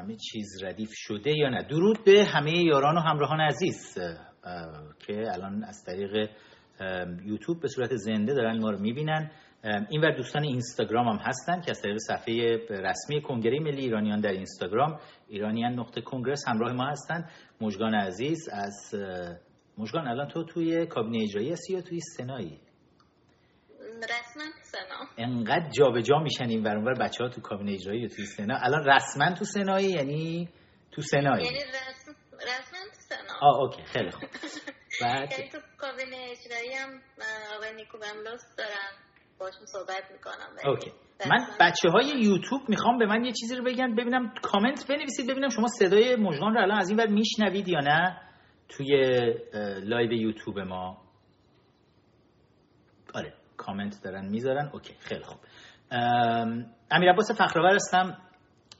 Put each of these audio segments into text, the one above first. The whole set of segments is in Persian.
همه چیز ردیف شده یا نه. درود به همه یاران و همراهان عزیز که الان از طریق یوتیوب به صورت زنده دارن ما رو می‌بینن. این ور دوستان اینستاگرام هم هستن که از طریق صفحه رسمی کنگره ملی ایرانیان در اینستاگرام ایرانیان نقطه کنگرس همراه ما هستن. مجگان عزیز از مجگان الان تو توی کابینه اجرایی هستی یا توی سنایی رسما سنا. انقدر جابجا میشن این ور بچه ها تو کابینه اجرایی توی سنا. الان رسما تو سنایی؟ یعنی تو سنایی؟ یعنی رسم... رسما تو سنا. آه اوکی. خیلی خوب. بعد؟ یعنی تو کابینه اجرایی هم آقای نیکو بملوس دارن باشون صحبت می‌کنم. اوکی. من بچه های یوتیوب می‌خوام به من یه چیزی رو بگن. ببینم کامنت بنویسید ببینم شما صدای مجگان رو الان از این ور میشنوید یا نه توی لایو یوتیوب ما. آره. کامنت دارن می‌ذارن. اوکی خیلی خوب. امیر عباس فخرآور هستم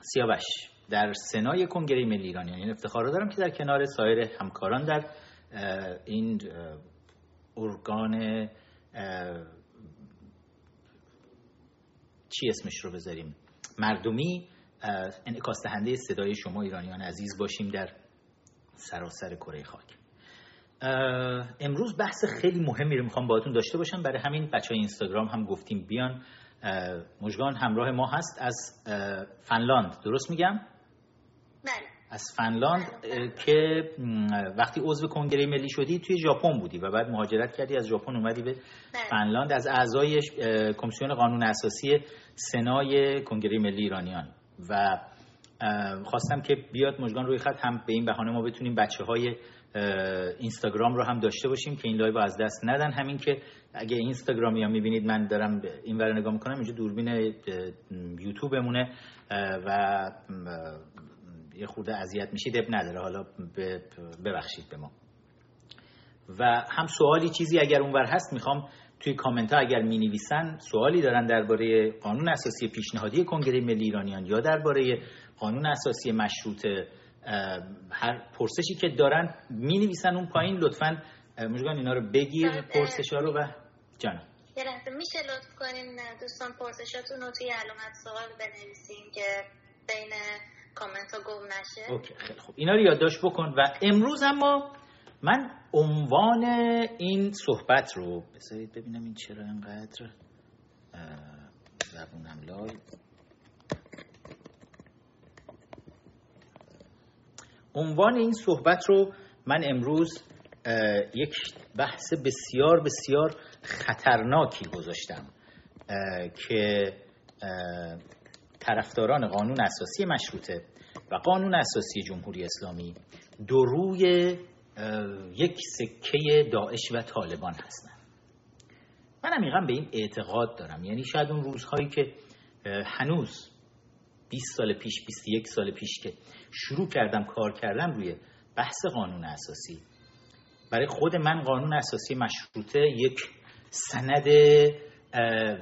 سیاوش در سنای کنگره ملی ایرانیان این افتخار دارم که در کنار سایر همکاران در این ارگان چی اسمش رو بذاریم؟ مردمی انعکاس دهنده صدای شما ایرانیان عزیز باشیم در سراسر کره خاک. امروز بحث خیلی مهمی رو می‌خوام باهاتون داشته باشم. برای همین بچه های اینستاگرام هم گفتیم بیان. مجگان همراه ما هست. از فنلاند درست میگم؟ بله. از فنلاند که وقتی عضو کنگره ملی شدی توی ژاپن بودی و بعد مهاجرت کردی. از ژاپن اومدی به بله. فنلاند. از اعضای کمیسیون قانون اساسی سنای کنگره ملی ایرانیان. و خواستم که بیاد مجگان روی خط هم به این بهانه ما بتونیم بچه های اینستاگرام رو هم داشته باشیم که این لایو از دست ندن. همین که اگه اینستاگرامی هم می‌بینید من دارم این ور نگاه می‌کنم اینجا دوربین یوتیوبمونه و یه خورده اذیت میشید عیب نداره. حالا ببخشید به ما. و هم سوالی چیزی اگر اونور هست می‌خوام توی کامنت ها اگر می نویسن سوالی دارن درباره قانون اساسی پیشنهادی کنگره ملی ایرانیان یا درباره قانون اساسی مشروطه هر پرسشی که دارن می نویسن اون پایین لطفا مجگان اینا رو بگیر پرسش ها رو و جانم. یه لحظه میشه لطف کنین دوستان پرسشاتون رو توی علامت سوال بنویسین که بین کامنت ها گم نشه؟ اوکی خیلی خوب. اینا رو یادداشت بکن و امروز اما من عنوان این صحبت رو بذارید ببینم این چرا اینقدر زبونم لای عنوان این صحبت رو من امروز یک بحث بسیار بسیار خطرناکی گذاشتم که طرفداران قانون اساسی مشروطه و قانون اساسی جمهوری اسلامی دو روی یک سکه داعش و طالبان هستن. من عمیقا به این اعتقاد دارم. یعنی شاید اون روزهایی که هنوز 20 سال پیش 21 سال پیش که شروع کردم کار کردم روی بحث قانون اساسی. برای خود من قانون اساسی مشروطه یک سند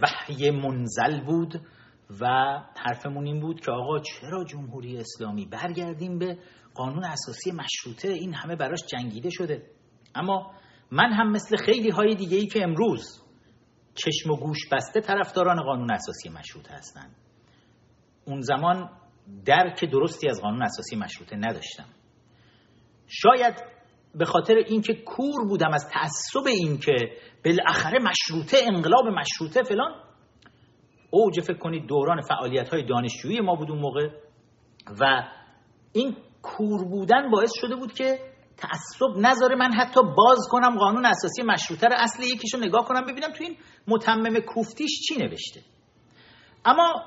وحی منزل بود و حرفمون این بود که آقا چرا جمهوری اسلامی برگردیم به قانون اساسی مشروطه؟ این همه براش جنگیده شده. اما من هم مثل خیلی های دیگه ای که امروز چشم و گوش بسته طرفداران قانون اساسی مشروطه هستند اون زمان درک درستی از قانون اساسی مشروطه نداشتم. شاید به خاطر اینکه کور بودم از تعصب اینکه بالاخره مشروطه انقلاب مشروطه فلان اوج فکر کنید دوران فعالیت های دانشجویی ما بود اون موقع و این کور بودن باعث شده بود که تعصب نذاره من حتی باز کنم قانون اساسی مشروطه رو اصل یکیشو نگاه کنم ببینم تو این متمم کوفتیش چی نوشته. اما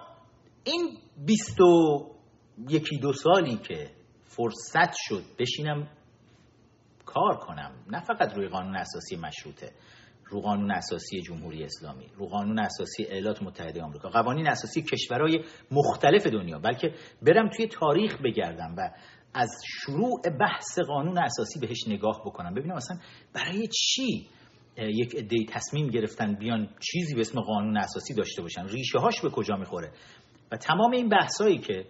این بیست و یکی دو سالی که فرصت شد بشینم کار کنم نه فقط روی قانون اساسی مشروطه رو قانون اساسی جمهوری اسلامی رو قانون اساسی ایالات متحده آمریکا قوانین اساسی کشورهای مختلف دنیا بلکه برم توی تاریخ بگردم و از شروع بحث قانون اساسی بهش نگاه بکنم. ببینم مثلا برای چی یک عده تصمیم گرفتن بیان چیزی به اسم قانون اساسی داشته باشن؟ ریشه هاش به کجا می‌خوره؟ و تمام این بحثایی که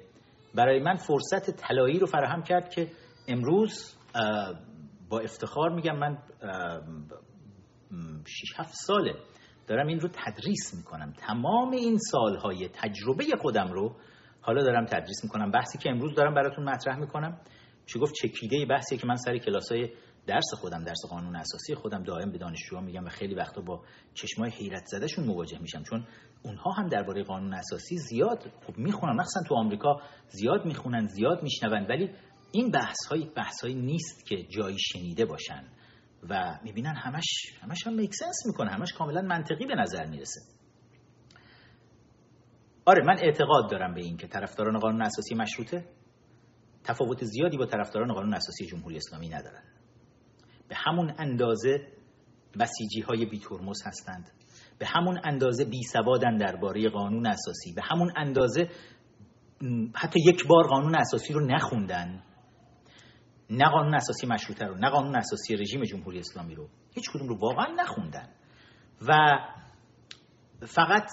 برای من فرصت طلایی رو فراهم کرد که امروز با افتخار میگم من 6 7 ساله دارم این رو تدریس می‌کنم. تمام این سالهای تجربه خودم رو حالا دارم تدریس می‌کنم. بحثی که امروز دارم براتون مطرح می‌کنم چه گفت؟ چکیده بحثی که من سر کلاسای درس خودم درس قانون اساسی خودم دائم به دانشجوها میگم و خیلی وقتا با چشمای حیرت زدهشون مواجه میشم. چون اونها هم درباره قانون اساسی زیاد خوب می‌خونن. مخصوصا تو آمریکا زیاد می‌خونن زیاد میشنون. ولی این بحث های بحث نیست که جایی شنیده باشن و می‌بینن همش همش هم میکسنس می‌کنه. همش کاملا منطقی به نظر می‌رسه. آره من اعتقاد دارم به این که طرفداران قانون اساسی مشروطه. تفاوت زیادی با طرفداران قانون اساسی جمهوری اسلامی ندارن. به همون اندازه بسیجی های بی ترمز هستند. به همون اندازه بی سوادن درباره قانون اساسی. به همون اندازه حتی یک بار قانون اساسی رو نخوندن. نه قانون اساسی مشروطه رو نه قانون اساسی رژیم جمهوری اسلامی رو. هیچ کدوم رو واقعا نخوندن. و فقط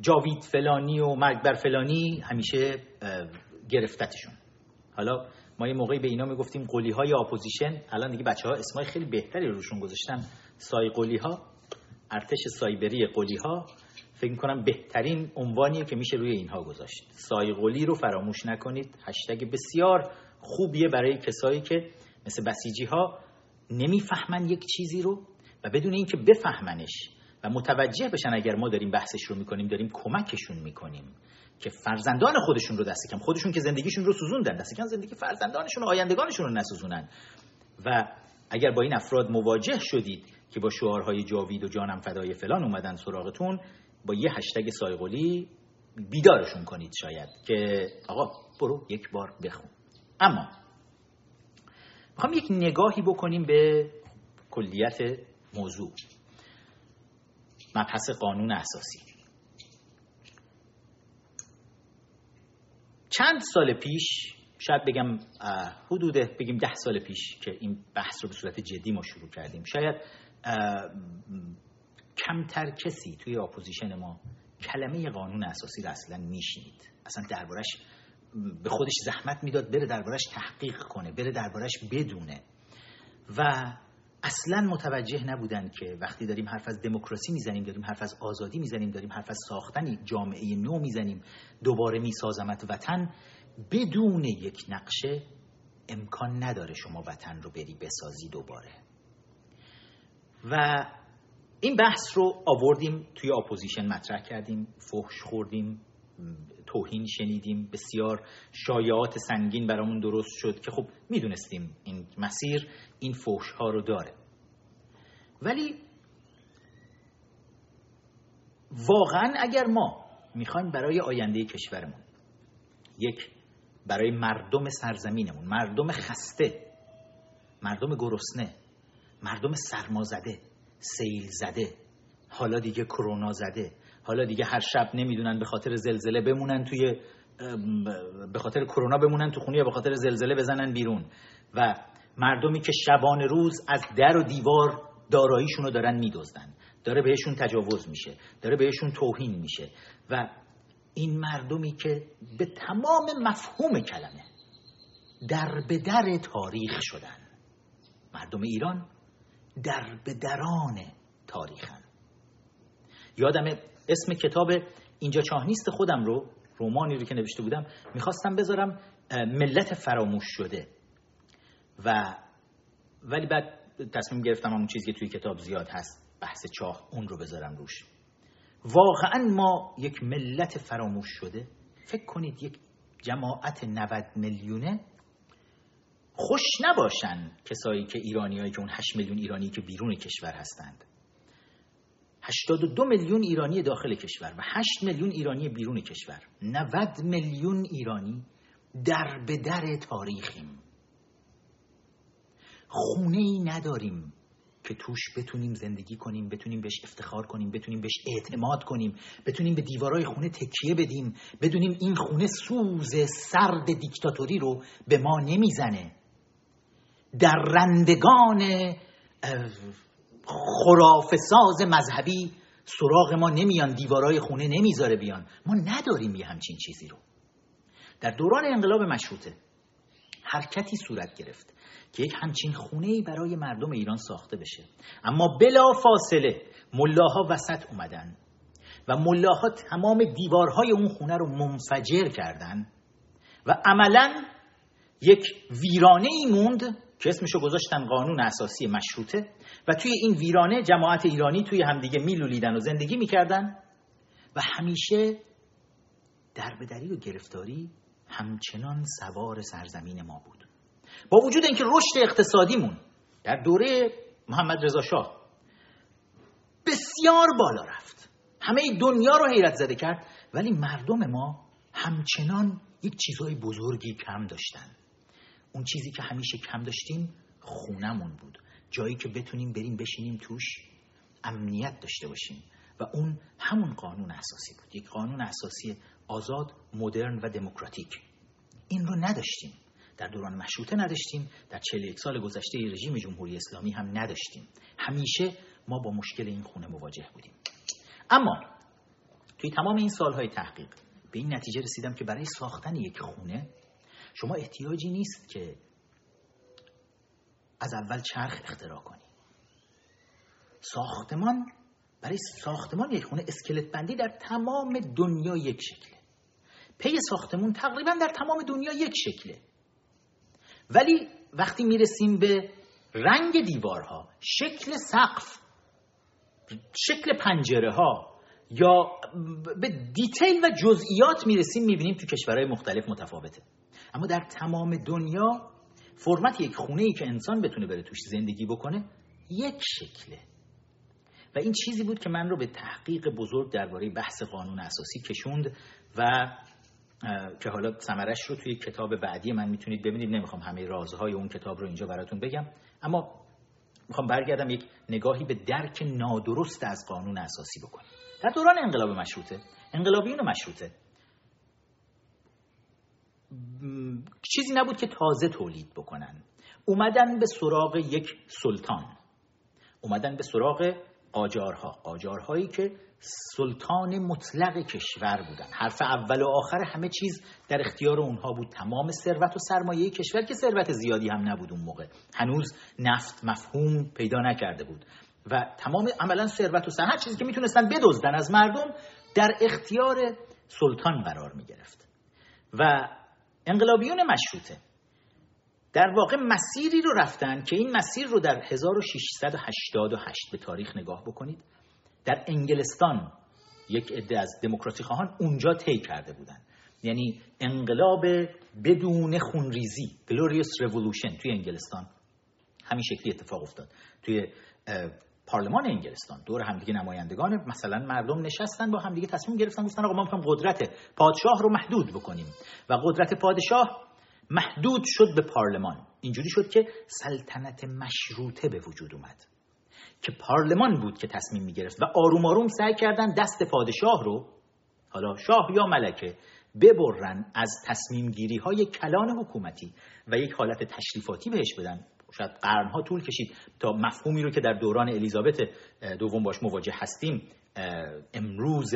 جاوید فلانی و مرگ بر فلانی همیشه گرفتتشون. حالا ما یه موقعی به اینا می‌گفتیم قولی های opposition. الان دیگه بچه ها اسمای خیلی بهتری روشون گذاشتن. سای قولی ها ارتش سایبری قولی ها فکر می‌کنم بهترین عنوانیه که میشه روی اینها گذاشت. سای قولی رو فراموش نکنید. هشتگ بسیار خوبیه برای کسایی که مثل بسیجی ها نمی‌فهمن یک چیزی رو و بدون اینکه بفهمنش و متوجه بشن اگر ما داریم بحثش رو می‌کنیم داریم کمکشون می‌کنیم. که فرزندان خودشون رو دست کم خودشون که زندگیشون رو سوزوندن دست کم زندگی فرزندانشون و آیندگانشون رو نسوزونن. و اگر با این افراد مواجه شدید که با شعارهای جاوید و جانم فدای فلان اومدن سراغتون با یه هشتگ سایقلی بیدارشون کنید شاید که آقا برو یک بار بخون. اما می‌خوام یک نگاهی بکنیم به کلیت موضوع. مبحث قانون اساسی. چند سال پیش شاید بگم حدود بگیم ده سال پیش که این بحث رو به صورت جدی ما شروع کردیم. شاید کمتر کسی توی opposition ما کلمه قانون اساسی رو اصلا می‌شنید اصلا دربارش به خودش زحمت می‌داد بره دربارش تحقیق کنه بره دربارش بدونه. و اصلا متوجه نبودن که وقتی داریم حرف از دموکراسی می‌زنیم داریم حرف از آزادی می‌زنیم داریم حرف از ساختن جامعه نو می‌زنیم دوباره میسازمت وطن بدون یک نقشه امکان نداره شما وطن رو بری بسازی دوباره. و این بحث رو آوردیم توی opposition مطرح کردیم فحش خوردیم توهین شنیدیم. بسیار شایعات سنگین برامون درست شد که خب می‌دونستیم این مسیر این فوش ها رو داره. ولی واقعا اگر ما می‌خوایم برای آینده کشورمون یک برای مردم سرزمینمون مردم خسته مردم گرسنه مردم سرمازده سیل زده حالا دیگه کرونا زده حالا دیگه هر شب نمی‌دونن به خاطر زلزله بمونن توی به خاطر کرونا بمونن تو خونه یا به خاطر زلزله بزنن بیرون. و مردمی که شبان روز از در و دیوار داراییشون رو دارن میدزدن. داره بهشون تجاوز میشه. داره بهشون توهین میشه. و این مردمی که به تمام مفهوم کلمه در به در تاریخ شدن. مردم ایران در به دران تاریخن. یادم اسم کتاب اینجا چاه نیست خودم رو رومانی رو که نوشته بودم می‌خواستم بذارم ملت فراموش شده. و ولی بعد تصمیم گرفتم همون چیزی که توی کتاب زیاد هست بحث چاه اون رو بذارم روش. واقعا ما یک ملت فراموش شده. فکر کنید یک جماعت 90 میلیونه خوش نباشن کسایی که ایرانیایی که اون 8 میلیون ایرانی که بیرون کشور هستند. 82 میلیون ایرانی داخل کشور و 8 میلیون ایرانی بیرون کشور. 90 میلیون ایرانی در به در تاریخیم. خونه ای نداریم که توش بتونیم زندگی کنیم بتونیم بهش افتخار کنیم بتونیم بهش اعتماد کنیم بتونیم به دیوارای خونه تکیه بدیم بدونیم این خونه سوز سرد دیکتاتوری رو به ما نمی‌زنه. در رندگان خرافساز مذهبی سراغ ما نمیان دیوارای خونه نمی‌ذاره بیان. ما نداریم یه همچین چیزی رو. در دوران انقلاب مشروطه حرکتی صورت گرفت که یک همچین خونه ای برای مردم ایران ساخته بشه. اما بلا فاصله ملاها وسط اومدن و ملاها تمام دیوارهای اون خونه رو منفجر کردن و عملا یک ویرانه ای موند که اسمشو گذاشتن قانون اساسی مشروطه و توی این ویرانه جماعت ایرانی توی همدیگه میلولیدن و زندگی می‌کردن و همیشه دربدری و گرفتاری همچنان سوار سرزمین ما بود. با وجود اینکه رشد اقتصادیمون در دوره محمد رضا شاه بسیار بالا رفت همه دنیا رو حیرت زده کرد ولی مردم ما همچنان یک چیزهای بزرگی کم داشتن. اون چیزی که همیشه کم داشتیم خونمون بود. جایی که بتونیم بریم بشینیم توش امنیت داشته باشیم. و اون همون قانون اساسی بود. یک قانون اساسی آزاد مدرن و دموکراتیک. این رو نداشتیم. در دوران مشروطه نداشتیم. در 41 سال گذشته رژیم جمهوری اسلامی هم نداشتیم. همیشه ما با مشکل این خونه مواجه بودیم. اما توی تمام این سالهای تحقیق به این نتیجه رسیدم که برای ساختن یک خونه شما احتیاجی نیست که از اول چرخ اختراع کنی. ساختمان برای ساختمان یک خونه اسکلت بندی در تمام دنیا یک شکله. پی ساختمون تقریبا در تمام دنیا یک شکله. ولی وقتی می‌رسیم به رنگ دیوارها شکل سقف شکل پنجره ها یا به دیتیل و جزئیات می‌رسیم می‌بینیم تو کشورهای مختلف متفاوته. اما در تمام دنیا فرمت یک خونه ای که انسان بتونه بره توش زندگی بکنه یک شکله. و این چیزی بود که من رو به تحقیق بزرگ درباره بحث قانون اساسی کشوند و که حالا سمرش رو توی کتاب بعدی من می‌تونید ببینید. نمی‌خوام همه رازهای اون کتاب رو اینجا براتون بگم. اما می‌خوام برگردم یک نگاهی به درک نادرست از قانون اساسی بکنم. در دوران انقلاب مشروطه انقلابیون مشروطه. چیزی نبود که تازه تولید بکنن. اومدن به سراغ یک سلطان. اومدن به سراغ قاجارها. قاجارهایی که سلطان مطلق کشور بودن. حرف اول و آخر همه چیز در اختیار اونها بود. تمام ثروت و سرمایه کشور که ثروت زیادی هم نبود اون موقع. هنوز نفت مفهوم پیدا نکرده بود. و تمام عملا ثروت و سر هر چیزی که می‌تونستن بدزدن از مردم در اختیار سلطان قرار می‌گرفت. و انقلابیون مشروطه. در واقع مسیری رو رفتن که این مسیر رو در 1688 به تاریخ نگاه بکنید در انگلستان یک عده از دموکراسی خواهان اونجا طی کرده بودن. یعنی انقلاب بدون خونریزی Glorious Revolution توی انگلستان. همین شکلی اتفاق افتاد. توی پارلمان انگلستان دور همدیگه نمایندگان مثلا مردم نشستن با همدیگه تصمیم گرفتن گفتن آقا ما می‌خوایم قدرت پادشاه رو محدود بکنیم. و قدرت پادشاه محدود شد به پارلمان. اینجوری شد که سلطنت مشروطه به وجود اومد. که پارلمان بود که تصمیم می‌گرفت و آروم آروم سعی کردن دست پادشاه رو حالا شاه یا ملکه ببرن از تصمیم گیری های کلان حکومتی و یک حالت تشریفاتی بهش بدن. شاید قرنها طول کشید تا مفهومی رو که در دوران الیزابت دوم باش مواجه هستیم امروز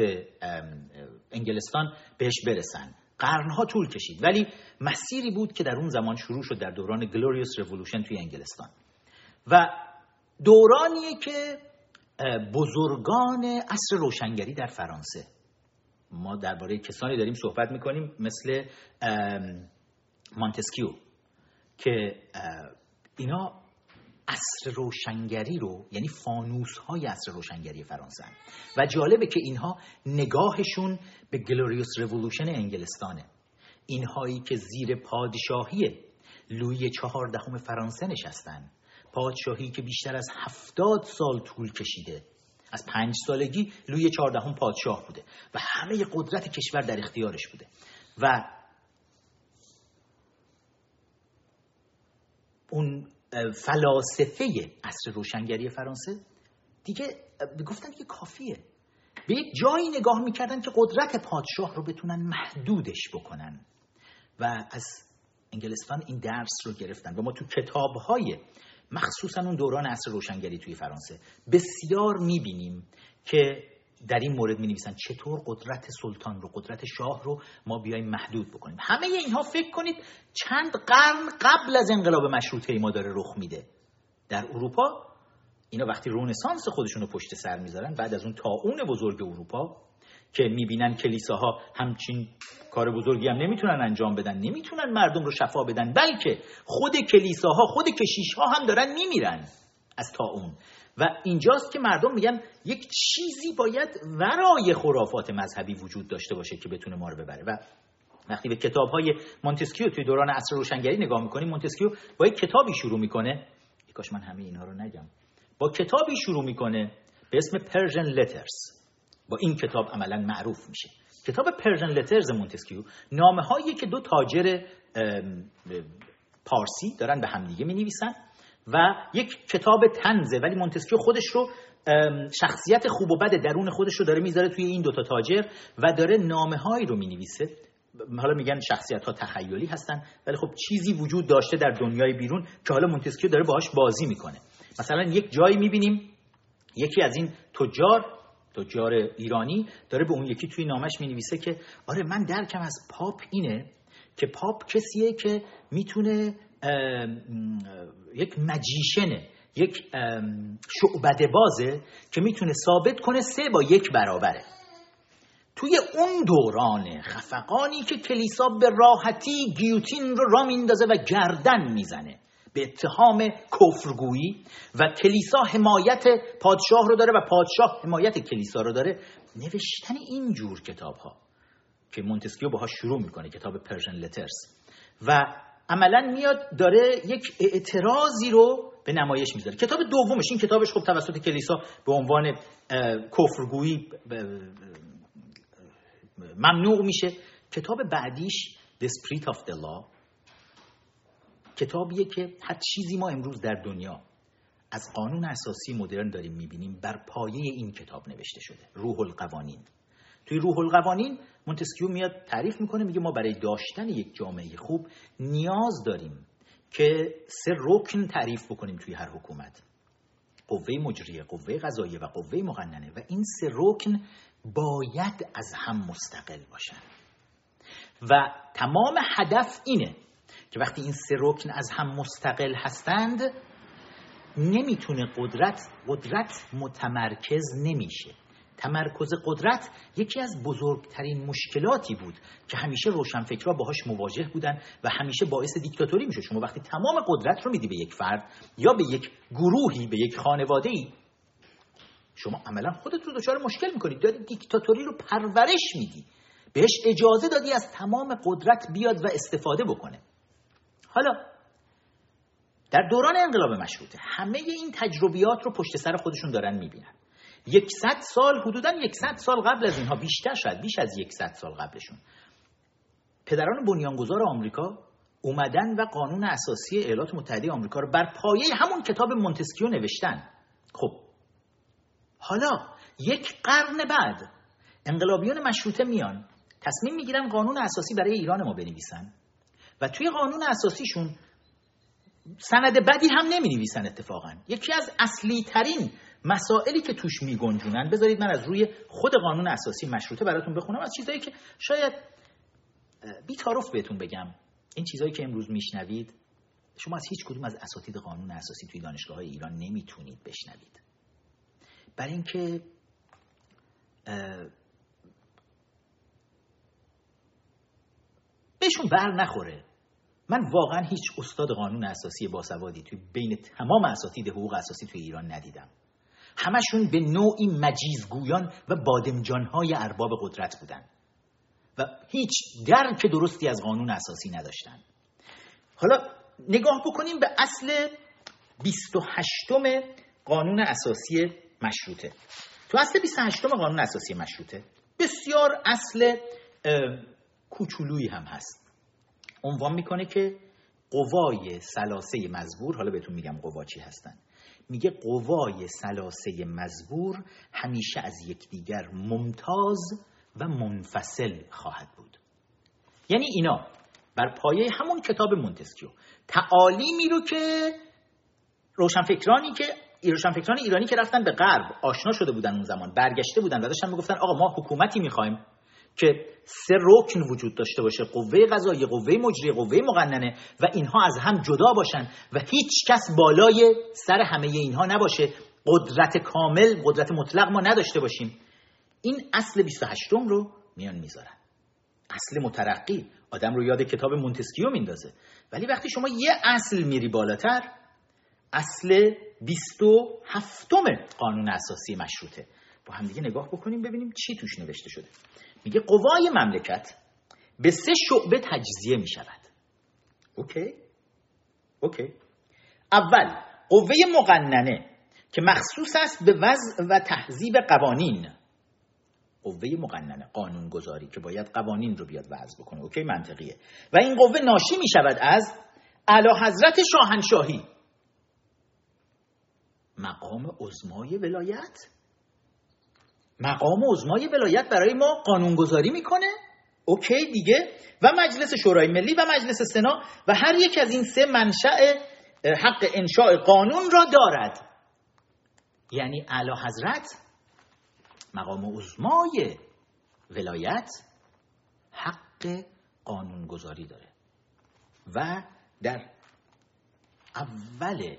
انگلستان بهش برسن. قرنها طول کشید. ولی مسیری بود که در اون زمان شروع شد در دوران گلوریوس رولوشن توی انگلستان. و دورانیه که بزرگان عصر روشنگری در فرانسه. ما درباره کسانی داریم صحبت می‌کنیم مثل مانتسکیو که اینا عصر روشنگری رو یعنی فانوس های عصر روشنگری فرانسه و جالبه که اینها نگاهشون به گلوریوس رولوشن انگلستانه. اینهایی که زیر پادشاهی لوی چهاردهم فرانسه نشستن. پادشاهی که بیشتر از هفتاد سال طول کشیده. از پنج سالگی لوی چهاردهم پادشاه بوده. و همه قدرت کشور در اختیارش بوده. و اون فلاسفه عصر روشنگری فرانسه دیگه گفتن که کافیه. به یک جایی نگاه می‌کردن که قدرت پادشاه رو بتونن محدودش بکنن. و از انگلستان این درس رو گرفتن. و ما تو کتابهای مخصوصا اون دوران عصر روشنگری توی فرانسه بسیار می‌بینیم که در این مورد می نویسن چطور قدرت سلطان رو قدرت شاه رو ما بیایم محدود بکنیم. همه اینها فکر کنید چند قرن قبل از انقلاب مشروطه ما داره رخ میده. در اروپا اینا وقتی رونسانس خودشون رو پشت سر می‌ذارن بعد از اون اون بزرگ اروپا که می‌بینن کلیساها همچین کار بزرگی هم نمی‌تونن انجام بدن نمی‌تونن مردم رو شفا بدن بلکه خود کلیساها خود کشیشها هم دارن میمیرن از طاعون و اینجاست که مردم میگن یک چیزی باید ورای خرافات مذهبی وجود داشته باشه که بتونه ما رو ببره. و وقتی به کتاب های مونتسکیو توی دوران عصر روشنگری نگاه می‌کنیم مونتسکیو با یک کتابی شروع می‌کنه. کاش من همه اینها رو نگم. با کتابی شروع می‌کنه به اسم Persian Letters با این کتاب عملا معروف میشه. کتاب Persian Letters مونتسکیو نامه هایی که دو تاجر پارسی دارن به همدیگه می نویسن و یک کتاب طنزه ولی مونتسکیو خودش رو شخصیت خوب و بد درون خودش رو داره می‌ذاره توی این دوتا تاجر و داره نامه هایی رو می نویسه حالا میگن شخصیت ها تخیلی هستن ولی خب چیزی وجود داشته در دنیای بیرون که حالا مونتسکیو داره باهاش بازی می‌کنه. مثلا یک جایی می‌بینیم یکی از این تجار تجار ایرانی داره به اون یکی توی نامش می‌نویسه که آره من درکم از پاپ اینه که پاپ کسیه که می‌تونه یک مجیشنه یک شعبده بازه که می‌تونه ثابت کنه سه با یک برابره. توی اون دوران خفقانی که کلیسا به راحتی گیوتین رو را میندازه و گردن می‌زنه. به اتهام کفرگویی و کلیسا حمایت پادشاه رو داره و پادشاه حمایت کلیسا رو داره. نوشتن این جور کتاب ها که مونتسکیو باهاش شروع می‌کنه کتاب Persian Letters و عملا میاد داره یک اعتراضی رو به نمایش می‌ذاره. کتاب دومش این کتابش خب توسط کلیسا به عنوان کفرگویی ممنوع میشه. کتاب بعدیش The Spirit of the Law کتابیه که هر چیزی ما امروز در دنیا از قانون اساسی مدرن داریم می‌بینیم بر پایه این کتاب نوشته شده روح القوانین. توی روح القوانین مونتسکیو میاد تعریف می‌کنه میگه ما برای داشتن یک جامعه خوب نیاز داریم که سه رکن تعریف بکنیم توی هر حکومت. قوه مجریه قوه قضاییه و قوه مقننه. و این سه رکن باید از هم مستقل باشن. و تمام هدف اینه که وقتی این سه رکن از هم مستقل هستند نمی‌تونه قدرت قدرت متمرکز نمیشه. تمرکز قدرت یکی از بزرگترین مشکلاتی بود که همیشه روشنفکرها باهاش مواجه بودن و همیشه باعث دیکتاتوری میشه شما وقتی تمام قدرت رو میدی به یک فرد یا به یک گروهی به یک خانواده ای شما عملا خودت رو دچار مشکل می‌کنید داری دیکتاتوری رو پرورش میدی. بهش اجازه دادی از تمام قدرت بیاد و استفاده بکنه. حالا در دوران انقلاب مشروطه همه این تجربیات رو پشت سر خودشون دارن می‌بینن. یکصد سال حدودا یکصد سال قبل از اینها بیشتر شد بیش از یکصد سال قبلشون. پدران بنیانگذار آمریکا اومدن و قانون اساسی ایالات متحده آمریکا رو بر پایه همون کتاب مونتسکیو نوشتن. خب حالا یک قرن بعد انقلابیون مشروطه میان تصمیم می‌گیرن قانون اساسی برای ایران ما بنویسن و توی قانون اساسیشون سند بدی هم نمی نویسن اتفاقا. یکی از اصلی ترین مسائلی که توش می گنجونن بذارید من از روی خود قانون اساسی مشروطه براتون بخونم. از چیزایی که شاید بیتارف بهتون بگم. این چیزایی که امروز میشنوید شما از هیچ کدوم از اساتید قانون اساسی توی دانشگاه های ایران نمی‌تونید بشنوید. برای اینکه بهشون بر نخوره. من واقعا هیچ استاد قانون اساسی باسوادی توی بین تمام اساتید حقوق اساسی توی ایران ندیدم. همشون به نوعی مجیزگویان و بادمجانهای ارباب قدرت بودن و هیچ درک درستی از قانون اساسی نداشتن. حالا نگاه بکنیم به اصل 28 قانون اساسی مشروطه. تو اصل 28 قانون اساسی مشروطه بسیار اصل کوچولویی هم هست. عنوان می‌کنه که قوای سلاسه مزبور حالا بهتون میگم قوا چی هستن. میگه قوای سلاسه مزبور همیشه از یکدیگر ممتاز و منفصل خواهد بود. یعنی اینا بر پایه همون کتاب مونتسکیو تعالیمی رو که روشنفکرانی که روشنفکران ایرانی که رفتن به غرب آشنا شده بودن اون زمان برگشته بودن و داشتن می‌گفتن آقا ما حکومتی می‌خوایم. که سه رکن وجود داشته باشه قوه قضایی قوه مجری قوه مقننه و اینها از هم جدا باشن و هیچ کس بالای سر همه اینها نباشه. قدرت کامل قدرت مطلق ما نداشته باشیم. این اصل 28 رو میان می‌ذارن. اصل مترقی. آدم رو یاد کتاب مونتسکیو میندازه. ولی وقتی شما یه اصل میری بالاتر اصل 27 قانون اساسی مشروطه. با هم دیگه نگاه بکنیم ببینیم چی توش نوشته شده. میگه قوای مملکت به سه شعبه تجزیه می شود اوکی؟ اوکی. اول قوه مقننه که مخصوص است به وضع و تهذیب قوانین. قوه مقننه قانونگذاری که باید قوانین رو بیاد وضع بکنه. اوکی منطقیه. و این قوه ناشی می شود از اعلی حضرت شاهنشاهی. مقام عزمای ولایت. مقام عزمای ولایت برای ما قانونگذاری می‌کنه. اوکی دیگه. و مجلس شورای ملی و مجلس سنا و هر یک از این سه منشأ حق انشاء قانون را دارد. یعنی اعلی حضرت مقام عزمای ولایت حق قانونگذاری داره. و در اول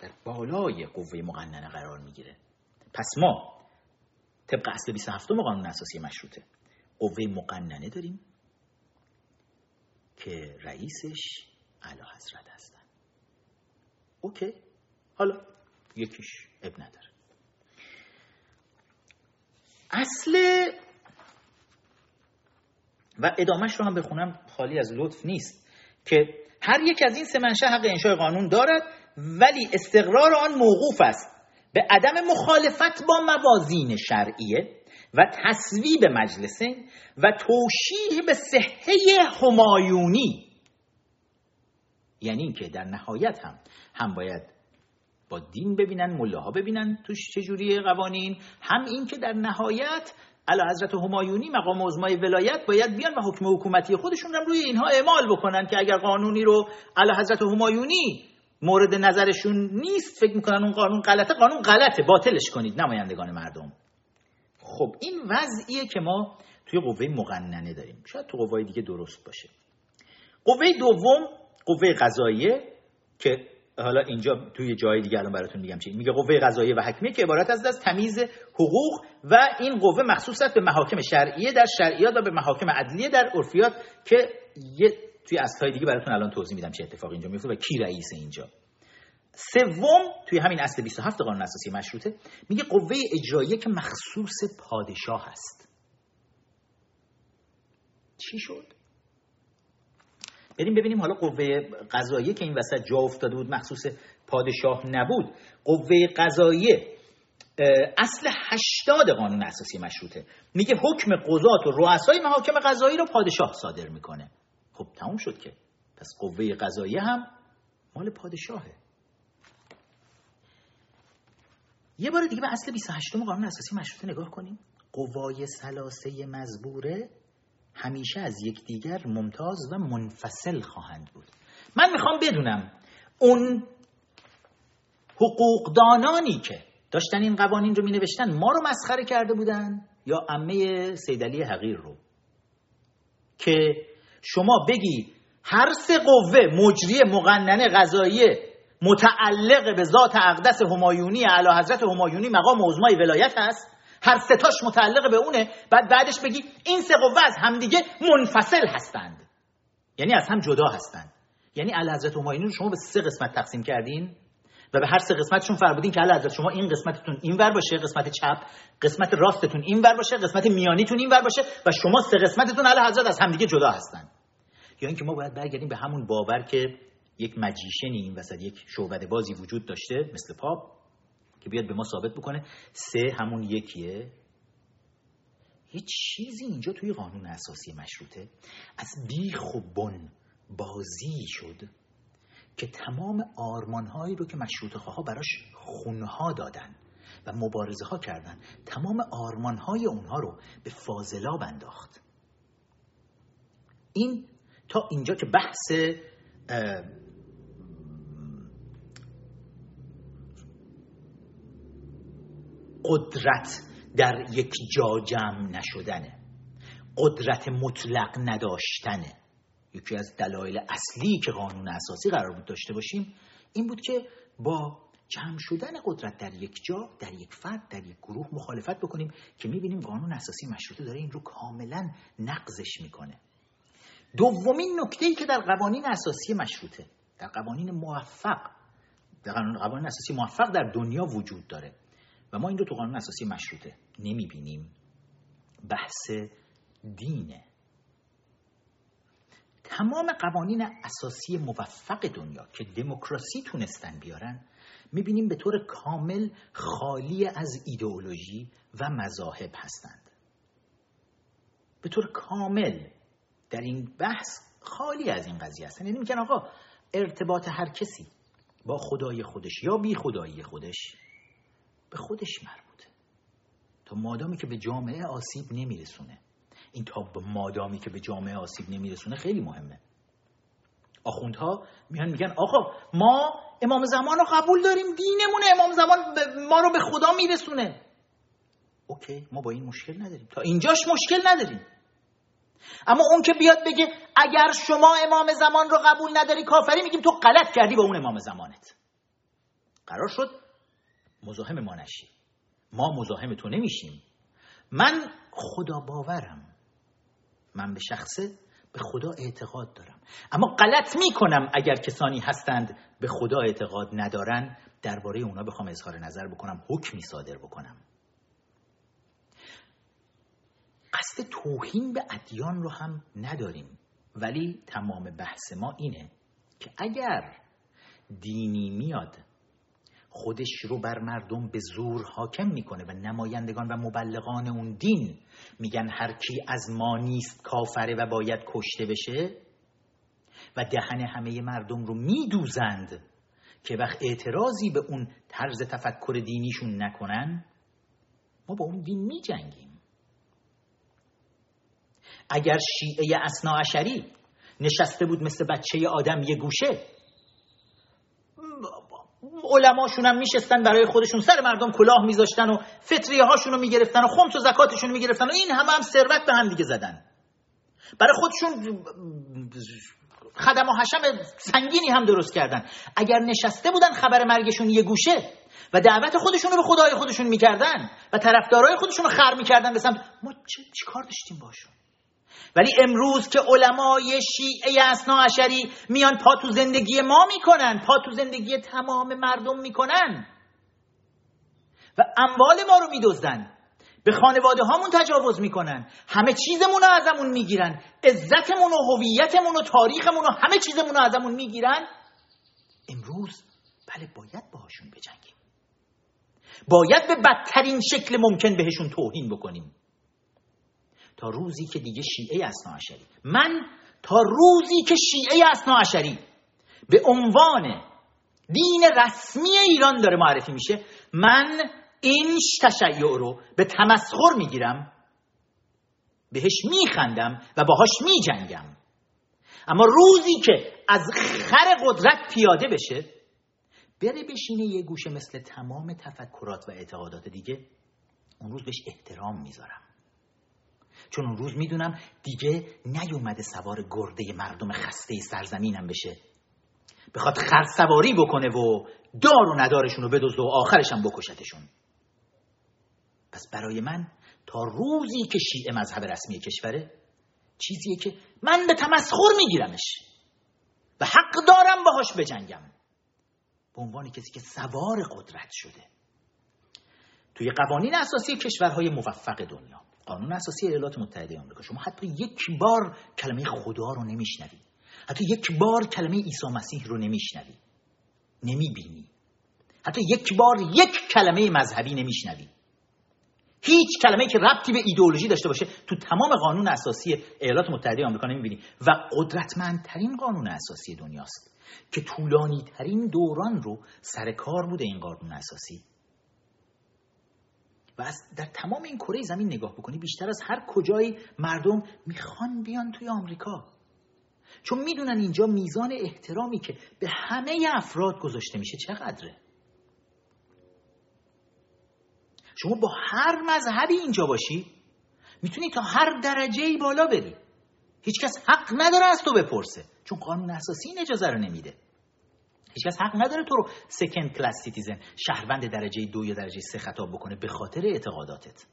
در بالای قوه مقننه قرار می‌گیره. پس ما طبق اصل 27 قانون اساسی مشروطه. قوه مقننه داریم که رئیسش اعلی حضرت هستن. اوکی. حالا یکیش اب نداره. اصل و ادامهش رو هم بخونم خالی از لطف نیست که هر یک از این سه منشه حق انشاء قانون دارد ولی استقرار آن موقوف است. به عدم مخالفت با موازین شرعیه و تصویب مجلسه و توشیح به صحه همایونی. یعنی اینکه در نهایت هم هم باید با دین ببینن ملاها ببینن توش چجوری قوانین هم این که در نهایت علا حضرت همایونی مقام عظمای ولایت باید بیان و حکم حکومتی خودشون رو روی اینها اعمال بکنن که اگر قانونی رو علا حضرت همایونی مورد نظرشون نیست. فکر می‌کنن اون قانون غلطه. قانون غلطه. باطلش کنید نمایندگان مردم. خب این وضعیه که ما توی قوه مقننه داریم. شاید تو قوه دیگه درست باشه. قوه دوم قوه قضاییه که حالا اینجا توی جای دیگه الان براتون میگم چی. میگه قوه قضاییه و حکمیه که عبارت از از تمیز حقوق و این قوه مخصوص به محاکم شرعیه در شرعیات و به محاکم عدلیه در عرفیات که یه توی اصلهای دیگه براتون الان توضیح میدم چه اتفاقی اینجا میفته و کی رئیس اینجا. سوم توی همین اصل 27 قانون اساسی مشروطه میگه قوه اجراییه که مخصوص پادشاه هست. چی شد؟ بریم ببینیم حالا قوه قضاییه که این وسط جا افتاده بود مخصوص پادشاه نبود. قوه قضاییه اصل هشتاد قانون اساسی مشروطه. میگه حکم قضات و رؤسای محاکم قضایی رو پادشاه صادر می‌کنه. خب تموم شد که. پس قوه قضاییه هم مال پادشاهه. یه بار دیگه به اصل 28 قانون اساسی مشروطه نگاه کنیم. قوای سلاسه مزبوره همیشه از یکدیگر ممتاز و منفصل خواهند بود. من می‌خوام بدونم اون حقوقدانانی که داشتن این قوانین رو می نوشتن ما رو مسخره کرده بودن یا امه سیدلی حقیر رو که شما بگی هر سه قوه مجری مقننه قضاییه متعلق به ذات اقدس همایونی اعلی حضرت همایونی مقام عظمای ولایت هست هر ستاش متعلق به اونه بعد بعدش بگی این سه قوه از همدیگه منفصل هستند. یعنی از هم جدا هستند. یعنی اعلی حضرت همایونی رو شما به سه قسمت تقسیم کردین و به هر سه قسمتشون فرمودین که حضرت شما این قسمتتون این ور باشه قسمت چپ قسمت راستتون این ور باشه قسمت میانیتون این ور باشه و شما سه قسمتتون اعلی حضرت از همدیگه جدا هستند. یا اینکه ما باید برگردیم به همون باور که یک مجیشنی این وسط یک شعبده بازی وجود داشته مثل پاپ که بیاد به ما ثابت بکنه سه همون یکیه. یه چیزی اینجا توی قانون اساسی مشروطه از بیخ و بن بازی شد که تمام آرمانهایی رو که مشروط خواه براش خونها دادن و مبارزه ها کردن. تمام آرمانهای اونها رو به فاضلاب انداخت. این تا اینجا که بحث قدرت در یک جا جمع نشدنه. قدرت مطلق نداشتنه. یکی از دلایل اصلی که قانون اساسی قرار بود داشته باشیم این بود که با جمع شدن قدرت در یک جا در یک فرد در یک گروه مخالفت بکنیم که می‌بینیم قانون اساسی مشروطه داره این رو کاملا نقضش می‌کنه. دومین نکته ای که در قوانین اساسی مشروطه در قوانین موفق در قوانین اساسی موفق در دنیا وجود داره و ما این رو تو قانون اساسی مشروطه. نمی‌بینیم بحث دینه. تمام قوانین اساسی موفق دنیا که دموکراسی تونستن بیارن می‌بینیم به طور کامل خالی از ایدئولوژی و مذاهب هستند. به طور کامل در این بحث خالی از این قضیه هستن. یعنی میگن آقا ارتباط هر کسی با خدای خودش یا بی خدایی خودش به خودش مربوطه. تا مادامی که به جامعه آسیب نمیرسونه. این تا مادامی که به جامعه آسیب نمیرسونه خیلی مهمه. آخوندها میان میگن آقا ما امام زمان رو قبول داریم دینمونه امام زمان ما رو به خدا میرسونه. اوکی ما با این مشکل نداریم. تا اینجاش مشکل نداریم. اما اون که بیاد بگه اگر شما امام زمان رو قبول نداری کافری میگیم تو غلط کردی با اون امام زمانت. قرار شد مزاحم ما نشی. ما مزاحم تو نمیشیم. من خدا باورم. من به شخصه به خدا اعتقاد دارم. اما غلط می‌کنم اگر کسانی هستند به خدا اعتقاد ندارن درباره اونا بخوام اظهار نظر بکنم حکمی صادر بکنم. قصد توهین به ادیان رو هم نداریم. ولی تمام بحث ما اینه که اگر دینی میاد خودش رو بر مردم به زور حاکم می‌کنه و نمایندگان و مبلغان اون دین میگن هر کی از ما نیست کافره و باید کشته بشه و دهن همه مردم رو میدوزند که وقت اعتراضی به اون طرز تفکر دینیشون نکنن ما با اون دین میجنگیم. اگر شیعه اشری نشسته بود مثل بچه آدم یه گوشه علماشون هم میشستن برای خودشون سر مردم کلاه میذاشتن و فطریه هاشون رو می‌گرفتن و خمس و زکاتشون رو می‌گرفتن و این همه هم ثروت به هم دیگه زدن. برای خودشون خدم و حشم سنگینی هم درست کردن. اگر نشسته بودن خبر مرگشون یه گوشه و دعوت خودشون رو به خدای خودشون می‌کردن و طرفدارای خودشون رو خر می‌کردن به ما چی, کار داشتیم باشون؟ ولی امروز که علمای شیعه اسنا عشری میان پا تو زندگی ما می‌کنن پا تو زندگی تمام مردم می‌کنن. و اموال ما رو میدزدن. به خانواده هامون تجاوز می‌کنن. همه چیزمون رو ازمون می‌گیرن. عزتمون و هویتمون و تاریخمون و همه چیزمون رو ازمون می‌گیرن. امروز بله باید باهاشون بجنگیم. باید به بدترین شکل ممکن بهشون توهین بکنیم. تا روزی که دیگه شیعه اسنا عشری من تا روزی که شیعه اسنا عشری به عنوان دین رسمی ایران داره معرفی میشه. من این تشیع رو به تمسخر می‌گیرم بهش میخندم و باهاش میجنگم. اما روزی که از خر قدرت پیاده بشه بره بشینه یه گوشه مثل تمام تفکرات و اعتقادات دیگه اون روز بهش احترام می‌ذارم. چون اون روز می‌دونم دیگه نیومده سوار گرده مردم خسته سرزمینم بشه. بخواد خر سواری بکنه و دار و ندارشون رو بدزده و آخرشم بکشتشون. پس برای من تا روزی که شیعه مذهب رسمی کشوره چیزیه که من به تمسخر میگیرمش و حق دارم باهاش بجنگم. به عنوان کسی که سوار قدرت شده. توی قوانین اساسی کشورهای موفق دنیا. قانون اساسی ایالات متحده آمریکا. شما حتی یک بار کلمه خدا رو نمیشنوی. حتی یک بار کلمه عیسی مسیح رو نمیشنوی. نمی‌بینی. حتی یک بار یک کلمه مذهبی نمیشنوی. هیچ کلمه که ربطی به ایدئولوژی داشته باشه تو تمام قانون اساسی ایالات متحده آمریکا نمی‌بینی. و قدرتمندترین قانون اساسی دنیاست که طولانی ترین دوران رو سر کار بوده این قانون اساسی. و از در تمام این کره زمین نگاه بکنی بیشتر از هر کجایی مردم می‌خوان بیان توی آمریکا. چون می‌دونن اینجا میزان احترامی که به همه افراد گذاشته میشه چقدره. شما با هر مذهبی اینجا باشی می‌تونی تا هر درجه ای بالا بری. هیچکس حق نداره از تو بپرسه چون قانون اساسی این اجازه رو نمیده. هیچکس حق نداره تو رو second class citizen شهروند درجه دو یا درجه سه خطاب بکنه به خاطر اعتقاداتت.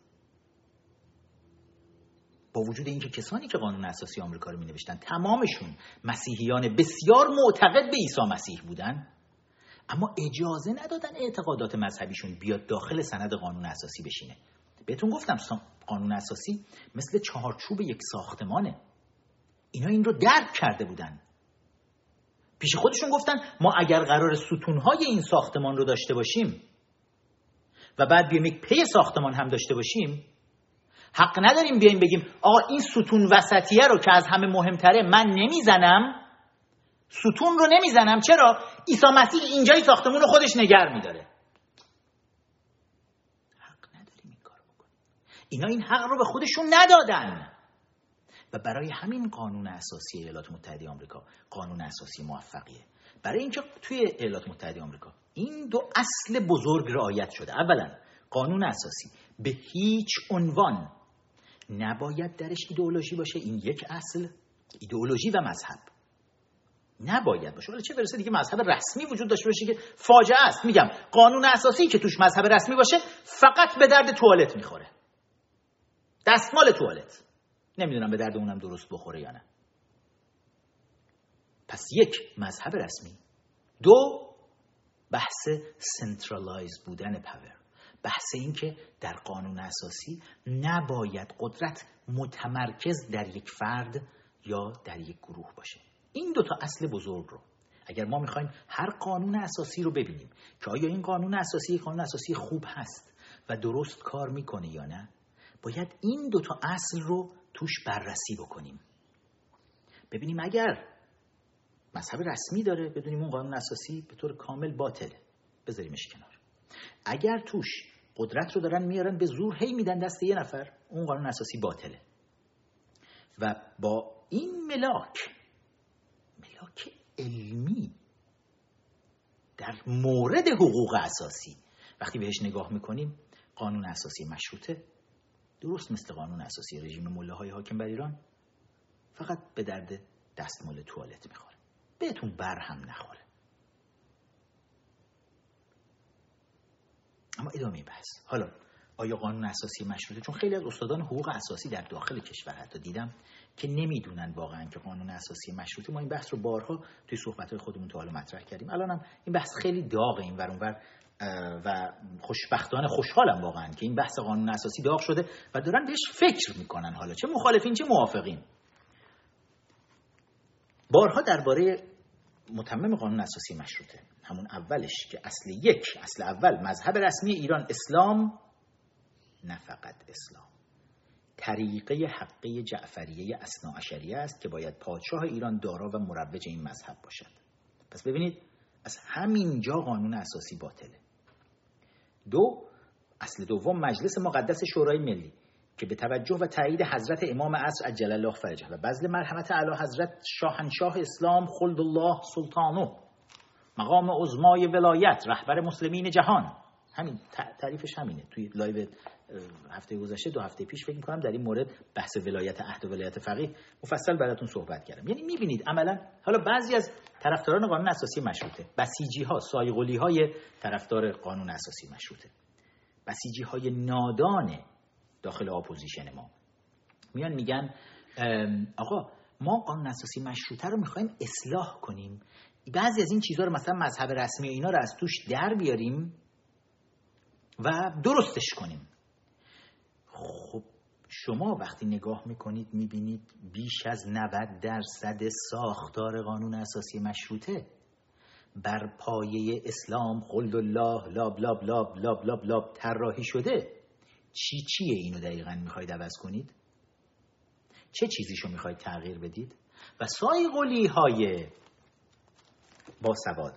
با وجود اینکه کسانی که قانون اساسی آمریکا رو می نوشتن تمامشون مسیحیان بسیار معتقد به عیسی مسیح بودن اما اجازه ندادن اعتقادات مذهبیشون بیاد داخل سند قانون اساسی بشینه. بهتون گفتم قانون اساسی مثل چهارچوب یک ساختمانه. اینا این رو درک کرده بودن. پیش خودشون گفتن ما اگر قرار ستونهای این ساختمان رو داشته باشیم و بعد بیایم یک پی ساختمان هم داشته باشیم حق نداریم بیایم بگیم آقا این ستون وسطیه رو که از همه مهمتره من نمی‌زنم ستون رو نمی‌زنم. چرا؟ عیسی مسیح اینجای ساختمون رو خودش نگر میداره. حق نداریم این کار بکنیم. اینا این حق رو به خودشون ندادن. و برای همین قانون اساسی ایالات متحده آمریکا قانون اساسی موفقیه. برای اینکه توی ایالات متحده آمریکا این دو اصل بزرگ رعایت شده. اولا قانون اساسی. به هیچ عنوان نباید درش ایدئولوژی باشه. این یک اصل. ایدئولوژی و مذهب. نباید باشه. ولی چه برسه دیگه مذهب رسمی وجود داشته باشه که فاجعه است. میگم قانون اساسی که توش مذهب رسمی باشه فقط به درد توالت می‌خوره. دستمال توالت. نمی‌دونم به درد اونم درست بخوره یا نه. پس یک مذهب رسمی دو بحث centralized بودن power بحث این که در قانون اساسی نباید قدرت متمرکز در یک فرد یا در یک گروه باشه. این دوتا اصل بزرگ رو اگر ما می‌خوایم هر قانون اساسی رو ببینیم که آیا این قانون اساسی قانون اساسی خوب هست و درست کار می‌کنه یا نه باید این دوتا اصل رو توش بررسی بکنیم. ببینیم اگر مذهب رسمی داره بدونیم اون قانون اساسی به طور کامل باطله بذاریمش کنار. اگر توش قدرت رو دارن میارن به زور هی میدن دست یه نفر اون قانون اساسی باطله. و با این ملاک ملاک علمی در مورد حقوق اساسی وقتی بهش نگاه می‌کنیم قانون اساسی مشروطه. درست مثل قانون اساسی رژیم مله حاکم بر ایران فقط به درد دستمال توالت می‌خوره. بهتون بر هم نخوره. اما ادامه بحث. حالا آیا قانون اساسی مشروطه؟ چون خیلی از استادان حقوق اساسی در داخل کشور حتی دیدم که نمی‌دونن واقعا که قانون اساسی مشروطه. ما این بحث رو بارها توی صحبت های تا حالا مطرح کردیم. الانم این بحث خیلی داغه این ور. و خوشبختانه خوشحالم واقعا که این بحث قانون اساسی داغ شده و دارن بهش فکر می‌کنن حالا. چه مخالفین چه موافقین. بارها درباره متمم قانون اساسی مشروطه. همون اولش که اصل یک اصل اول مذهب رسمی ایران اسلام نه فقط اسلام. طریقه حقه جعفریه اسناعشریه است که باید پادشاه ایران دارا و مروج این مذهب باشد. پس ببینید از همین جا قانون اساسی باطله. دو اصل دوم مجلس مقدس شورای ملی که به توجه و تایید حضرت امام عصر عجل الله فرجه و بذل مرحمت اعلی حضرت شاهنشاه اسلام خلد الله سلطانه مقام عظمای ولایت رهبر مسلمین جهان. همین تعریفش همینه. توی لایو هفته گذشته دو هفته پیش فکر می‌کنم در این مورد بحث ولایت عهد و ولایت فقیه مفصل براتون صحبت کردم. یعنی می‌بینید عملا حالا بعضی از طرفداران قانون اساسی مشروطه. بسیجی ها طرفدار قانون اساسی مشروطه. بسیجی های نادان داخل opposition ما. میان میگن آقا ما قانون اساسی مشروطه رو می‌خوایم اصلاح کنیم. بعضی از این چیزها رو مثلا مذهب رسمی اینا رو از توش در بیاریم و درستش کنیم. خب شما وقتی نگاه می‌کنید می‌بینید بیش از 90 درصد ساختار قانون اساسی مشروطه بر پایه اسلام خلد الله لاب لاب لاب لاب لاب لاب طراحی شده. چی چیه اینو دقیقا می‌خواید عوض کنید؟ چه چیزیشو می‌خواید تغییر بدید؟ و سای قولی های با سواد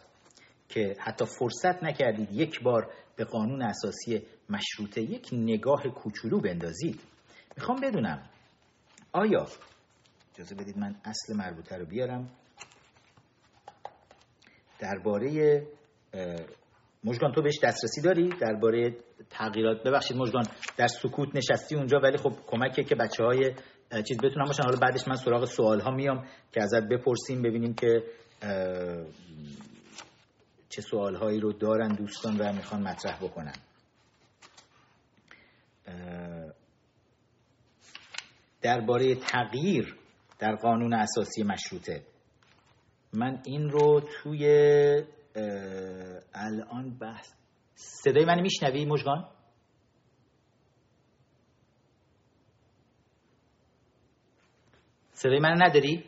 که حتی فرصت نکردید یک بار به قانون اساسی مشروطه یک نگاه کوچولو بندازید. می‌خوام بدونم آیا اجازه بدید من اصل مربوطه رو بیارم. درباره مجگان تو بهش دسترسی داری؟ درباره تغییرات ببخشید مجگان در سکوت نشستی اونجا ولی خب کمکه که بچه های چیز بتونم باشن. حالا بعدش من سراغ سوال ها میام که ازت بپرسیم ببینیم که چه سوالهایی رو دارن دوستان و می‌خوان مطرح بکنن. درباره تغییر در قانون اساسی مشروطه من این رو توی الان بحث صدای من میشنوی مجگان؟ صدای من نداری؟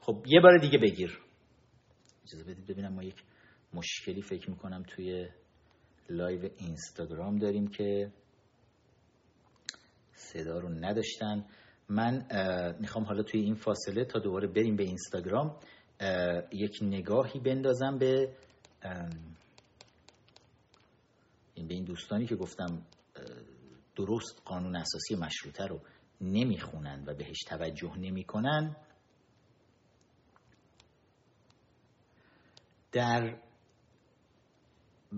خب یه بار دیگه بگیر اجازه بدید ببینم ما یک مشکلی فکر می‌کنم توی لایو اینستاگرام داریم که صدا رو نداشتن. من می‌خوام حالا توی این فاصله تا دوباره بریم به اینستاگرام یک نگاهی بندازم به این به این دوستانی که گفتم درست قانون اساسی مشروطه رو نمی‌خونن و بهش توجه نمی‌کنن. در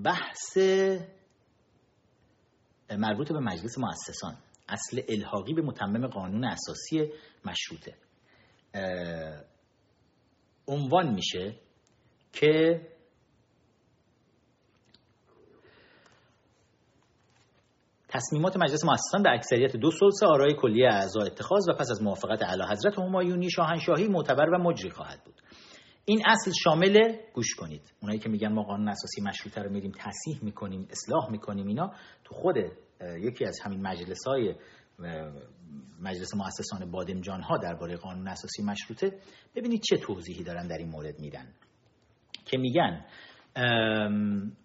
بحث مربوط به مجلس مؤسسان. اصل الحاقی به متمم قانون اساسی مشروطه. عنوان میشه که تصمیمات مجلس مؤسسان به اکثریت دو ثلث آرای کلیه اعضا اتخاذ و پس از موافقت اعلی حضرت همایونی شاهنشاهی معتبر و مجری خواهد بود. این اصل شامل گوش کنید. اونایی که میگن ما قانون اساسی مشروطه رو میریم تصحیح می‌کنیم اصلاح می‌کنیم اینا تو خود یکی از همین مجلس های مجلس مؤسسان بادمجان ها درباره قانون اساسی مشروطه ببینید چه توضیحی دارن در این مورد میدن. که میگن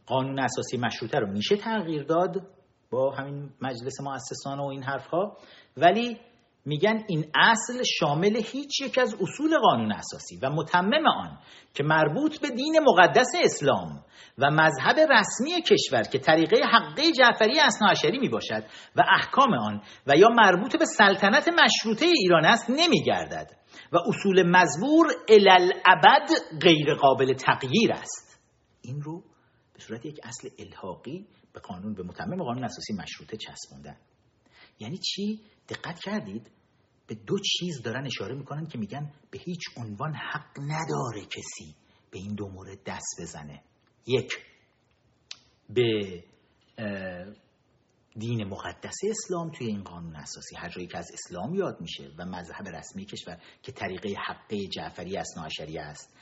قانون اساسی مشروطه رو میشه تغییر داد با همین مجلس مؤسسان و این حرف ها ولی میگن این اصل شامل هیچ یک از اصول قانون اساسی و متمم آن که مربوط به دین مقدس اسلام و مذهب رسمی کشور که طریقه حقه جعفری اصناعشری می باشد و احکام آن و یا مربوط به سلطنت مشروطه ایران است نمی گردد و اصول مزبور الالعبد غیر قابل تغییر است. این رو به صورت یک اصل الحاقی به قانون به متمم قانون اساسی مشروطه چسبوندن. یعنی چی؟ دقت کردید؟ به دو چیز دارن اشاره می‌کنن که میگن به هیچ عنوان حق نداره کسی به این دو مورد دست بزنه. یک به دین مقدس اسلام توی این قانون اساسی هر جایی که از اسلام یاد میشه و مذهب رسمی کشور که طریقه حقه جعفری اصناعشری است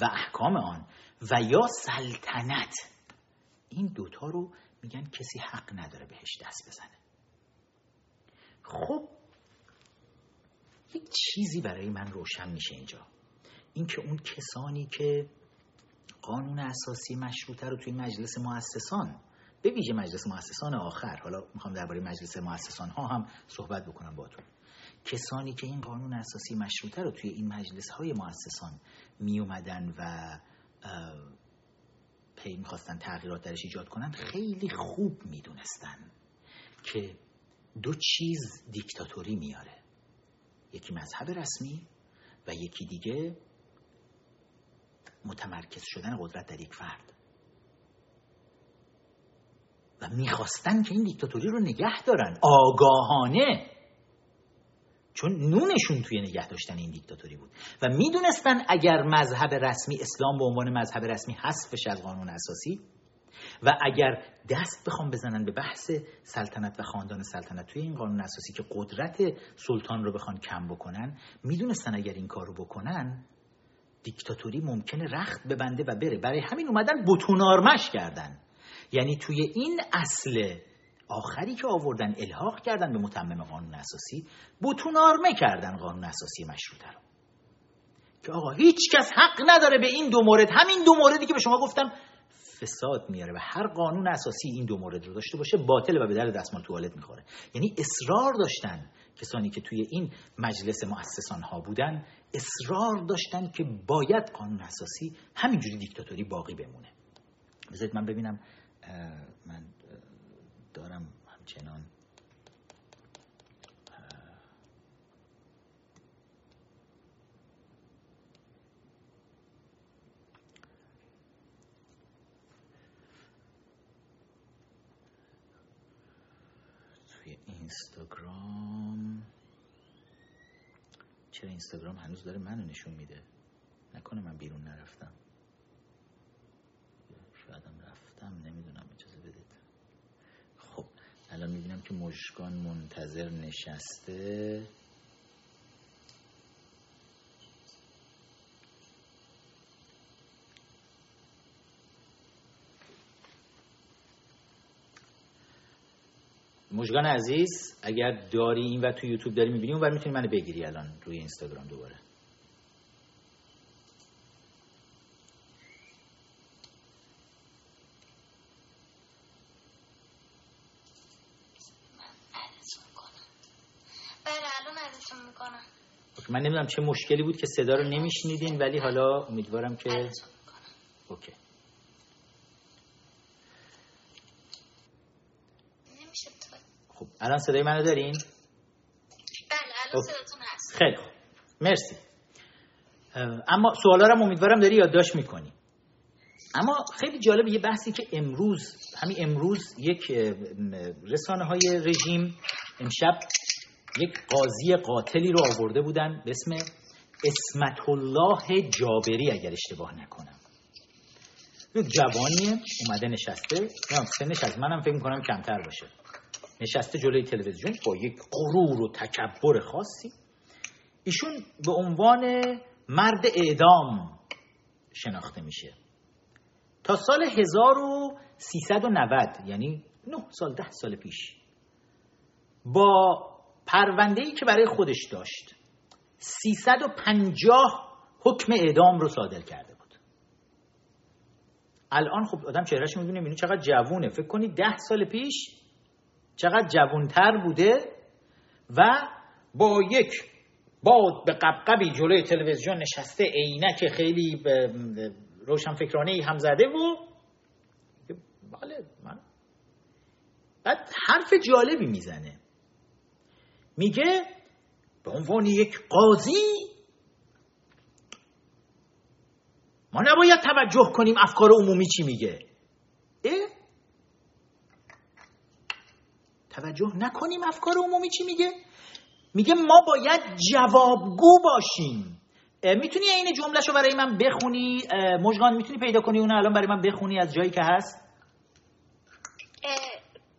و احکام آن و یا سلطنت. این دوتا رو میگن کسی حق نداره بهش دست بزنه. خب یک چیزی برای من روشن میشه اینجا. اینکه اون کسانی که قانون اساسی مشروطه رو توی مجلس مؤسسان به ویژه مجلس مؤسسان آخر حالا می‌خوام درباره مجلس مؤسسان ها هم صحبت بکنم با تو کسانی که این قانون اساسی مشروطه رو توی این مجلس های مؤسسان می اومدن و پی می‌خواستن تغییرات درش ایجاد کنن خیلی خوب می‌دونستن که دو چیز دیکتاتوری میاره. یکی مذهب رسمی و یکی دیگه متمرکز شدن قدرت در یک فرد. و می‌خواستن که این دیکتاتوری رو نگه دارن. آگاهانه. چون نونشون توی نگه داشتن این دیکتاتوری بود. و می‌دونستن اگر مذهب رسمی اسلام به عنوان مذهب رسمی حذفش از قانون اساسی و اگر دست بخوام بزنن به بحث سلطنت و خاندان سلطنت توی این قانون اساسی که قدرت سلطان رو بخوان کم بکنن می‌دونستن اگر این کار رو بکنن دیکتاتوری ممکنه رخت ببنده و بره. برای همین اومدن بتونارمش کردن. یعنی توی این اصل آخری که آوردن الحاق کردن به متمم قانون اساسی بتونارمه کردن قانون اساسی مشروطه رو. که آقا هیچ کس حق نداره به این دو مورد همین دو موردی که به شما گفتم فساد میاره و هر قانون اساسی این دو مورد رو داشته باشه باطل و به در دستمال توالت می‌خوره. یعنی اصرار داشتن کسانی که توی این مجلس مؤسسان ها بودن اصرار داشتن که باید قانون اساسی همینجوری دیکتاتوری باقی بمونه. بذارید من ببینم من دارم همچنان اینستاگرام. چرا اینستاگرام هنوز داره منو نشون میده؟ نکنه من بیرون نرفتم. شایدم رفتم نمی‌دونم اجازه بدید. خب الان می‌بینم که مشکان منتظر نشسته. مجگان عزیز اگر داری این و تو یوتیوب داری می‌بینی اون و می‌تونی منو بگیری الان روی اینستاگرام دوباره. من نمی‌دونم چه مشکلی بود که صدا رو نمیشنیدین ولی حالا امیدوارم که اوکی. الان صدای منو دارین؟ بله الان صداتون هست. خیلی خوب. مرسی. اما سوالا رو امیدوارم داری یادداشت می‌کنی. اما خیلی جالب یه بحثی که امروز همین امروز یک رسانه های رژیم امشب یک قاضی قاتلی رو آورده بودن به اسم اسمت الله جابری اگر اشتباه نکنم. یک جوانی اومده نشسته. سنش از منم فکر می‌کنم کمتر باشه. نشسته جلوی تلویزیون با یک غرور و تکبر خاصی. ایشون به عنوان مرد اعدام شناخته میشه. تا سال 1390 یعنی 9 سال 10 سال پیش با پرونده ای که برای خودش داشت 350 حکم اعدام رو صادر کرده بود. الان خب آدم چهرهش می‌بینه می‌بینه چقدر جوونه. فکر کنید 10 سال پیش چقدر جوانتر بوده و با یک باد به قبقبی جلوی تلویزیون نشسته عینک خیلی روشن فکرانه ای هم زده و بله من بعد حرف جالبی می‌زنه میگه به عنوان یک قاضی ما نباید توجه کنیم افکار عمومی چی میگه اه؟ توجه نکنیم افکار عمومی چی میگه؟ میگه ما باید جوابگو باشیم. می‌تونی این جملهشو برای من بخونی؟ مجگان می‌تونی پیدا کنی اونو؟ الان برای من بخونی از جایی که هست.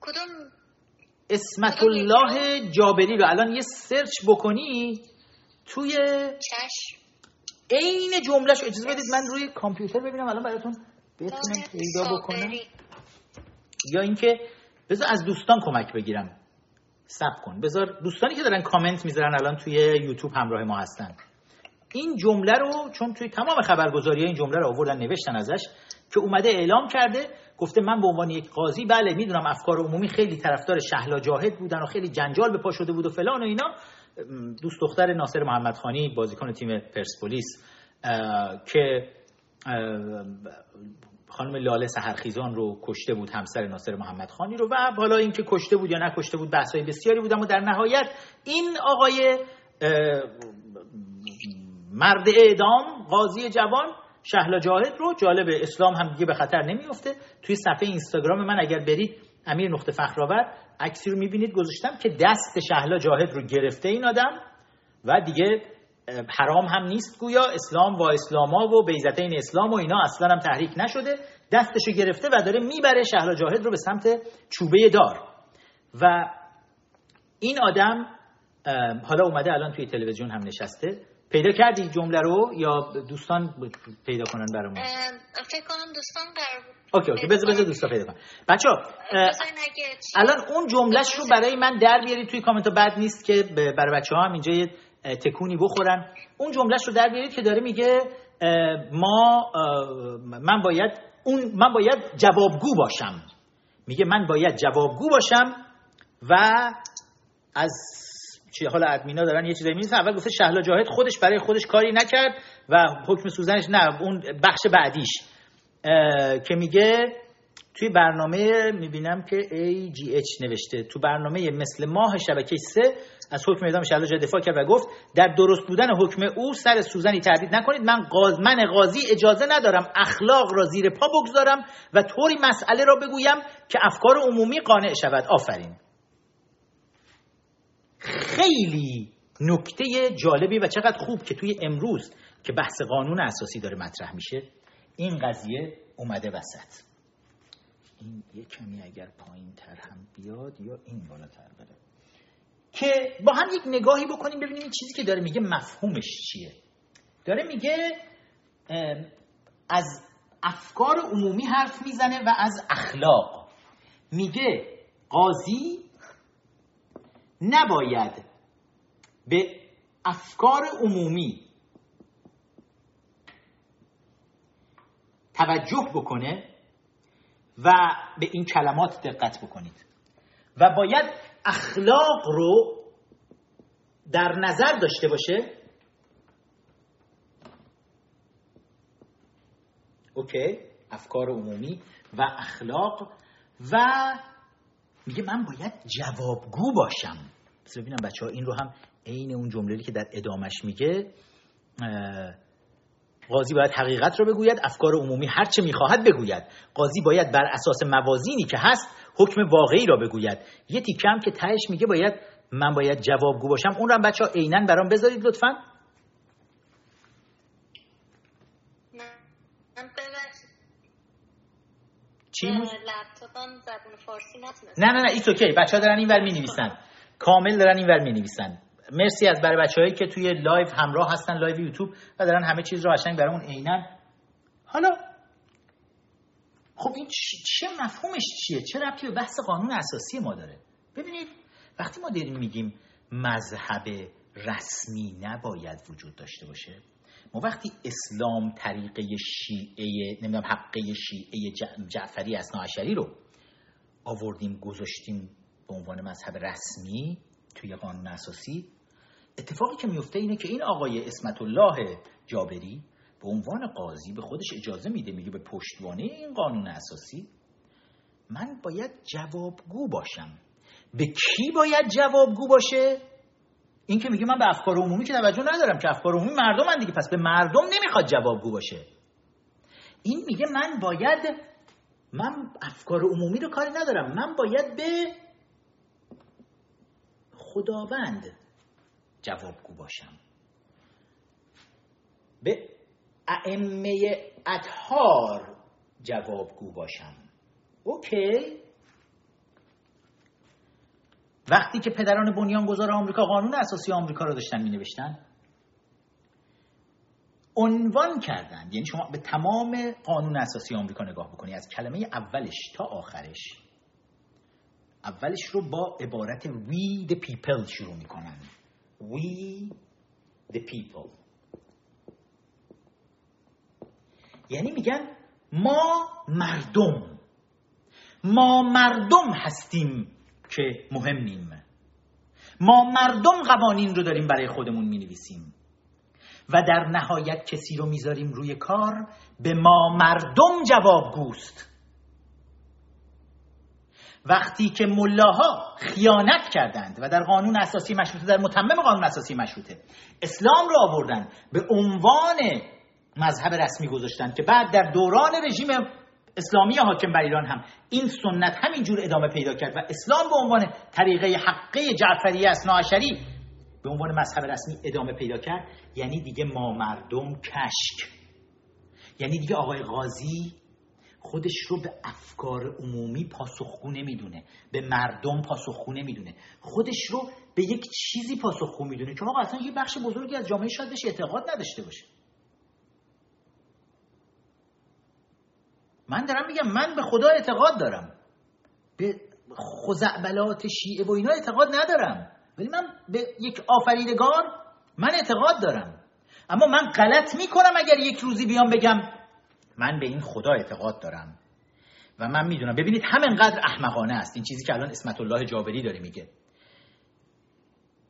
کدوم؟ اسمت الله جابری رو. الان یه سرچ بکنی. توی چشم عین جملهش اجازه بدید من روی کامپیوتر ببینم. الان براتون بتونم پیدا بکنم. یا اینکه بذار از دوستان کمک بگیرم. سب کن. بذار دوستانی که دارن کامنت می‌ذارن الان توی یوتیوب همراه ما هستن. این جمله رو چون توی تمام خبرگزاری این جمله رو آوردن نوشتن ازش که اومده اعلام کرده گفته من به عنوان یک قاضی بله می‌دونم افکار عمومی خیلی طرفدار شهلا جاهد بودن و خیلی جنجال به پا شده بود و فلان و اینا. دوست دختر ناصر محمدخانی بازیکن تیم پرسپولیس که خانم لاله سهرخیزان رو کشته بود همسر ناصر محمدخانی رو و حالا اینکه کشته بود یا نکشته بود بحثای بسیاری بود اما در نهایت این آقای مرد اعدام قاضی جوان شهلا جاهد رو جالب اسلام هم دیگه به خطر نمیفته توی صفحه اینستاگرام من اگر برید امیر نقطه فخرآور عکسی رو می‌بینید گذاشتم که دست شهلا جاهد رو گرفته این آدم و دیگه حرام هم نیست گویا اسلام و اسلاما و بیزتین اسلام و اینا اصلا هم تحریک نشده دستشو گرفته و داره می‌بره شهلا جاهد رو به سمت چوبه دار. و این آدم حالا اومده الان توی تلویزیون هم نشسته. پیدا کردی جمله رو یا دوستان پیدا کنن برامون؟ فکر کنم دوستان قرار okay okay بذار بذار دوستا پیدا کن بچه الان اون جملهش رو برای من در بیارید توی کامنت بد نیست که برای بچه ها هم اینجا یه تکونی بخورن. اون جملهش رو در بیارید که داره میگه ما من باید اون من باید جوابگو باشم. میگه من باید جوابگو باشم و از چی حالا ادمینا دارن یه چیزایی می‌نویسن. اول گفته شهلا جاهد خودش برای خودش کاری نکرد و حکم سوزنش نه اون بخش بعدیش. که میگه توی برنامه می‌بینم که AGH نوشته. تو برنامه مثل ماه شبکه سه از حکم اعدام شهلا جاهد دفاع کرد و گفت در درست بودن حکم او سر سوزنی تردید نکنید. من قاز من قاضی اجازه ندارم اخلاق را زیر پا بگذارم و طوری مسئله را بگویم که افکار عمومی قانع شود. آفرین. خیلی نکته جالبی و چقدر خوب که توی امروز که بحث قانون اساسی داره مطرح میشه این قضیه اومده وسط. این یه کمی اگر پایین تر هم بیاد یا این بالاتر بره. که با هم یک نگاهی بکنیم ببینیم این چیزی که داره میگه مفهومش چیه. داره میگه از افکار عمومی حرف می‌زنه و از اخلاق. میگه قاضی نباید به افکار عمومی توجه بکنه و به این کلمات دقت بکنید. و باید اخلاق رو در نظر داشته باشه. اوکی افکار عمومی و اخلاق. و میگه من باید جوابگو باشم. ببینم بچه ها این رو هم عین اون جمله که در ادامش میگه قاضی باید حقیقت رو بگوید افکار عمومی هر چه می‌خواهد بگوید. قاضی باید بر اساس موازینی که هست حکم واقعی را بگوید. یه تیکم که تهش میگه باید من باید جوابگو باشم. اون رو بچه ها عینا برام بذارید لطفا. چی؟ نه نه نه it's okay. بچه ها دارن این ور می نویسن کامل دارن این ور می نویسن مرسی از برای بچه هایی که توی لایو همراه هستن لایو یوتیوب و دارن همه چیز رو قشنگ برامون عینا حالا خب این چه مفهومش چیه؟ چه ربطی به بحث قانون اساسی ما داره؟ ببینید وقتی ما داریم میگیم مذهب رسمی نباید وجود داشته باشه ما وقتی اسلام طریقه شیعه نمی‌دونم حقه شیعه جعفری اصناعشری رو آوردیم گذاشتیم به عنوان مذهب رسمی توی قانون اساسی اتفاقی که میفته اینه که این آقای اسمت الله جابری به عنوان قاضی به خودش اجازه میده میگه به پشتوانه این قانون اساسی. من باید جوابگو باشم. به کی باید جوابگو باشه؟ این که میگه من به افکار عمومی که توجه ندارم که افکار عمومی مردم دیگه پس به مردم نمی‌خواد جوابگو باشه. این میگه من باید من افکار عمومی رو کاری ندارم. من باید به خداوند جوابگو باشم. به ائمه اطهار جوابگو باشم. اوکی. وقتی که پدران بنیانگذار آمریکا قانون اساسی آمریکا رو داشتن می نوشتن عنوان کردند یعنی شما به تمام قانون اساسی آمریکا نگاه بکنی از کلمه اولش تا آخرش اولش رو با عبارت we the people شروع می‌کنن. We the people. یعنی میگن ما مردم. ما مردم هستیم که مهمیم. ما مردم قوانین رو داریم برای خودمون می نویسیم و در نهایت کسی رو می‌ذاریم روی کار به ما مردم جواب گوست. وقتی که ملاها خیانت کردند و در قانون اساسی مشروطه در متمم قانون اساسی مشروطه اسلام رو آوردن به عنوان مذهب رسمی گذاشتن که بعد در دوران رژیم اسلامی حاکم بر ایران هم این سنت همینجور ادامه پیدا کرد و اسلام به عنوان طریقه حقه جعفری اصناعشری به عنوان مذهب رسمی ادامه پیدا کرد یعنی دیگه ما مردم کشک. یعنی دیگه آقای قاضی خودش رو به افکار عمومی پاسخگو نمی‌دونه به مردم پاسخگو نمی‌دونه. خودش رو به یک چیزی پاسخگو می‌دونه که آقا اصلا یه بخش بزرگی از جامعه شاید بهش اعتقاد نداشته باشه. من دارم میگم من به خدا اعتقاد دارم. به خزعبلات شیعه و اینا اعتقاد ندارم. ولی من به یک آفریدگار من اعتقاد دارم. اما من غلط می‌کنم اگر یک روزی بیام بگم من به این خدا اعتقاد دارم. و من می‌دونم. ببینید همینقدر احمقانه است. این چیزی که الان اسمت الله جابری داره میگه.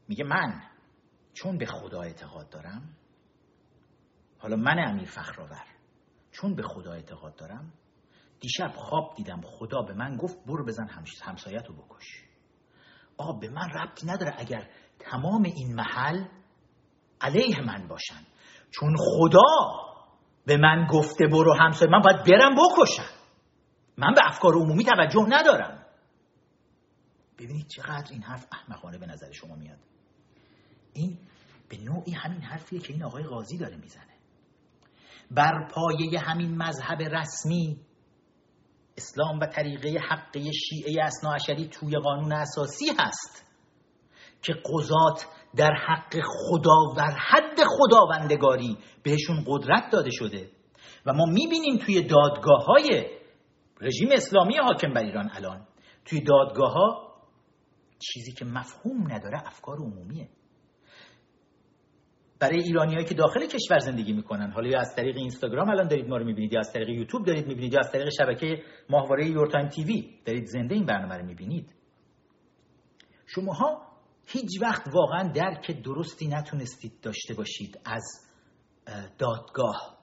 میگه من چون به خدا اعتقاد دارم حالا من امیر فخرآور چون به خدا اعتقاد دارم دیشب خواب دیدم. خدا به من گفت برو بزن همسایت رو بکش. آقا به من ربطی نداره اگر تمام این محل علیه من باشن. چون خدا به من گفته برو همسایه من باید برم بکشم. من به افکار عمومی توجه ندارم. ببینید چقدر این حرف احمقانه به نظر شما میاد. این به نوعی همین حرفیه که این آقای قاضی داره می‌زنه. بر پایه همین مذهب رسمی اسلام و طریقه حقه شیعه اسناعشری توی قانون اساسی هست که قضات در حق خدا و حد خداوندگاری بهشون قدرت داده شده. و ما می‌بینیم توی دادگاه های رژیم اسلامی حاکم بر ایران الان توی دادگاه ها چیزی که مفهوم نداره افکار عمومیه. برای ایرانیایی که داخل کشور زندگی می‌کنن. حالا یا از طریق اینستاگرام الان دارید ما رو می‌بینید یا از طریق یوتیوب دارید می‌بینید یا از طریق شبکه ماهواره یورتایم تیوی دارید زنده این برنامه رو می‌بینید. شماها هیچ وقت واقعا درک درستی نتونستید داشته باشید از دادگاه.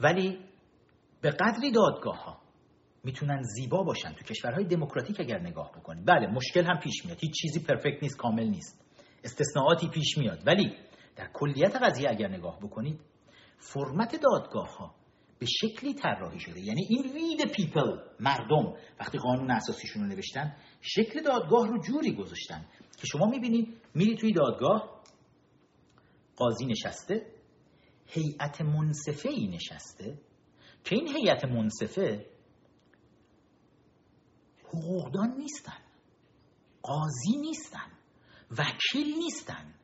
ولی به قدری دادگاه ها می‌تونن زیبا باشن تو کشورهای دموکراتیک اگر نگاه بکنید. بله مشکل هم پیش میاد. هیچ چیزی پرفکت نیست کامل نیست. استثناءاتی پیش میاد. ولی در کلیت قضیه اگر نگاه بکنید فرمت دادگاه ها به شکلی طراحی شده. یعنی این وید پیپل مردم وقتی قانون اساسیشون رو نوشتن شکل دادگاه رو جوری گذاشتن که شما می‌بینید میری توی دادگاه قاضی نشسته هیئت منصفه ای نشسته. که این هیئت منصفه حقوقدان نیستن قاضی نیستن. وکیل نیستن.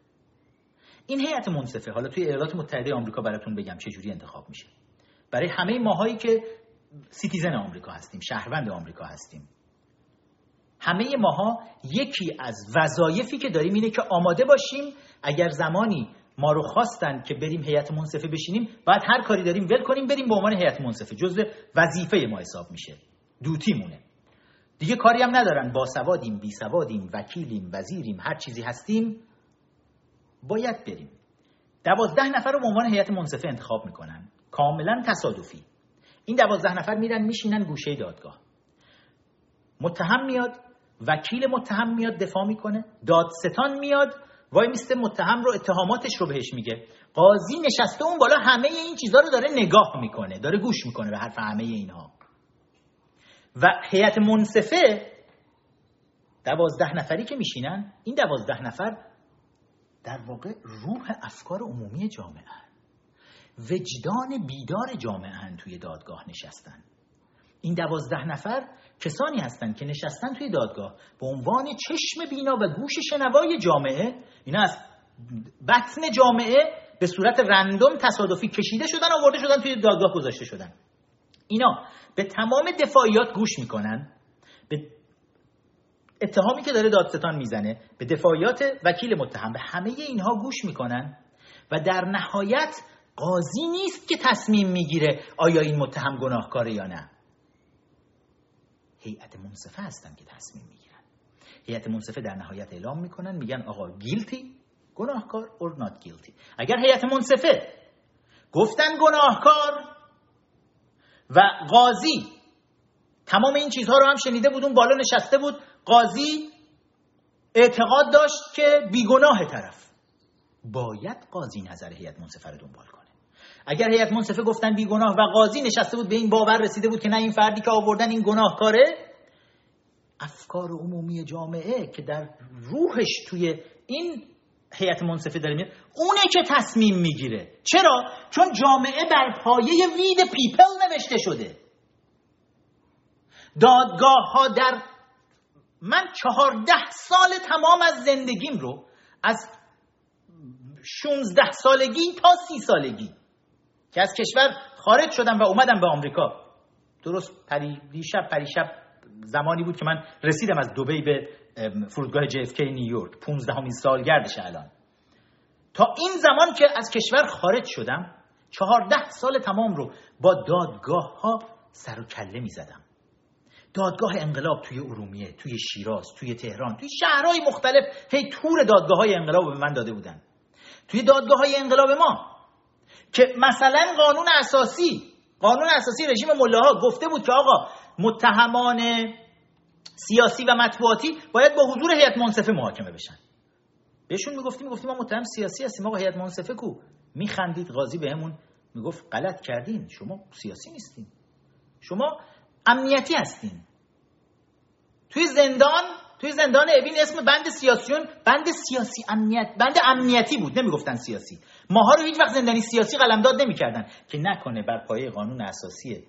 این هیئت منصفه حالا توی ایالات متحده آمریکا براتون بگم چه جوری انتخاب میشه. برای همه ماهایی که citizen آمریکا هستیم شهروند آمریکا هستیم. همه ماها یکی از وظایفی که داریم اینه که آماده باشیم اگر زمانی ما رو خواستن که بریم هیئت منصفه بشینیم باید هر کاری داریم ول کنیم بریم به عنوان هیئت منصفه. جزء وظیفه ما حساب میشه. duty مونه. دیگه کاری هم ندارن. با سوادیم بی سوادیم وکیلیم وزیریم هر چیزی هستیم باید بریم. دوازده نفر رو به عنوان هیئت منصفه انتخاب می‌کنن. کاملا تصادفی. این دوازده نفر میرن میشینن گوشه دادگاه. متهم میاد وکیل متهم میاد دفاع می‌کنه. دادستان میاد وای میسته متهم رو اتهاماتش رو بهش میگه. قاضی نشسته اون بالا همه این چیزها رو داره نگاه می‌کنه داره گوش می‌کنه به حرف همه اینها. و هیئت منصفه دوازده نفری که میشینن این دوازده نفر در واقع روح افکار عمومی جامعه وجدان بیدار جامعه توی دادگاه نشستن. این دوازده نفر کسانی هستند که نشستن توی دادگاه به عنوان چشم بینا و گوش شنوای جامعه اینا از بطن جامعه به صورت رندوم تصادفی کشیده شدن آورده شدن توی دادگاه گذاشته شدن. اینا به تمام دفاعیات گوش می‌کنن به اتهامی که داره دادستان می‌زنه به دفاعیات وکیل متهم به همه اینها گوش می‌کنن و در نهایت قاضی نیست که تصمیم می‌گیره آیا این متهم گناهکاره یا نه. هیئت منصفه هستن که تصمیم می‌گیرن. هیئت منصفه در نهایت اعلام می‌کنن میگن آقا گیلتی گناهکار اور نات گیلتی اگر هیئت منصفه گفتن گناهکار و قاضی. تمام این چیزها رو هم شنیده بود اون بالا نشسته بود. قاضی اعتقاد داشت که بیگناه طرف. باید قاضی نظر هیئت منصفه رو دنبال کنه. اگر هیئت منصفه گفتن بیگناه و قاضی نشسته بود به این باور رسیده بود که نه این فردی که آوردن این گناهکاره افکار عمومی جامعه که در روحش توی این هیئت منصفه داره میاد اونه که تصمیم می‌گیره. چرا؟ چون جامعه بر پایه وید پیپل نوشته شده. دادگاه ها در من چهارده سال تمام از زندگیم رو از 16 سالگی تا سی سالگی که از کشور خارج شدم و اومدم به آمریکا. درست پری دیشب پریشب زمانی بود که من رسیدم از دبی به فرودگاه JFK نیویورک. 15 همین سالگردش الان. تا این زمان که از کشور خارج شدم چهارده سال تمام رو با دادگاه ها سر و کله می زدم دادگاه انقلاب توی ارومیه توی شیراز توی تهران توی شهرهای مختلف هی تور دادگاه های انقلاب به من داده بودن. توی دادگاه های انقلاب ما که مثلا قانون اساسی قانون اساسی رژیم ملاها گفته بود که آقا متهمان سیاسی و مطبوعاتی باید با حضور هیئت منصفه محاکمه بشن. بهشون می‌گفتیم می‌گفتیم ما متهم سیاسی هستیم. آقا هیئت منصفه کو؟ میخندید قاضی بهمون می‌گفت غلط کردین. شما سیاسی نیستین. شما امنیتی هستین. توی زندان توی زندان اوین اسم بند سیاسیون بند سیاسی امنیت بند امنیتی بود. نمی‌گفتن سیاسی. ماها رو هیچ وقت زندانی سیاسی قلمداد نمی‌کردن که نکنه بر پایه قانون اساسی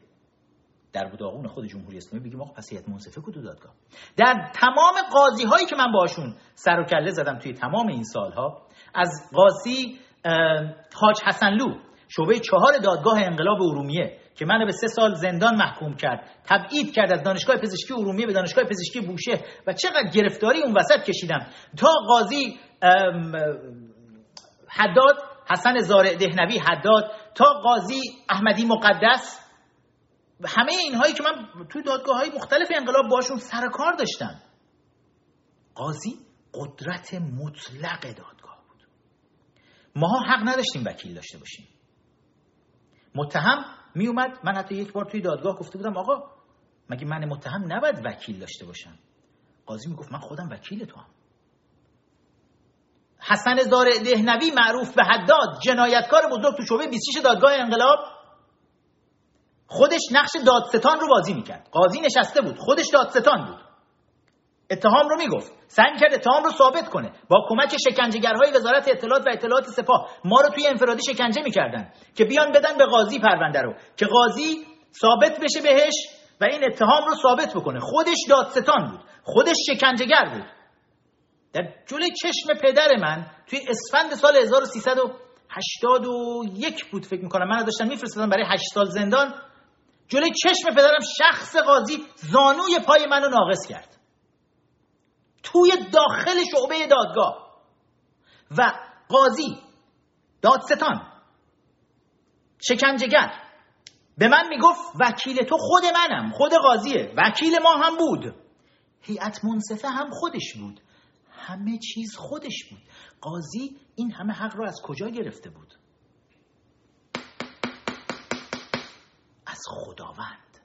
در بداغون خود جمهوری اسلامی بگیم آقا پس منصفه کدو دادگاه؟ در تمام قاضی هایی که من باشون سر و کله زدم توی تمام این سالها از قاضی حاج حسنلو شعبه چهار دادگاه انقلاب ارومیه که منو به سه سال زندان محکوم کرد تبعید کرد از دانشگاه پزشکی ارومیه به دانشگاه پزشکی بوشه و چقدر گرفتاری اون وسط کشیدم تا قاضی حداد حسن زارع دهنوی حداد تا قاضی احمدی مقدس همه اینهایی که من توی دادگاه های مختلف انقلاب باشون سر کار داشتم. قاضی قدرت مطلق دادگاه بود. ماها حق نداشتیم وکیل داشته باشیم. متهم می اومد من حتی یک بار توی دادگاه گفته بودم آقا مگه من متهم نباید وکیل داشته باشم؟ قاضی می‌گفت من خودم وکیل تو هم. حسن زار دهنوی معروف به حداد جنایتکار بزرگ تو شعبه 26 دادگاه انقلاب خودش نقش دادستان رو بازی می‌کرد. قاضی نشسته بود. خودش دادستان بود. اتهام رو می‌گفت. سعی کرد اتهام رو ثابت کنه. با کمک شکنجهگرهای وزارت اطلاعات و اطلاعات سپاه ما رو توی انفرادی شکنجه می‌کردن که بیان بدن به قاضی پرونده رو. که قاضی ثابت بشه بهش و این اتهام رو ثابت بکنه. خودش دادستان بود. خودش شکنجهگر بود. در جلوی چشم پدر من توی اسفند سال 1381 بود فکر می‌کنم. من داشتم میفرستادم برای 8 سال زندان. جلوی چشم پدرم شخص قاضی زانوی پای منو ناقص کرد. توی داخل شعبه دادگاه. و قاضی دادستان شکنجهگر. به من می‌گفت وکیل تو خود منم خود قاضیه وکیل ما هم بود. هیئت منصفه هم خودش بود. همه چیز خودش بود. قاضی این همه حق رو از کجا گرفته بود؟ از خداوند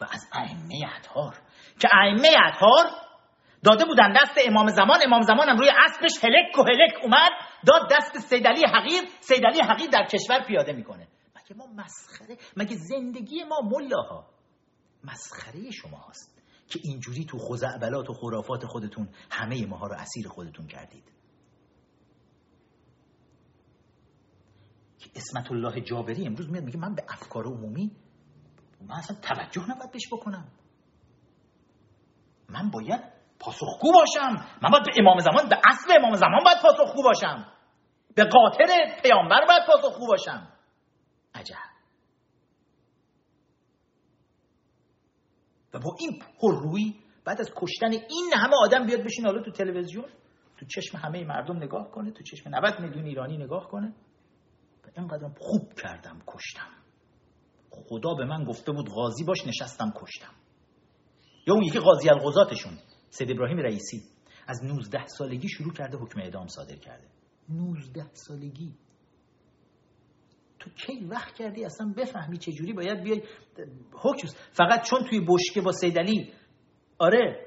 و از ائمه اطهار که ائمه اطهار داده بودن دست امام زمان امام زمان هم روی اسبش هلک و هلک اومد داد دست سیدلی حقیر سیدلی حقیر در کشور پیاده می‌کنه. مگه ما مسخره مگه زندگی ما ملاها مسخره شما هست که اینجوری تو خزعبلات و خرافات خودتون همه ماها رو اسیر خودتون کردید؟ که اسمت الله جابری امروز میاد میگه من به افکار عمومی من اصلا توجه نباید بهش بکنم. من باید پاسخگو باشم. من باید به امام زمان به اصل امام زمان باید پاسخگو باشم. به قاطر پیامبر باید پاسخگو باشم. عجب. و با این پررویی بعد از کشتن این همه آدم بیاد بشین حالا تو تلویزیون تو چشم همه مردم نگاه کنه تو چشم 90 میلیون ایرانی نگاه کنه. اینقدر خوب کردم کشتم. خدا به من گفته بود غازی باش نشستم کشتم. یا اون یکی قاضی القضاتشون سید ابراهیم رئیسی از 19 سالگی شروع کرده حکم اعدام صادر کرده. 19 سالگی. تو کی وقت کردی اصلا بفهمی چه جوری باید بیای؟ حکم فقط چون توی بشکه با سیدلی آره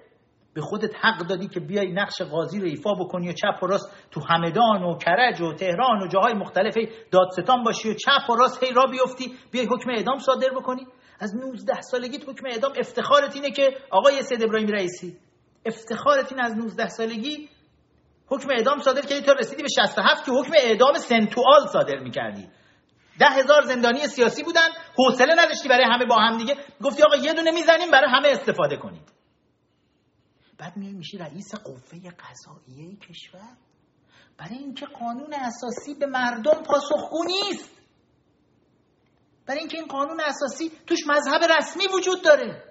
به خودت حق دادی که بیای نقش قاضی رو ایفا بکنی و چپ و راست تو همدان و کرج و تهران و جاهای مختلف دادستان باشی و چپ و راست هی را بیفتی بیای حکم اعدام صادر بکنی. از 19 سالگی حکم اعدام افتخارت اینه که آقای سید ابراهیم رئیسی افتخارت این از 19 سالگی حکم اعدام صادر کردی تا رسیدی به 67 که حکم اعدام سنتوال صادر می‌کردی. ده هزار زندانی سیاسی بودن حوصله نداشتی برای همه با هم دیگه. گفتی آقا یه دونه می‌زنیم برای همه استفاده کنید. بعد میای میشی رئیس قوه قضاییه کشور؟ برای اینکه قانون اساسی به مردم پاسخگو نیست. برای اینکه این قانون اساسی توش مذهب رسمی وجود داره.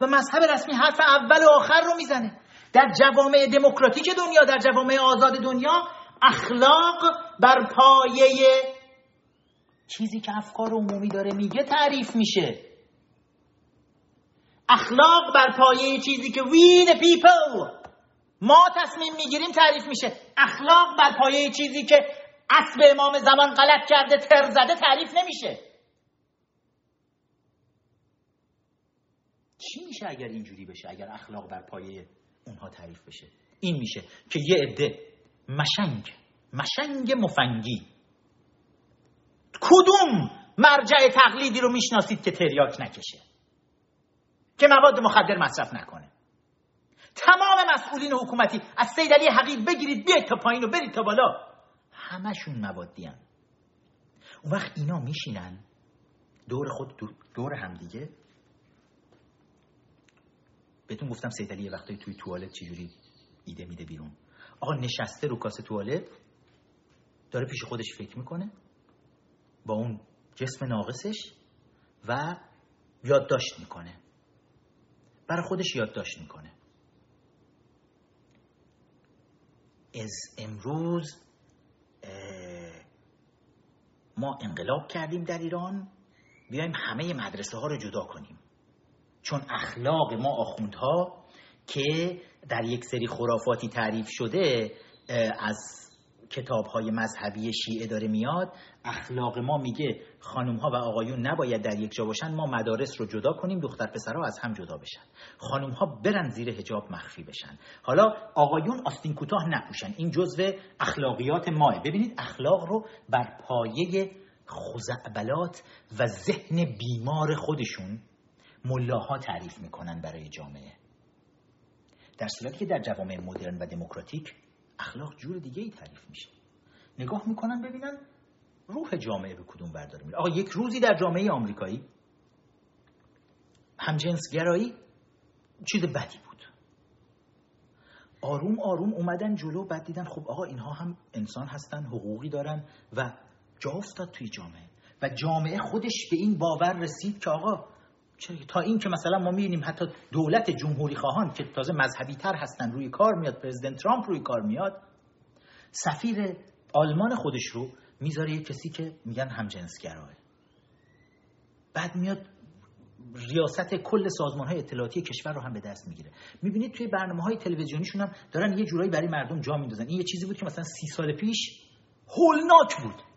و مذهب رسمی حرف اول و آخر رو می‌زنه. در جوامع دموکراتیک دنیا در جوامع آزاد دنیا اخلاق بر پایه چیزی که افکار عمومی داره میگه تعریف میشه. اخلاق بر پایه چیزی که the people ما تصمیم می‌گیریم تعریف میشه. اخلاق بر پایه چیزی که اسب امام زمان غلط کرده تر زده تعریف نمیشه. چی میشه اگر اینجوری بشه؟ اگر اخلاق بر پایه اونها تعریف بشه؟ این میشه که یه عده مشنگ مشنگ مفنگی. کدوم مرجع تقلیدی رو می‌شناسید که تریاک نکشه؟ که مواد مخدر مصرف نکنه. تمام مسئولین حکومتی از سید علی حقیر بگیرید بیاید تا پایین و برید تا بالا. همشون موادی اون وقت اینا میشینن. دور خود دور همدیگه بهتون گفتم سید علی وقتی توی توالت چجوری ایده میده بیرون. آقا نشسته رو کاسه توالت داره پیش خودش فکر می‌کنه با اون جسم ناقصش و یادداشت می‌کنه. برای خودش یادداشت می‌کنه. از امروز ما انقلاب کردیم در ایران بیایم همه مدرسه ها رو جدا کنیم. چون اخلاق ما آخوندها که در یک سری خرافاتی تعریف شده از کتاب های مذهبی شیعه داره میاد اخلاق ما میگه خانم ها و آقایون نباید در یک جا باشن ما مدارس رو جدا کنیم دختر پسرها از هم جدا بشن. خانم ها برن زیر حجاب مخفی بشن. حالا آقایون آستین کوتاه نپوشن. این جزو اخلاقیات ماه. ببینید اخلاق رو بر پایه خزعبلات و ذهن بیمار خودشون ملاها تعریف می‌کنن برای جامعه. در صورتی که در جوامع مدرن و دموکراتیک اخلاق جور دیگه ای تعریف میشه. نگاه می‌کنن ببینن روح جامعه به کدوم برداره میره. آقا یک روزی در جامعه آمریکایی همجنسگرایی چیز بدی بود. آروم آروم اومدن جلو بعد دیدن خب آقا اینها هم انسان هستن حقوقی دارن و جا افتاد توی جامعه. و جامعه خودش به این باور رسید که آقا تا این که مثلا ما می‌بینیم حتی دولت جمهوری خواهان که تازه مذهبی تر هستن روی کار میاد پرزیدنت ترامپ روی کار میاد سفیر آلمان خودش رو می‌ذاره یه کسی که میگن همجنسگراه. بعد میاد ریاست کل سازمان های اطلاعاتی کشور رو هم به دست می‌گیره. می‌بینید توی برنامه های تلویزیونیشون هم دارن یه جورایی برای مردم جا میندازن. این یه چیزی بود که مثلا سی سال پیش هولناک بود.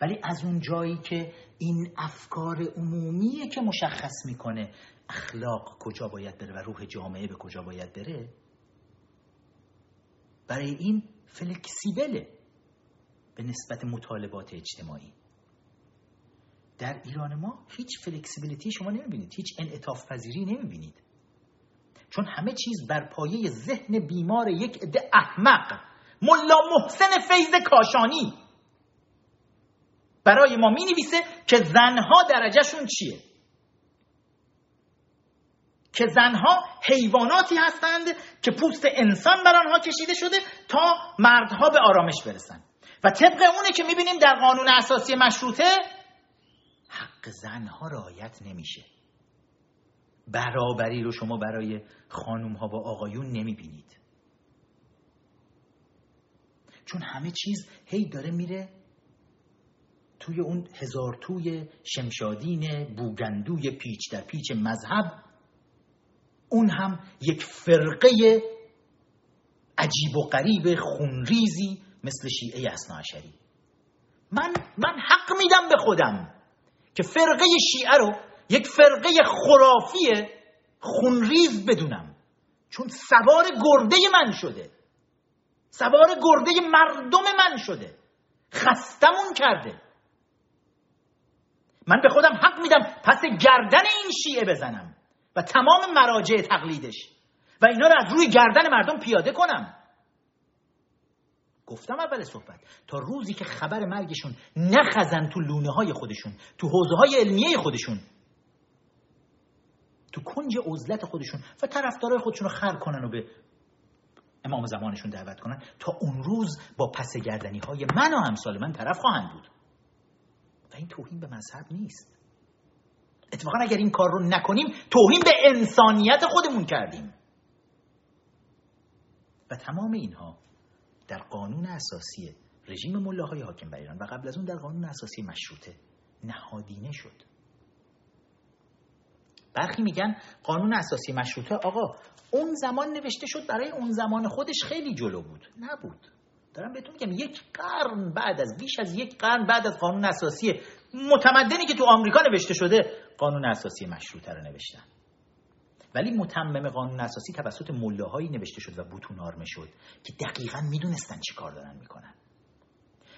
ولی از اون جایی که این افکار عمومیه که مشخص می‌کنه اخلاق کجا باید بره و روح جامعه به کجا باید بره برای این فلکسیبله به نسبت مطالبات اجتماعی. در ایران ما هیچ فلکسیبیلیتی شما نمی‌بینید هیچ انعطاف پذیری نمی‌بینید. چون همه چیز بر پایه ذهن بیمار یک عده احمق ملا محسن فیض کاشانی. برای ما می نویسه که زنها درجهشون چیه. که زنها حیواناتی هستند که پوست انسان بر آنها کشیده شده تا مردها به آرامش برسن. و طبق اونه که می‌بینیم در قانون اساسی مشروطه حق زنها رعایت نمیشه. برابری رو شما برای خانوم ها با آقایون نمی‌بینید. چون همه چیز هی داره میره توی اون هزار توی شمشادین بوگندوی پیچ در پیچ مذهب اون هم یک فرقه عجیب و غریب خونریزی مثل شیعه اصناعشری من من حق میدم به خودم که فرقه شیعه رو یک فرقه خرافی خونریز بدونم. چون سوار گرده من شده. سوار گرده مردم من شده. خستمون کرده. من به خودم حق میدم پس گردن این شیعه بزنم و تمام مراجع تقلیدش و اینا رو از روی گردن مردم پیاده کنم. گفتم اول صحبت. تا روزی که خبر مرگشون نخزن تو لونه های خودشون تو حوزه های علمیه خودشون. تو کنج عزلت خودشون و طرفدارای خودشون رو خر کنن و به امام زمانشون دعوت کنن. تا اون روز با پس گردنی های من و همسال من طرف خواهند بود. و این توهین به مذهب نیست. اتفاقا اگر این کار رو نکنیم توهین به انسانیت خودمون کردیم. و تمام اینها در قانون اساسی رژیم ملاهای حاکم بر ایران و قبل از اون در قانون اساسی مشروطه نهادینه شد. برخی میگن قانون اساسی مشروطه آقا اون زمان نوشته شد برای اون زمان خودش خیلی جلو بود. نبود. دارم بهتون میگم یک قرن بعد از بیش از یک قرن بعد از قانون اساسی متمدنی که تو آمریکا نوشته شده قانون اساسی مشروطه رو نوشتن. ولی متمم قانون اساسی توسط ملاهایی نوشته شد و بوتون آرمه شد که دقیقا می‌دونستن چی کار دارن می‌کنن.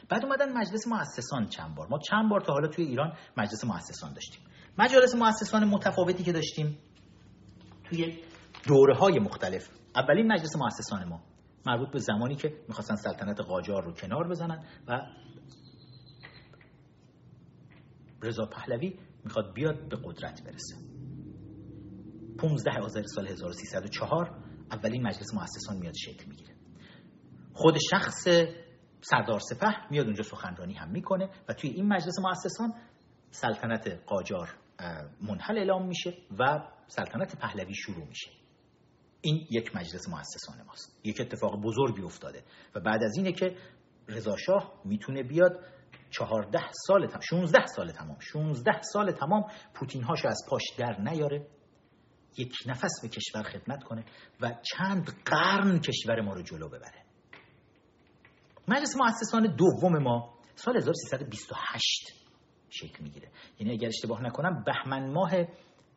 بعد اومدن مجلس مؤسسان چند بار. ما چند بار تا حالا توی ایران مجلس مؤسسان داشتیم. مجالس مؤسسان متفاوتی که داشتیم توی دوره های مختلف. اولین مجلس مؤسسان ما. مربوط به زمانی که می‌خواستن سلطنت قاجار رو کنار بزنن و رضا پهلوی می‌خواد بیاد به قدرت برسه. 15 آذر سال 1304 اولین مجلس مؤسسان میاد شکل می‌گیره. خود شخص سردار سپه میاد اونجا سخنرانی هم می‌کنه و توی این مجلس مؤسسان سلطنت قاجار منحل اعلام میشه و سلطنت پهلوی شروع میشه. این یک مجلس مؤسسان ماست. یک اتفاق بزرگی افتاده و بعد از اینه که رضا شاه می‌تونه بیاد چهارده سال تمام 16 سال تمام 16 سال تمام پوتین هاشو از پاش در نیاره یک نفس به کشور خدمت کنه و چند قرن کشور ما رو جلو ببره. مجلس مؤسسان دوم ما سال 1328 شکل می‌گیره. یعنی اگر اشتباه نکنم بهمن ماه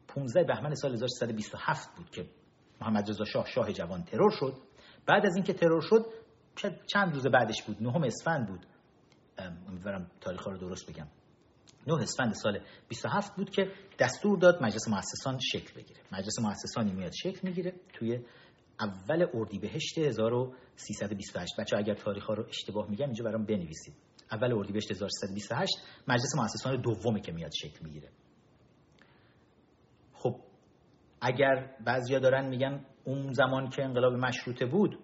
15 بهمن سال 1327 بود که محمد رضا شاه شاه جوان ترور شد. بعد از اینکه ترور شد چند روز بعدش بود نهم اسفند بود. امیدوارم تاریخ رو درست بگم. نه اسفند سال 27 بود که دستور داد مجلس مؤسسان شکل بگیره. مجلس مؤسسانی میاد شکل می‌گیره توی اول اردیبهشت 1328 بچه اگر تاریخ رو اشتباه میگم اینجا برام بنویسید. اول اردیبهشت 1328 مجلس مؤسسان دومی که میاد شکل می‌گیره خب اگر بعضیا دارن میگن اون زمان که انقلاب مشروطه بود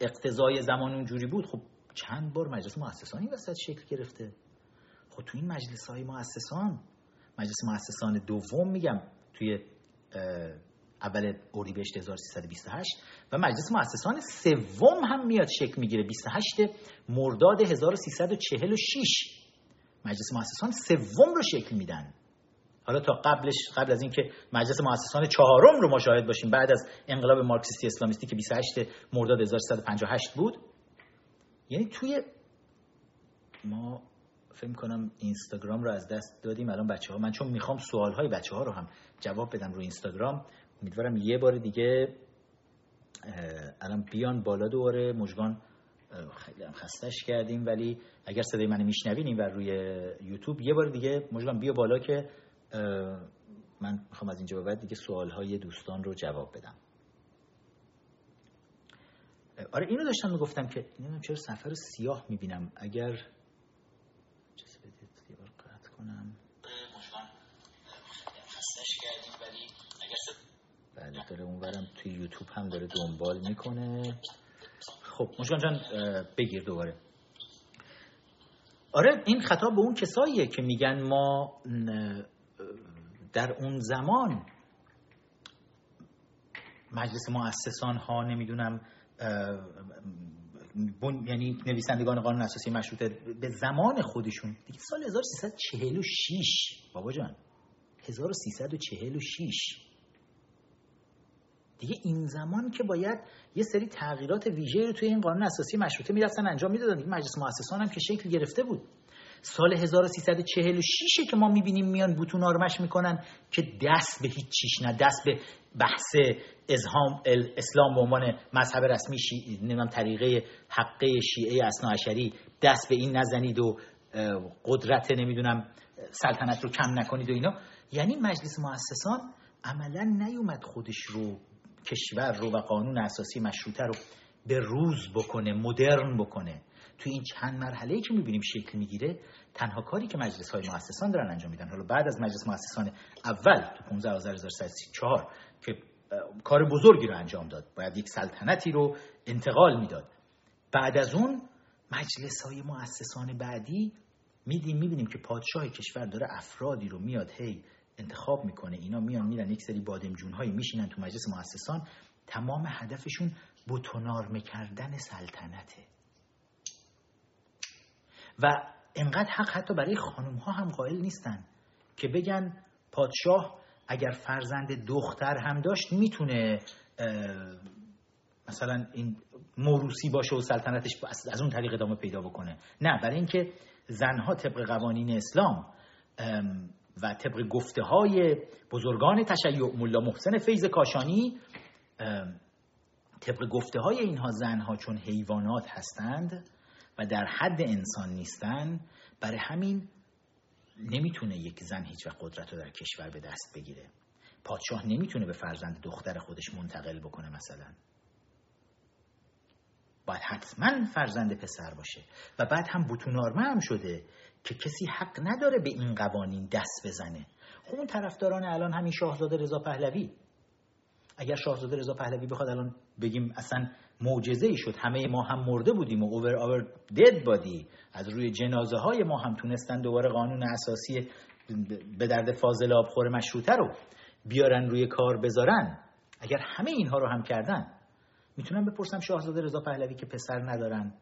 اقتضای زمان اونجوری بود خب چند بار مجلس مؤسسانی وسط شکل گرفته. خب تو این مجلس های مؤسسان مجلس مؤسسان دوم میگم توی اول اردیبهشت 1328 و مجلس مؤسسان سوم هم میاد شکل می‌گیره. 28 مرداد 1346 مجلس مؤسسان سوم رو شکل میدن. حالا تا قبلش قبل از اینکه مجلس مؤسسان چهارم رو مشاهد باشیم بعد از انقلاب مارکسیستی اسلامیستی که 28 مرداد 1358 بود یعنی توی ما فکر کنم اینستاگرام رو از دست دادیم الان بچه ها من چون می‌خوام سوال های بچه ها رو هم جواب بدم روی اینستاگرام امیدوارم یه بار دیگه الان بیان بالا دوباره مجگان خیلی هم خستش کردیم ولی اگر صدای من میشنوین و روی یوتیوب یه بار دیگه مجگان بیا بالا که من می‌خوام از اینجا به بعد دیگه سوال های دوستان رو جواب بدم. آره اینو داشتم می‌گفتم که نمی‌دونم چرا سفر سیاه می‌بینم. اگر چیز بدید دیوار قطع کنم. بله داره اونورم توی یوتیوب هم داره دنبال می‌کنه. خب مشکان جان بگیر دوباره. آره این خطاب به اون کساییه که میگن ما در اون زمان مجلس مؤسسان ها نمی‌دونم یعنی نویسندگان قانون اساسی مشروطه به زمان خودشون. دیگه سال 1346 بابا جان. 1346 دیگه این زمان که باید یه سری تغییرات ویژه رو توی این قانون اساسی مشروطه می‌رفتن انجام می‌دادن. این مجلس مؤسسان هم که شکل گرفته بود. سال 1346 که ما می‌بینیم میان بوتون آرمش می‌کنن که دست به هیچ چیش نه دست به بحث ازهام اسلام به عنوان مذهب رسمی شی... طریقه حقه شیعه اصناعشری دست به این نزنید و قدرت نمی‌دونم سلطنت رو کم نکنید و اینا. یعنی مجلس مؤسسان عملا نیومد خودش رو کشور رو و قانون اساسی مشروطه رو به روز بکنه مدرن بکنه. توی این چند مرحله که می‌بینیم شکل می‌گیره تنها کاری که مجلس های مؤسسان دارن انجام میدن. حالا بعد از مجلس مؤسسان اول تو 15 آذر 1334 که کار بزرگی رو انجام داد. باید یک سلطنتی رو انتقال می‌داد. بعد از اون مجلس های مؤسسان بعدی میدیم می‌بینیم که پادشاه کشور داره افرادی رو میاد هی انتخاب می‌کنه. اینا میان میرن یک سری بادمجون هایی میشینن تو مجلس مؤسسان. تمام هدفشون بوتونارمه کردن سلطنته. و انقدر حق حتی برای خانم ها هم قائل نیستن که بگن پادشاه اگر فرزند دختر هم داشت می‌تونه مثلا این موروسی باشه و سلطنتش از اون طریق ادامه پیدا بکنه. نه برای اینکه زنها طبق قوانین اسلام و طبق گفته های بزرگان تشیع ملا محسن فیض کاشانی طبق گفته های اینها زنها چون حیوانات هستند و در حد انسان نیستن برای همین نمی‌تونه یک زن هیچ و قدرت رو در کشور به دست بگیره. پادشاه نمی‌تونه به فرزند دختر خودش منتقل بکنه مثلا. باید حتما فرزند پسر باشه و بعد هم بوتونارمه هم شده که کسی حق نداره به این قوانین دست بزنه. خب اون طرفداران الان همین شاهزاده رضا پهلوی. اگر شاهزاده رضا پهلوی بخواد الان بگیم اصلا معجزه ای شد. همه ما هم مرده بودیم و اوور آور دد بادی از روی جنازه های ما هم تونستن دوباره قانون اساسی به درد فاضل آبخور مشروطه رو بیارن روی کار بذارن. اگر همه اینها رو هم کردن می‌تونم بپرسم شاهزاده رضا پهلوی که پسر ندارن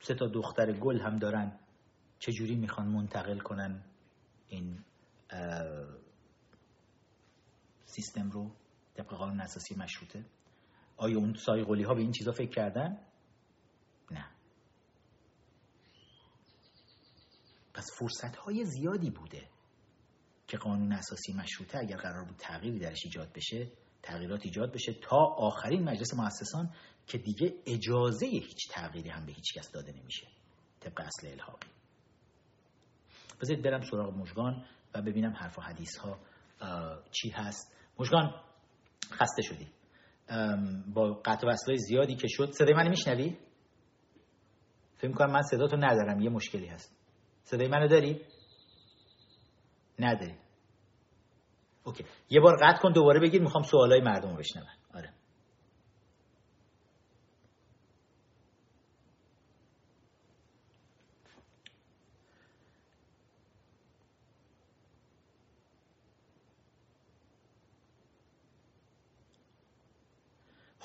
سه تا دختر گل هم دارن چجوری می‌خوان منتقل کنن این سیستم رو؟ طبق قانون اساسی مشروطه؟ آیا اون سایقلی ها به این چیزا فکر کردن؟ نه. پس فرصت های زیادی بوده که قانون اساسی مشروطه اگر قرار بود تغییری درش ایجاد بشه تغییرات ایجاد بشه تا آخرین مجلس مؤسسان که دیگه اجازه هیچ تغییری هم به هیچ کس داده نمیشه. طبق اصل الحاقی. بذارید برم سراغ مژگان و ببینم حرف و حدیث ها چی هست. مژگان خسته شدی. با قطع وصلای زیادی که شد. صدای منو میشنوی؟ فکر کنم من صدا تو ندارم یه مشکلی هست. صدای منو داری؟ نداری. اوکی. یه بار قطع کن دوباره بگید می‌خوام سوالای مردم رو بشنون آره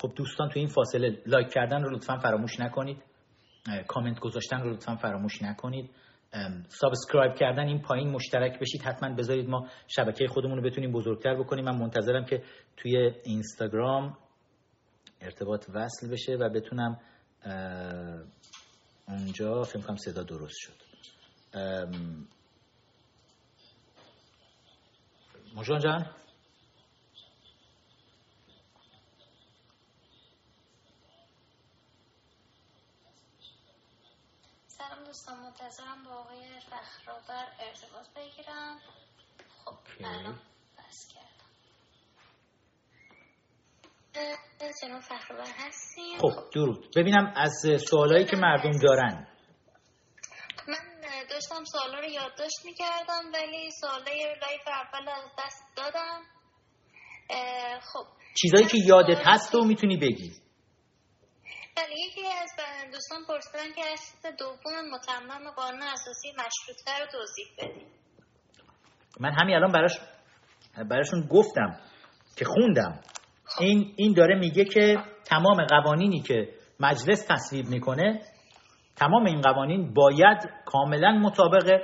خب دوستان تو این فاصله لایک کردن رو لطفا فراموش نکنید. کامنت گذاشتن رو لطفا فراموش نکنید. subscribe کردن این پایین مشترک بشید. حتما بذارید ما شبکه خودمون رو بتونیم بزرگتر بکنیم. من منتظرم که توی اینستاگرام ارتباط وصل بشه و بتونم اونجا فکر کنم صدا درست شد. مژگان جان؟ دوستان منتظرم با آقای فخرآور ارتباط بگیرم. خب الان بس کردم. جناب فخرآور هستیم. خب درود. ببینم از سوالایی که مردم دارن. من داشتم سوالا رو یادداشت می‌کردم ولی سوالای لایف اول از دست دادم. خب. چیزایی که یادت هست رو می‌تونی بگی. بله یکی از دوستان پرسیدن که اصل دوم متمم قانون اساسی مشروطه رو توضیح بدیم من همین الان براش براشون گفتم که خوندم خب. این این داره میگه که تمام قوانینی که مجلس تصویب می‌کنه تمام این قوانین باید کاملا مطابق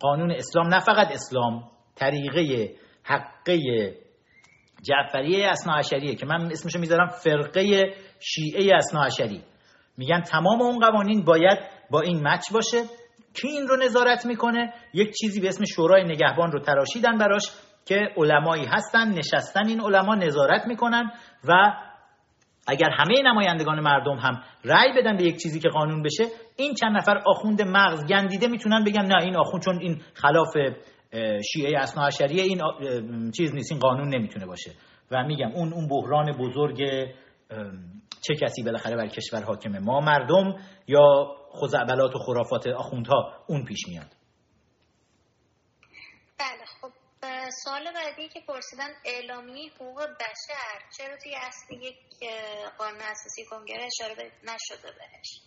قانون اسلام نه فقط اسلام طریقه حقه جعفریه اسنا که من اسمشو می‌ذارم فرقه شیعه اسناعشری میگن تمام اون قوانین باید با این مچ باشه. کی این رو نظارت می‌کنه؟ یک چیزی به اسم شورای نگهبان رو تراشیدن براش که علمایی هستن نشستن این علما نظارت می‌کنن و اگر همه نمایندگان مردم هم رأی بدن به یک چیزی که قانون بشه این چند نفر آخوند مغز گندیده می‌تونن بگن نه این آخوند چون این خلاف شیعه اسناعشریه این چیز نیست این قانون نمی‌تونه باشه. و میگم اون اون بحران بزرگ چه کسی بالاخره بر کشور حاکمه ما مردم یا خزعبلات و خرافات آخوندها اون پیش میاد؟ بله خب سوال بعدی که پرسیدن اعلامیه حقوق بشر چرا توی اصل یک قانون اساسی کنگره اشاره نشده بهش؟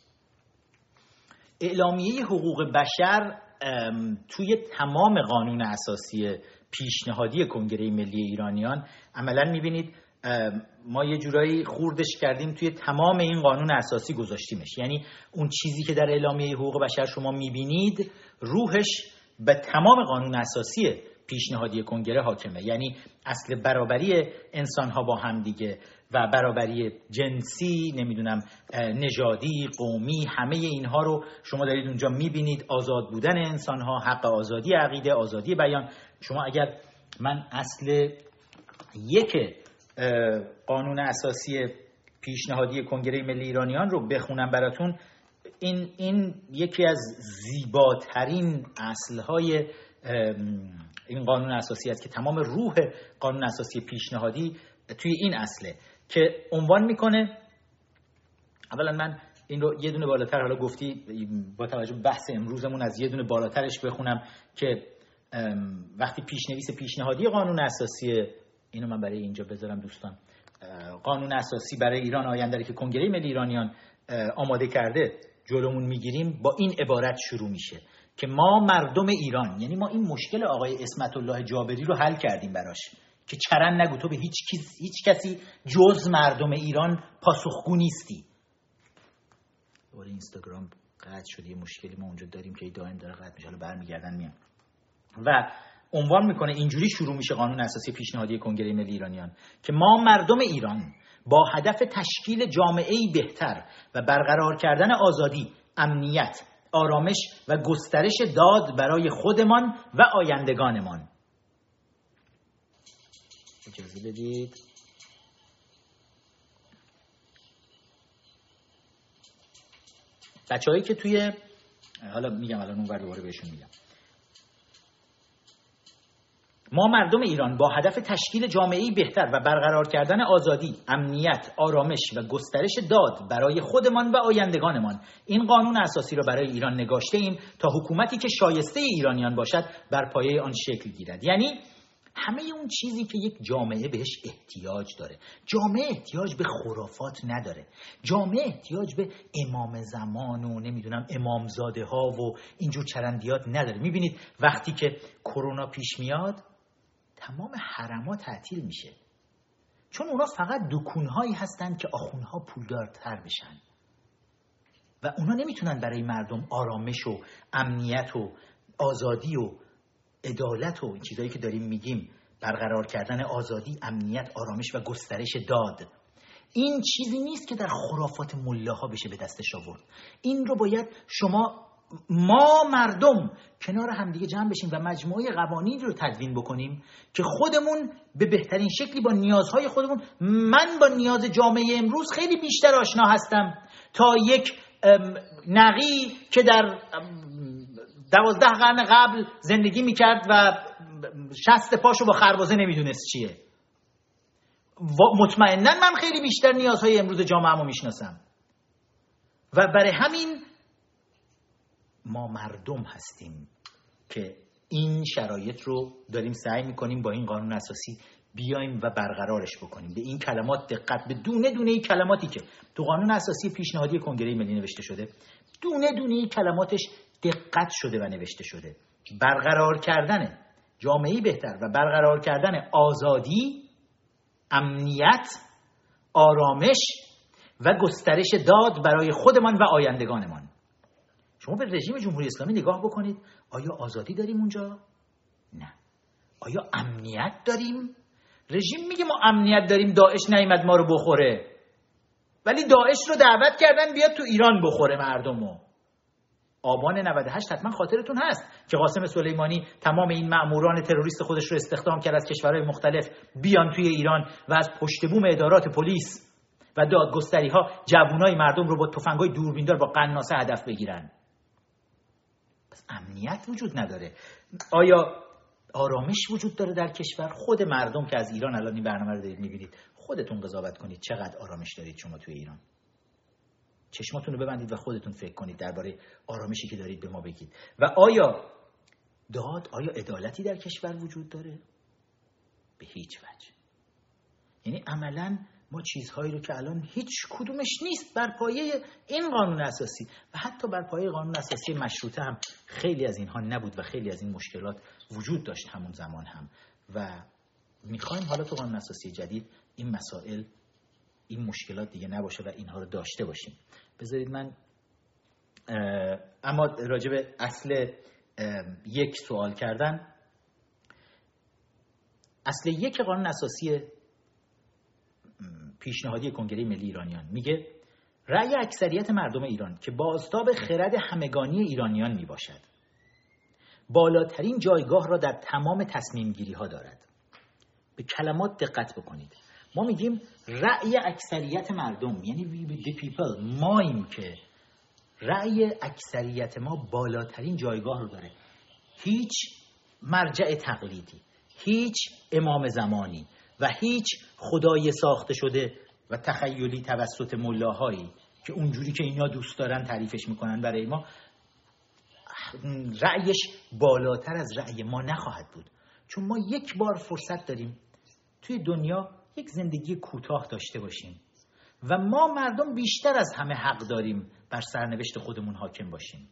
اعلامیه حقوق بشر توی تمام قانون اساسی پیشنهادی کنگره ملی ایرانیان عملا می‌بینید ما یه جورایی خوردش کردیم توی تمام این قانون اساسی گذاشتیمش. یعنی اون چیزی که در اعلامیه حقوق بشر شما می‌بینید روحش به تمام قانون اساسی پیشنهادی کنگره حاکمه. یعنی اصل برابری انسان ها با هم دیگه و برابری جنسی نمی‌دونم نژادی قومی همه اینها رو شما دارید اونجا می‌بینید. آزاد بودن انسان ها حق آزادی عقیده آزادی بیان. شما اگر من اصل یک قانون اساسی پیشنهادی کنگره ملی ایرانیان رو بخونم براتون. این, این یکی از زیباترین اصلهای این قانون اساسی است که تمام روح قانون اساسی پیشنهادی توی این اصله که عنوان می‌کنه. اولا من این رو یه دونه بالاتر حالا گفتی با توجه بحث امروزمون از یه دونه بالاترش بخونم که وقتی پیشنویس پیشنهادی قانون اساسی اینو من برای اینجا بذارم دوستان. قانون اساسی برای ایران آینده که کنگره ملی ایرانیان آماده کرده جلومون می‌گیریم با این عبارت شروع میشه که ما مردم ایران یعنی ما این مشکل آقای اسمت الله جابری رو حل کردیم براش که چرن نگو تو به هیچ, هیچ کسی جز مردم ایران پاسخگو نیستی. دوباره اینستاگرام قطع شد یه مشکلی ما اونجا داریم که دائم داره قطع میشه حالا برمیگردن میان و عنوان می‌کنه اینجوری شروع میشه قانون اساسی پیشنهادی کنگره ملی ایرانیان که ما مردم ایران با هدف تشکیل جامعه بهتر و برقرار کردن آزادی، امنیت، آرامش و گسترش داد برای خودمان و آیندگانمان. اجازه بدید. بچه که توی حالا میگم الان اون دوباره بهشون میگم. ما مردم ایران با هدف تشکیل جامعه بهتر و برقرار کردن آزادی، امنیت، آرامش و گسترش داد برای خودمان و آیندگانمان. این قانون اساسی را برای ایران نگاشته ایم تا حکومتی که شایسته ایرانیان باشد بر پایه آن شکل گیرد. یعنی همه اون چیزی که یک جامعه بهش احتیاج داره. جامعه احتیاج به خرافات نداره. جامعه احتیاج به امام زمان و نمی‌دونم امامزاده ها و اینجور چرندیات نداره. می‌بینید وقتی که کرونا پیش میاد تمام حرما تعطیل میشه. چون اونا فقط دکونهایی هستند که آخونها پولدارتر بشن. و اونا نمی‌تونن برای مردم آرامش و امنیت و آزادی و عدالت و این چیزهایی که داریم میگیم برقرار کردن آزادی، امنیت، آرامش و گسترش داد. این چیزی نیست که در خرافات ملاها بشه به دستش آورد. این رو باید شما ما مردم کنار همدیگه جمع بشیم و مجموعه قوانین رو تدوین بکنیم که خودمون به بهترین شکلی با نیازهای خودمون من با نیاز جامعه امروز خیلی بیشتر آشنا هستم تا یک نقی که در دوازده قرن قبل زندگی می‌کرد و شست پاشو با خربازه نمی‌دونست چیه. مطمئنا من خیلی بیشتر نیازهای امروز جامعه می‌شناسم. و برای همین ما مردم هستیم که این شرایط رو داریم سعی می‌کنیم با این قانون اساسی بیایم و برقرارش بکنیم. به این کلمات دقت به دونه دونه این کلماتی که تو قانون اساسی پیشنهادی کنگره ملی نوشته شده دونه دونه کلماتش دقت شده و نوشته شده. برقرار کردن جامعه بهتر و برقرار کردن آزادی امنیت آرامش و گسترش داد برای خودمان و آیندگانمان. شما به رژیم جمهوری اسلامی نگاه بکنید آیا آزادی داریم اونجا؟ نه آیا امنیت داریم؟ رژیم میگه ما امنیت داریم داعش نیمد ما رو بخوره ولی داعش رو دعوت کردن بیاد تو ایران بخوره مردمو آبان 98 حتما خاطرتون هست که قاسم سلیمانی تمام این مأموران تروریست خودش رو استخدام کرد از کشورهای مختلف بیان توی ایران و از پشت بوم ادارات پلیس و دادگستری ها جوونای مردم رو با تفنگای دوربیندار با قناصه هدف بگیرن پس امنیت وجود نداره. آیا آرامش وجود داره در کشور؟ خود مردم که از ایران الان این برنامه رو دارید می‌بینید خودتون قضاوت کنید. چقدر آرامش دارید شما توی ایران؟ چشماتون رو ببندید و خودتون فکر کنید درباره آرامشی که دارید به ما بگید. و آیا داد آیا عدالتی در کشور وجود داره؟ به هیچ وجه. یعنی عملا ما چیزهایی رو که الان هیچ کدومش نیست بر پایه این قانون اساسی. و حتی بر پایه قانون اساسی مشروطه هم خیلی از اینها نبود و خیلی از این مشکلات وجود داشت همون زمان هم. و می‌خوایم حالا تو قانون اساسی جدید این مسائل این مشکلات دیگه نباشه و اینها رو داشته باشیم. بذارید من اما راجع به اصل یک سوال کردن. اصل یک قانون اساسی پیشنهادی کنگره ملی ایرانیان. میگه رأی اکثریت مردم ایران که بازتاب خرد همگانی ایرانیان می باشد بالاترین جایگاه را در تمام تصمیم گیری ها دارد. به کلمات دقت بکنید. ما میگیم رأی اکثریت مردم یعنی the people ماییم که رأی اکثریت ما بالاترین جایگاه رو داره. هیچ مرجع تقلیدی هیچ امام زمانی و هیچ خدای ساخته شده و تخیلی توسط ملاهایی که اونجوری که اینا دوست دارن تعریفش می‌کنن برای ما رأیش بالاتر از رأی ما نخواهد بود. چون ما یک بار فرصت داریم توی دنیا یک زندگی کوتاه داشته باشیم و ما مردم بیشتر از همه حق داریم بر سرنوشت خودمون حاکم باشیم.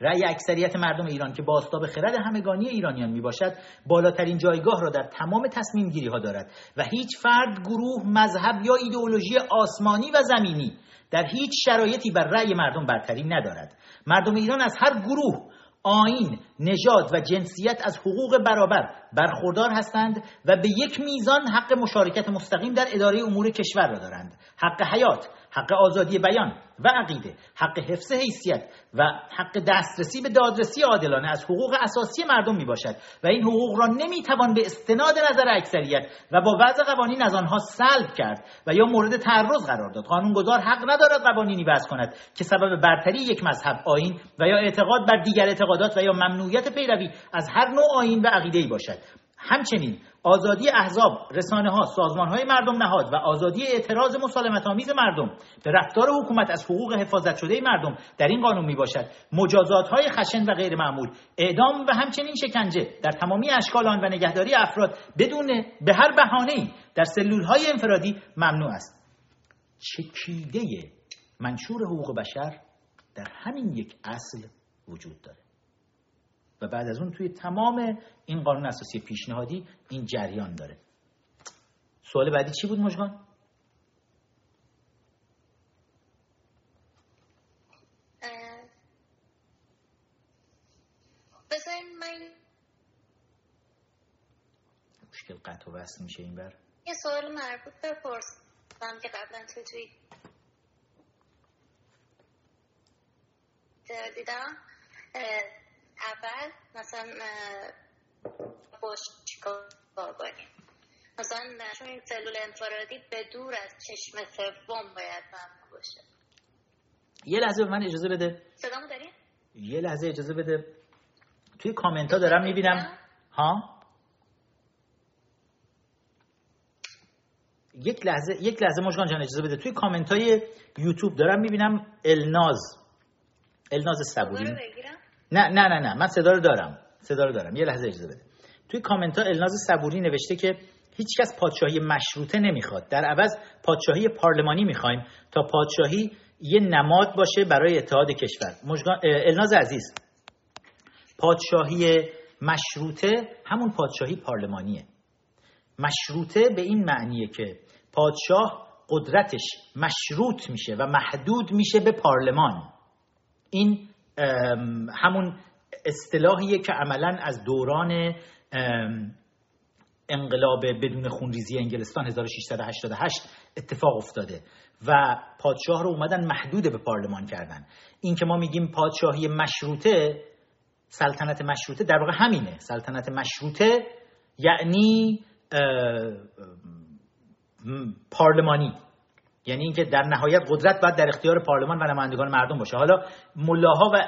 رأی اکثریت مردم ایران که با به خرد همگانی ایرانیان می باشد بالاترین جایگاه را در تمام تصمیم گیری ها دارد و هیچ فرد گروه مذهب یا ایدئولوژی آسمانی و زمینی در هیچ شرایطی بر رأی مردم برتری ندارد. مردم ایران از هر گروه آین، نژاد و جنسیت از حقوق برابر برخوردار هستند و به یک میزان حق مشارکت مستقیم در اداره امور کشور را دارند. حق حیات، حق آزادی بیان و عقیده حق حفظ حیثیت و حق دسترسی به دادرسی عادلانه از حقوق اساسی مردم می باشد و این حقوق را نمی توان به استناد نظر اکثریت و با وضع قوانین از آنها سلب کرد و یا مورد تعرض قرار داد قانونگذار حق ندارد قوانینی وضع کند که سبب برتری یک مذهب آین و یا اعتقاد بر دیگر اعتقادات و یا ممنوعیت پیروی از هر نوع آین و عقیده باشد. همچنین آزادی احزاب، رسانه ها، سازمان های مردم نهاد و آزادی اعتراض مسالمت آمیز مردم به رفتار حکومت از حقوق حفاظت شده مردم در این قانون می باشد مجازات های خشن و غیر معمول اعدام و همچنین شکنجه در تمامی اشکال آن و نگهداری افراد بدون به هر بهانه‌ای در سلول های انفرادی ممنوع است. چکیده منشور حقوق بشر در همین یک اصل وجود داره. و بعد از اون توی تمام این قانون اساسی پیشنهادی این جریان داره. سوال بعدی چی بود مجگان؟ مشکل قطع و وصل میشه این بر. یه سوال مربوط به پرسم که قبلا توی توی دیدم. اول مثلا باش چیکار کنیم؟ مثلا چون این سلول انفرادی به دور از چشم سوم باید ممنوع باشه. یه لحظه به من اجازه بده. صدامو داری؟ یه لحظه اجازه بده. توی کامنت ها دارم می‌بینم. ها؟ یک لحظه یک لحظه مشکان جان اجازه بده. توی کامنت های یوتیوب دارم می‌بینم الناز. الناز صبوری نه نه نه نه من صدا رو دارم صدا رو دارم یه لحظه اجازه بده. توی کامنت ها الناز صبوری نوشته که هیچکس پادشاهی مشروطه نمی‌خواد. در عوض پادشاهی پارلمانی می‌خوایم تا پادشاهی یه نماد باشه برای اتحاد کشور. الناز عزیز پادشاهی مشروطه همون پادشاهی پارلمانیه. مشروطه به این معنیه که پادشاه قدرتش مشروط میشه و محدود میشه به پارلمان. این همون اصطلاحیه که عملا از دوران انقلاب بدون خونریزی انگلستان 1688 اتفاق افتاده و پادشاه رو اومدن محدود به پارلمان کردن. این که ما میگیم پادشاهی مشروطه سلطنت مشروطه در واقع همینه. سلطنت مشروطه یعنی پارلمانی. یعنی اینکه در نهایت قدرت باید در اختیار پارلمان و نمایندگان مردم باشه. حالا ملاها و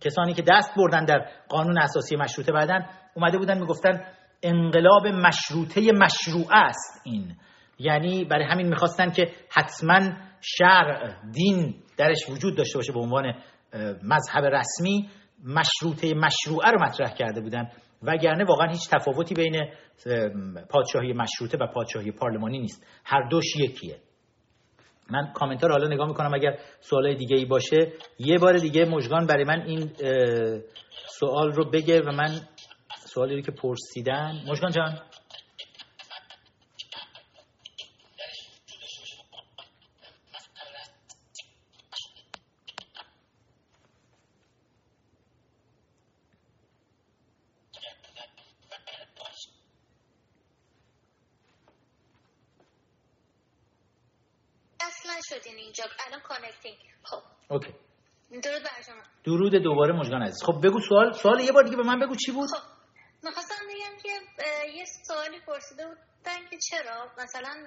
کسانی که دست بردن در قانون اساسی مشروطه بعدن اومده بودن می‌گفتن انقلاب مشروطه مشروع است این. یعنی برای همین می‌خواستن که حتما شرع دین درش وجود داشته باشه به عنوان مذهب رسمی. مشروطه مشروعه رو مطرح کرده بودن. وگرنه واقعا هیچ تفاوتی بین پادشاهی مشروطه و پادشاهی پارلمانی نیست. هر دوش یکیه. من کامنتار حالا نگاه می‌کنم اگر سوال دیگه ای باشه یه بار دیگه مجگان برای من این سوال رو بگه و من سوالی رو که پرسیدن. مجگان جان. اوکی درود بر شما. درود دوباره مجگان عزیز. خب بگو سوال. سوال یه بار دیگه به من بگو چی بود؟ خب می‌خواستم بگم که یه سوالی پرسیده بودن که چرا مثلا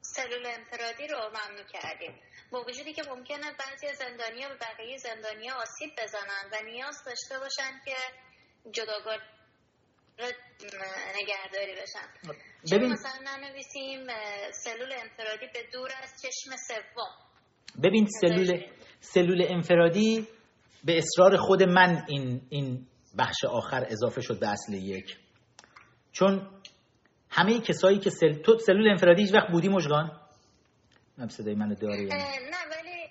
سلول انفرادی رو ممنوع کردیم. با وجودی که ممکنه بعضی زندانیا به بقیه زندانیا آسیب بزنن و نیاز داشته باشن که جداگانه نگهداری بشن. ببین. مثلا ننویسیم سلول انفرادی به دور از چشم سوم. ببین سلول سلول انفرادی به اصرار خود من این این بخش آخر اضافه شد به اصل یک. چون همه کسایی که سل... تو سلول انفرادی هیچ وقت بودی مجگان من صدای منو داری نه؟ ولی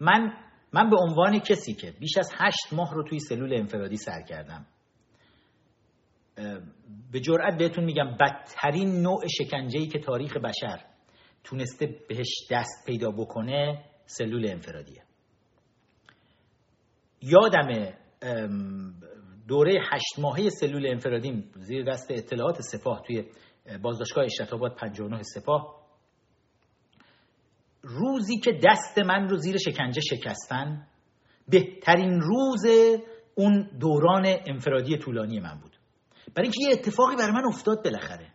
من من به عنوان کسی که بیش از هشت ماه رو توی سلول انفرادی سر کردم به جرأت بهتون میگم بدترین نوع شکنجه‌ای که تاریخ بشر تونسته بهش دست پیدا بکنه سلول انفرادیه. یادم دوره هشت ماهه سلول انفرادیم زیر دست اطلاعات سپاه توی بازداشتگاه اشرت آباد 59 سپاه. روزی که دست من رو زیر شکنجه شکستن بهترین روز اون دوران انفرادی طولانی من بود. برای اینکه یه اتفاقی بر من افتاد بالاخره.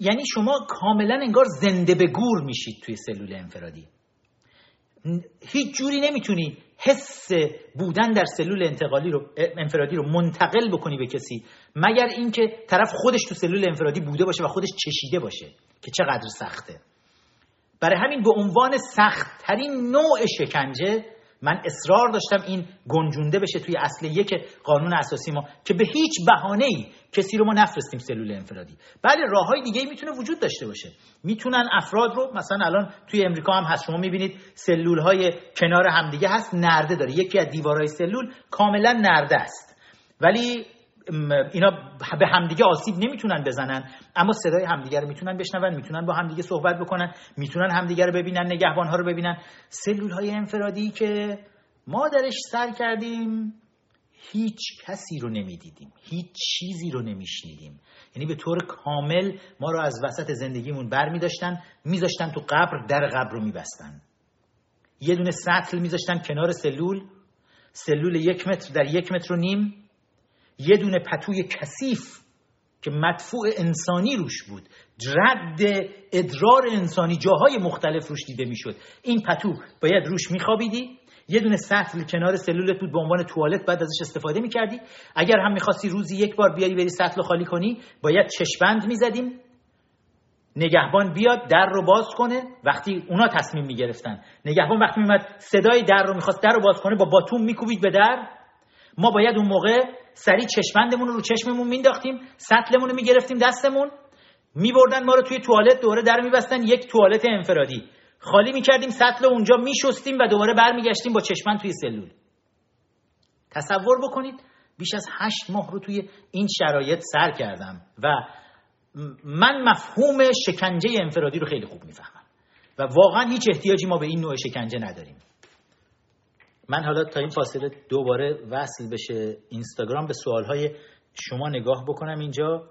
یعنی شما کاملا انگار زنده به گور میشید توی سلول انفرادی. هیچ جوری نمی‌تونی حس بودن در سلول انتقالی رو انفرادی رو منتقل بکنی به کسی مگر اینکه طرف خودش تو سلول انفرادی بوده باشه و خودش چشیده باشه که چقدر سخته. برای همین به عنوان سختترین نوع شکنجه من اصرار داشتم این گنجونده بشه توی اصل یک قانون اساسی ما که به هیچ بهانه ای کسی رو ما نفرستیم سلول انفرادی. بله راه های دیگه می‌تونه وجود داشته باشه. می‌تونن افراد رو مثلا الان توی امریکا هم هست شما می‌بینید سلول های کنار همدیگه هست نرده داره. یکی از دیوارهای سلول کاملا نرده است. ولی اینا به همدیگه آسیب نمی‌تونن بزنن. اما صدای همدیگه رو می‌تونن بشنون می‌تونن با همدیگه صحبت بکنن می‌تونن همدیگه رو ببینن نگهبان ها رو ببینن. سلول های انفرادی که ما درش سر کردیم هیچ کسی رو نمی‌دیدیم. هیچ چیزی رو نمیشنیدیم. یعنی به طور کامل ما رو از وسط زندگیمون بر می داشتن میذاشتن تو قبر در قبر رو میبستن. یه دونه سطل میذاشتن کنار سلول. سلول یک متر در یک متر و نیم. یه دونه پتوی کثیف که مدفوع انسانی روش بود. رد ادرار انسانی جاهای مختلف روش دیده می‌شد. این پتو باید روش میخوابیدی. یه دونه سطل کنار سلولت بود به عنوان توالت بعد ازش استفاده می‌کردی. اگر هم می‌خواستی روزی یک بار بیاری بری سطل خالی کنی باید چشبند می‌زدیم. نگهبان بیاد در رو باز کنه. وقتی اونا تصمیم می‌گرفتن. نگهبان وقتی میمد صدای در رو می‌خواست در رو باز کنه با باتوم میکوبید به در. ما باید اون موقع سری چشمندمون رو چشممون مینداختیم سطلمون رو می‌گرفتیم دستمون. میبردن ما رو توی توالت دوره در میبستن یک توالت انفرادی. خالی می‌کردیم سطل اونجا میشستیم و دوباره برمیگشتیم با چشمند توی سلول. تصور بکنید بیش از هشت ماه رو توی این شرایط سر کردم و من مفهوم شکنجه انفرادی رو خیلی خوب می‌فهمم. و واقعا هیچ احتیاجی ما به این نوع شکنجه نداریم. من حالا تا این فاصله دوباره وصل بشه اینستاگرام به سوالهای شما نگاه بکنم اینجا.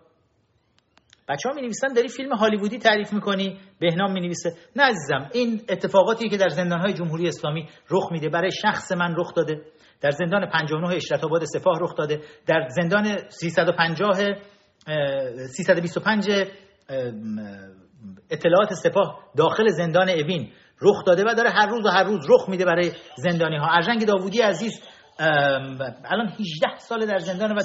بچه ها می نویسن داری فیلم هالیوودی تعریف می‌کنی؟ بهنام می نویسه نه عزیزم این اتفاقاتی که در زندان های جمهوری اسلامی رخ میده برای شخص من رخ داده. در زندان 59 اشرت آباد سپاه رخ داده. در زندان 350 325 اطلاعات سپاه داخل زندان اوین رخ داده و داره هر روز و هر روز رخ میده برای زندانی ها ارجنگ داوودی عزیز الان 18 سال در زندان و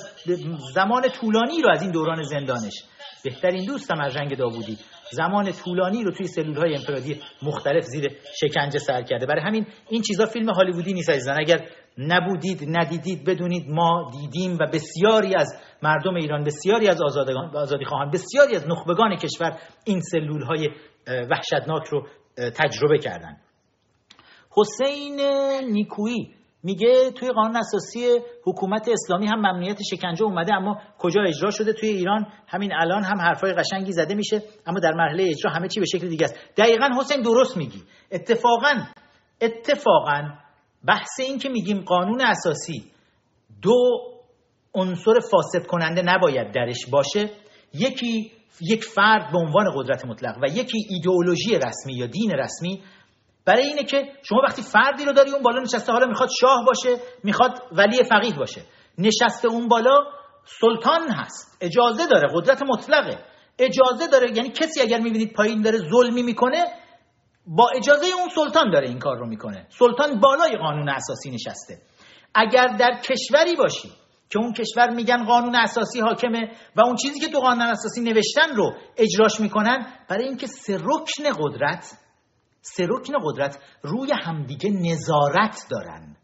زمان طولانی رو از این دوران زندانش. بهترین دوستم ارجنگ داوودی. زمان طولانی رو توی سلول های انفرادی مختلف زیر شکنجه سر کرده. برای همین این چیزا فیلم هالیوودی نیست عزیزان. اگر نبودید ندیدید بدونید ما دیدیم و بسیاری از مردم ایران بسیاری از آزادگان آزادی خواهان بسیاری از نخبگان کشور این سلول های وحشتناک رو تجربه کردن. حسین نیکویی میگه توی قانون اساسی حکومت اسلامی هم ممنوعیت شکنجه اومده اما کجا اجرا شده توی ایران؟ همین الان هم حرفای قشنگی زده میشه اما در مرحله اجرا همه چی به شکل دیگه است. دقیقا حسین درست میگی. اتفاقا اتفاقا بحث این که میگیم قانون اساسی دو عنصر فاسد کننده نباید درش باشه یکی یک فرد به عنوان قدرت مطلق و یکی ایدئولوژی رسمی یا دین رسمی برای اینه که شما وقتی فردی رو داری اون بالا نشسته حالا می‌خواد شاه باشه می‌خواد ولی فقیه باشه. نشسته اون بالا سلطان هست. اجازه داره قدرت مطلقه. اجازه داره یعنی کسی اگر می‌بینید پایین داره ظلمی می‌کنه با اجازه اون سلطان داره این کار رو می‌کنه. سلطان بالای قانون اساسی نشسته. اگر در کشوری باشی که اون کشور میگن قانون اساسی حاکمه و اون چیزی که تو قانون اساسی نوشتن رو اجراش می‌کنن برای اینکه سه رکن قدرت سه رکن قدرت روی همدیگه نظارت دارن.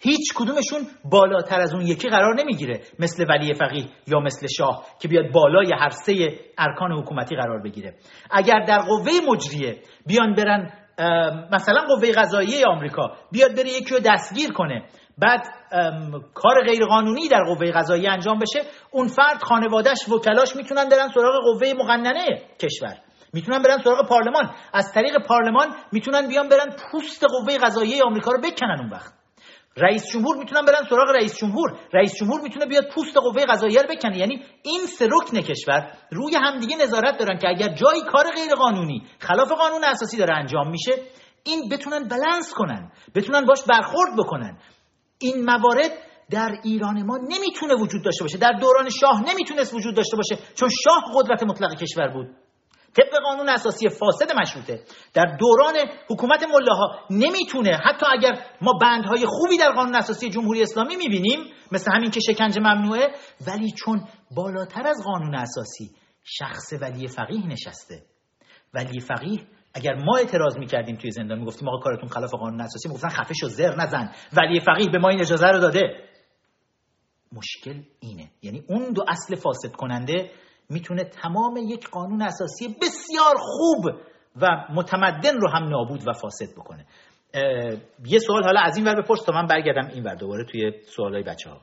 هیچ کدومشون بالاتر از اون یکی قرار نمی‌گیره مثل ولی فقیه یا مثل شاه که بیاد بالای هر سه ارکان حکومتی قرار بگیره. اگر در قوه مجریه بیان برن مثلا قوه قضاییه آمریکا بیاد بره یکی رو دستگیر کنه. بعد کار غیرقانونی در قوه قضاییه انجام بشه اون فرد خانوادهش وکلاش می‌تونن برن سراغ قوه مقننه کشور. می‌تونن برن سراغ پارلمان. از طریق پارلمان می‌تونن بیان برن پوست قوه قضاییه آمریکا رو بکنن اون وقت. رئیس جمهور می‌تونن برن سراغ رئیس جمهور. رئیس جمهور می‌تونه بیاد پوست قوه قضاییه رو بکنه. یعنی این سه رکن کشور روی همدیگه نظارت دارن که اگر جایی کار غیر قانونی خلاف قانون اساسی داره انجام میشه این بتونن بلنس کنن بتونن باش برخورد بکنن. این موارد در ایران ما نمی‌تونه وجود داشته باشه. در دوران شاه نمی‌تونست وجود داشته باشه چون شاه قدرت مطلق کشور بود. طبق قانون اساسی فاسد مشروطه در دوران حکومت ملاها نمی‌تونه حتی اگر ما بندهای خوبی در قانون اساسی جمهوری اسلامی می‌بینیم مثل همین که شکنجه ممنوعه ولی چون بالاتر از قانون اساسی شخص ولی فقیه نشسته. ولی فقیه اگر ما اعتراض می‌کردیم توی زندان می‌گفتیم آقا کارتون خلاف قانون اساسی می‌گفتن خفه شو زر نزن. ولی فقیه به ما این اجازه رو داده. مشکل اینه. یعنی اون دو اصل فاسد کننده می‌تونه تمام یک قانون اساسی بسیار خوب و متمدن رو هم نابود و فاسد بکنه. یه سوال حالا از این ور بپرس تا من برگردم این ور. دوباره توی سوالای بچه ها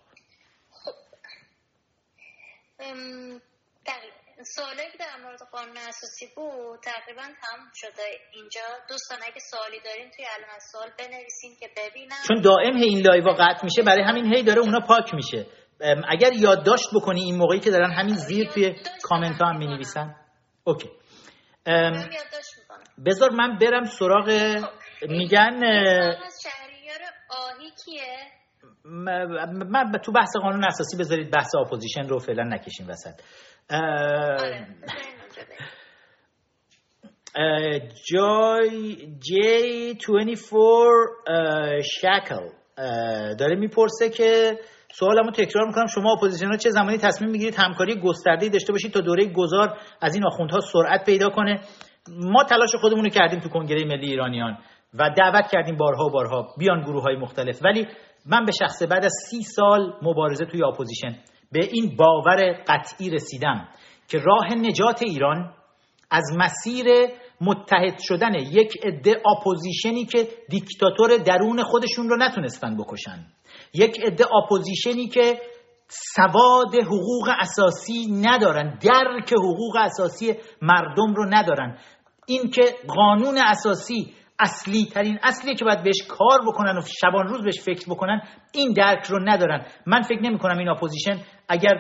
سوالی که در مورد قانون اساسی بود تقریبا تموم شده. اینجا دوستان اگه سوالی دارین توی علم سوال بنویسین که ببینم. چون دائم هی این لایو قطع میشه برای همین هی داره اونا پاک میشه. اگر یادداشت بکنی این موقعی که دارن همین زیر توی کامنت ها هم می نویسن اوکی بذار من برم سراغ خب، میگن آهی کیه؟ من تو بحث قانون اساسی بذارید بحث اپوزیشن رو فعلا نکشیم وسط. جای جی 24 شکل داره می‌پرسه که سوالمو تکرار می‌کنم. شما اپوزیسیون ها چه زمانی تصمیم می‌گیرید همکاری گسترده داشته باشید تا دوره گذار از این آخوندها سرعت پیدا کنه؟ ما تلاش خودمون رو کردیم تو کنگره ملی ایرانیان و دعوت کردیم بارها و بارها بیان گروه های مختلف. ولی من به شخص بعد از سی سال مبارزه توی opposition به این باور قطعی رسیدم که راه نجات ایران از مسیر متحد شدن یک عده opposition ی که دیکتاتور درون خودشون رو نتونستن بکشن. یک عده opposition ی که سواد حقوق اساسی ندارن درک حقوق اساسی مردم رو ندارن. اینکه قانون اساسی اصلی ترین اصلیه که باید بهش کار بکنن و شبان روز بهش فکر بکنن این درک رو ندارن. من فکر نمی کنم این opposition اگر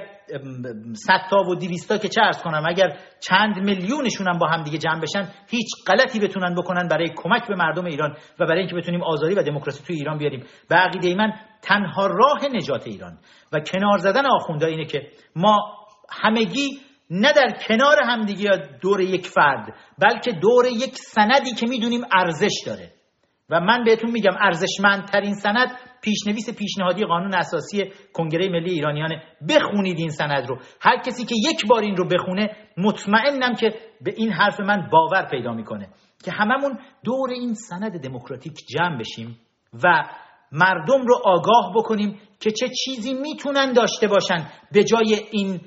صد تا و دیویستا که چه ارز کنم اگر چند میلیونشون هم با هم دیگه جمع بشن هیچ غلطی بتونن بکنن برای کمک به مردم ایران و برای اینکه بتونیم آزادی و دموکراسی توی ایران بیاریم. به عقیده من تنها راه نجات ایران و کنار زدن آخوندا اینه که ما همگی نه در کنار همدیگه یا دور یک فرد بلکه دور یک سندی که می‌دونیم ارزش داره. و من بهتون میگم ارزشمندترین سند پیشنویس پیشنهادی قانون اساسی کنگره ملی ایرانیانه بخونید این سند رو. هر کسی که یک بار این رو بخونه مطمئنم که به این حرف من باور پیدا می‌کنه. که هممون دور این سند دموکراتیک جمع بشیم و مردم رو آگاه بکنیم که چه چیزی می‌تونن داشته باشن به جای این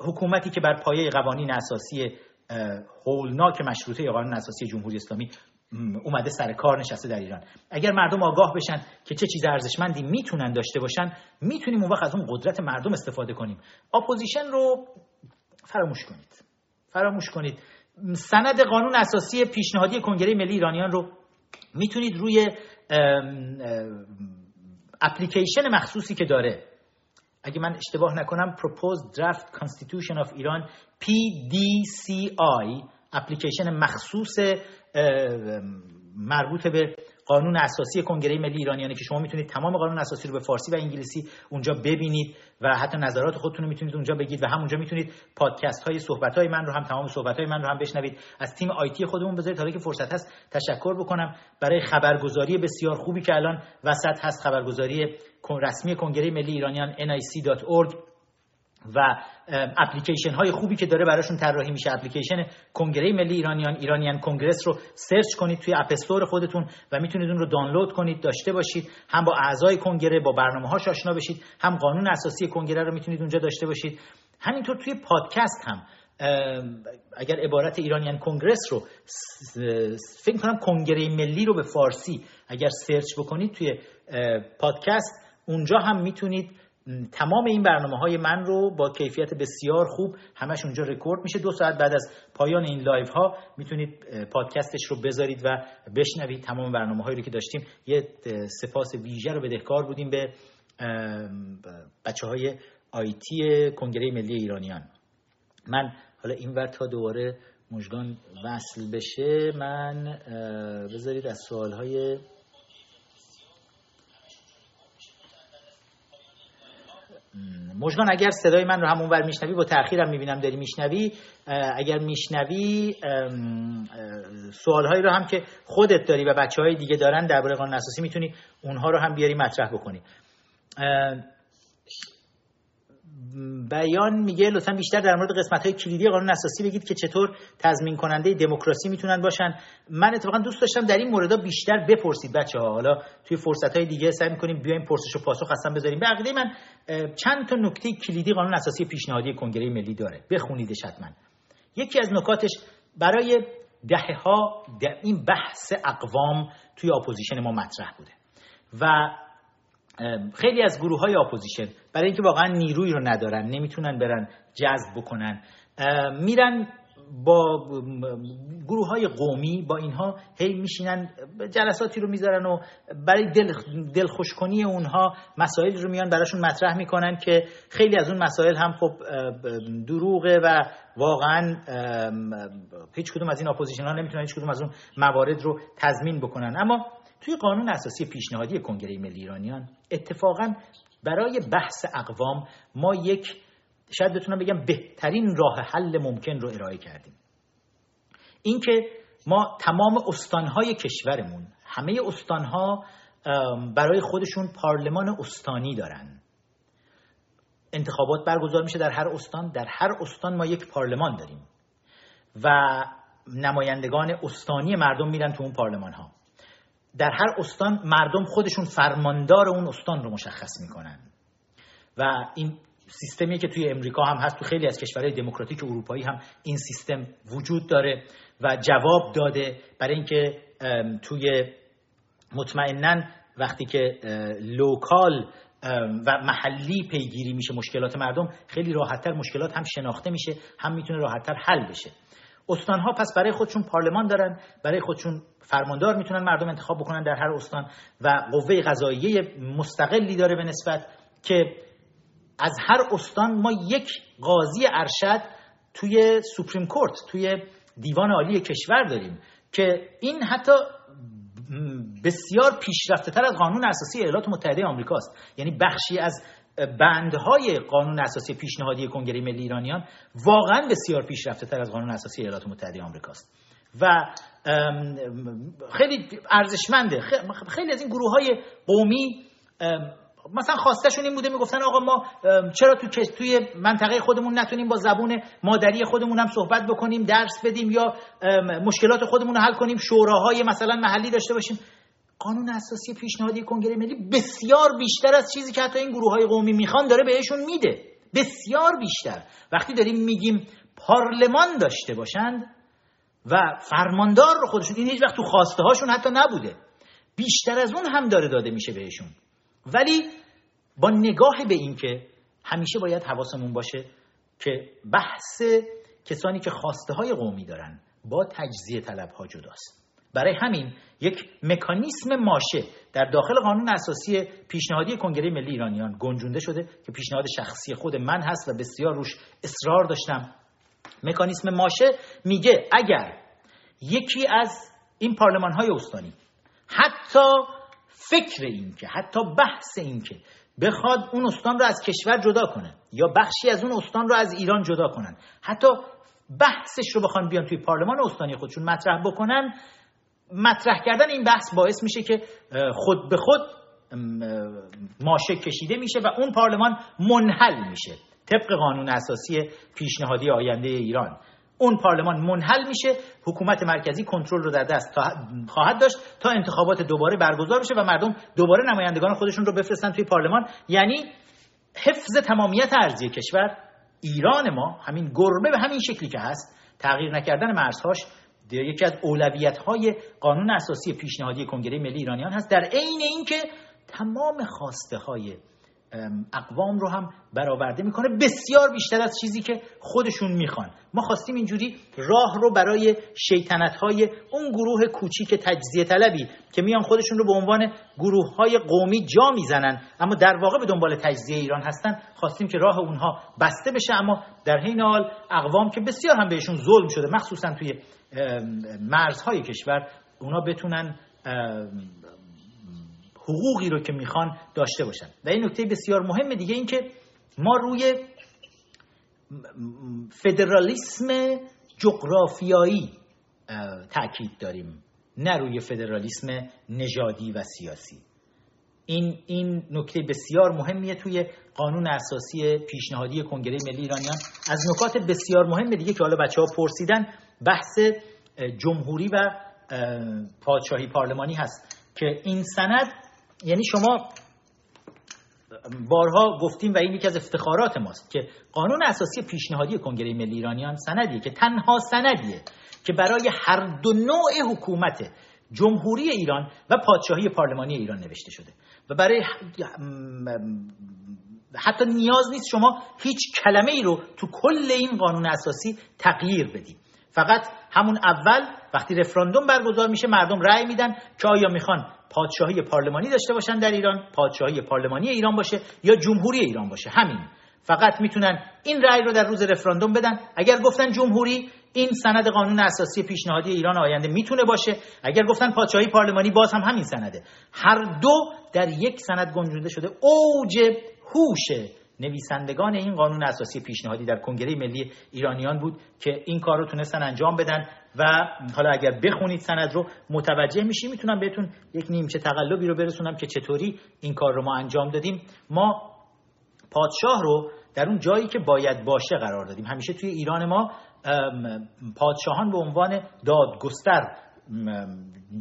حکومتی که بر پایه قوانین اساسی هولناک مشروطه یا قانون اساسی جمهوری اسلامی اومده سر کار نشسته در ایران. اگر مردم آگاه بشن که چه چیز ارزشمندی می‌تونن داشته باشن می‌تونیم اون وقت از اون قدرت مردم استفاده کنیم. opposition رو فراموش کنید. فراموش کنید. سند قانون اساسی پیشنهادی کنگره ملی ایرانیان رو می‌تونید روی اپلیکیشن مخصوصی که داره. اگه من اشتباه نکنم Proposed Draft Constitution of Iran PDCI اپلیکیشن مخصوص مربوط به قانون اساسی کنگره ملی ایرانیانه که شما می‌تونید تمام قانون اساسی رو به فارسی و انگلیسی اونجا ببینید و حتی نظرات خودتون رو می‌تونید اونجا بگید و همونجا می‌تونید پادکست های صحبت های من رو هم تمام صحبت های من رو هم بشنوید. از تیم آیتی خودمون بذارید حالا که فرصت هست تشکر بکنم. برای خبرگزاری بسیار خوبی که الان وسط هست خبرگزاری رسمی کنگره ملی ایرانیان nic.org و اپلیکیشن های خوبی که داره براشون طراحی میشه. اپلیکیشن کنگره ملی ایرانیان Iranian Congress رو search کنید توی App Store خودتون و می‌تونید اون رو دانلود کنید داشته باشید. هم با اعضای کنگره با برنامه هاش آشنا بشید. هم قانون اساسی کنگره رو می‌تونید اونجا داشته باشید. همینطور توی پادکست هم اگر عبارت Iranian Congress رو فکر کنم کنگره ملی رو به فارسی اگر search بکنید توی پادکست اونجا هم می‌تونید تمام این برنامه های من رو با کیفیت بسیار خوب همش اونجا رکورد میشه. دو ساعت بعد از پایان این لایو ها می‌تونید پادکستش رو بذارید و بشنوید تمام برنامه هایی رو که داشتیم. یه سپاس ویژه رو بدهکار بودیم به بچه های IT کنگره ملی ایرانیان. من حالا این ور تا دوباره مژگان وصل بشه من بذارید از سوال های مجگان اگر صدای من رو همونور میشنوی با تاخیرم می‌بینم داری میشنوی اگر میشنوی سوالهایی رو هم که خودت داری و بچه های دیگه دارن درباره قانون اساسی می‌تونی اونها رو هم بیاری مطرح بکنی. بیان میگه لطفا بیشتر در مورد قسمت های کلیدی قانون اساسی بگید که چطور تضمین کننده دموکراسی می‌تونن باشن. من اتفاقا دوست داشتم در این مورد بیشتر بپرسید بچه ها حالا توی فرصت های دیگه سعی می‌کنیم بیایم پرسش و پاسخ هستن بذاریم. به عقیده من چند تا نکته کلیدی قانون اساسی پیشنهادی کنگره ملی داره. بخونیدش حتما. یکی از نکاتش برای دهه ها این بحث اقوام توی opposition ما مطرح بوده. و خیلی از گروه های opposition برای اینکه واقعا نیروی رو ندارن نمی‌تونن برن جذب بکنن میرن با گروه های قومی با اینها هی میشینن جلساتی رو می‌ذارن و برای دل دلخوش‌کنی اونها مسائل رو میان براشون مطرح می‌کنن که خیلی از اون مسائل هم خب دروغه و واقعا هیچ کدوم از این opposition ها نمی‌تونن هیچ کدوم از اون موارد رو تضمین بکنن. اما توی قانون اساسی پیشنهادی کنگره ملی ایرانیان اتفاقا برای بحث اقوام ما یک شاید بتونم بگم بهترین راه حل ممکن رو ارائه کردیم. اینکه ما تمام استانهای کشورمون همه استانها برای خودشون پارلمان استانی دارن. انتخابات برگزار میشه در هر استان در هر استان ما یک پارلمان داریم. و نمایندگان استانی مردم میرن تو اون پارلمان ها در هر استان مردم خودشون فرماندار اون استان رو مشخص می‌کنن. و این سیستمی که توی امریکا هم هست تو خیلی از کشورهای دموکراتیک اروپایی هم این سیستم وجود داره و جواب داده برای اینکه توی مطمئنا وقتی که لوکال و محلی پیگیری میشه مشکلات مردم خیلی راحتتر مشکلات هم شناخته میشه هم می‌تونه راحتتر حل بشه. استانها پس برای خودشون پارلمان دارن برای خودشون فرماندار می‌تونن مردم انتخاب بکنن در هر استان و قوه قضاییه مستقلی داره به نسبت که از هر استان ما یک قاضی ارشد توی سوپریم کورت توی دیوان عالی کشور داریم که این حتی بسیار پیشرفته تر از قانون اساسی ایالات متحده آمریکاست. یعنی بخشی از بندهای قانون اساسی پیشنهادی کنگره ملی ایرانیان واقعا بسیار پیشرفته تر از قانون اساسی ایالات متحده آمریکاست. و خیلی ارزشمنده. خیلی از این گروه های قومی مثلا خواستشون این بوده می‌گفتن آقا ما چرا تو توی منطقه خودمون نتونیم با زبون مادری خودمون هم صحبت بکنیم درس بدیم یا مشکلات خودمون رو حل کنیم شوراهای مثلا محلی داشته باشیم. قانون اساسی پیشنهادی کنگره ملی بسیار بیشتر از چیزی که حتی این گروه های قومی می‌خوان داره بهشون میده. بسیار بیشتر. وقتی داریم میگیم پارلمان داشته باشند و فرماندار رو خودشون این هیچ وقت تو خواسته هاشون حتی نبوده. بیشتر از اون هم داره داده میشه بهشون. ولی با نگاه به این که همیشه باید حواسمون باشه که بحث کسانی که خواسته های قومی دارن با تجزیه طلب ها جداست. برای همین یک مکانیسم ماشه در داخل قانون اساسی پیشنهادی کنگره ملی ایرانیان گنجونده شده که پیشنهاد شخصی خود من هست و بسیار روش اصرار داشتم. مکانیسم ماشه میگه اگر یکی از این پارلمان های استانی حتی فکر این که حتی بحث این که بخواد اون استان رو از کشور جدا کنه یا بخشی از اون استان رو از ایران جدا کنن حتی بحثش رو بخوان بیان توی پارلمان استانی خودشون مطرح بکنن مطرح کردن این بحث باعث میشه که خود به خود ماشه کشیده میشه و اون پارلمان منحل میشه. طبق قانون اساسی پیشنهادی آینده ایران. اون پارلمان منحل میشه حکومت مرکزی کنترل رو در دست خواهد داشت تا انتخابات دوباره برگزار بشه و مردم دوباره نمایندگان خودشون رو بفرستن توی پارلمان. یعنی حفظ تمامیت ارضی کشور ایران ما همین گربه به همین شکلی که هست تغییر نکردن مرزهاش یکی از اولویت های قانون اساسی پیشنهادی کنگره ملی ایرانیان هست در عین اینکه تمام خواسته های اقوام رو هم برآورده می‌کنه. بسیار بیشتر از چیزی که خودشون می‌خوان. ما خواستیم اینجوری راه رو برای شیطنت های اون گروه کوچیک تجزیه طلبی که میان خودشون رو به عنوان گروه های قومی جا می‌زنن اما در واقع به دنبال تجزیه ایران هستن. خواستیم که راه اونها بسته بشه اما در حین حال اقوام که بسیار هم بهشون ظلم شده مخصوصا توی مرزهای کشور اونا بتونن حقوقی رو که می‌خوان داشته باشن. و این نکته بسیار مهم دیگه این که ما روی فدرالیسم جغرافیایی تاکید داریم. نه روی فدرالیسم نژادی و سیاسی. این این نکته بسیار مهمیه توی قانون اساسی پیشنهادی کنگره ملی ایرانیان. از نکات بسیار مهم دیگه که حالا بچه ها پرسیدن بحث جمهوری و پادشاهی پارلمانی هست که این سند یعنی شما بارها گفتیم و این یکی از افتخارات ماست که قانون اساسی پیشنهادی کنگره ملی ایرانیان سندیه که تنها سندیه که برای هر دو نوع حکومت جمهوری ایران و پادشاهی پارلمانی ایران نوشته شده. و برای حتی نیاز نیست شما هیچ کلمه ای رو تو کل این قانون اساسی تغییر بدید. فقط همون اول وقتی رفراندوم برگزار میشه مردم رأی میدن که آیا می‌خوان پادشاهی پارلمانی داشته باشن در ایران پادشاهی پارلمانی ایران باشه یا جمهوری ایران باشه؟ همین. فقط می‌تونن این رأی رو در روز رفراندوم بدن. اگر گفتن جمهوری این سند قانون اساسی پیشنهادی ایران آینده می‌تونه باشه. اگر گفتن پادشاهی پارلمانی باز هم همین سنده. هر دو در یک سند گنجونده شده. اوج هوش نویسندگان این قانون اساسی پیشنهادی در کنگره ملی ایرانیان بود که این کار رو تونستن انجام بدن و حالا اگر بخونید سند رو متوجه میشی می‌تونم بهتون یک نیمچه تقلبی رو برسونم که چطوری این کار رو ما انجام دادیم. ما پادشاه رو در اون جایی که باید باشه قرار دادیم. همیشه توی ایران ما پادشاهان به عنوان دادگستر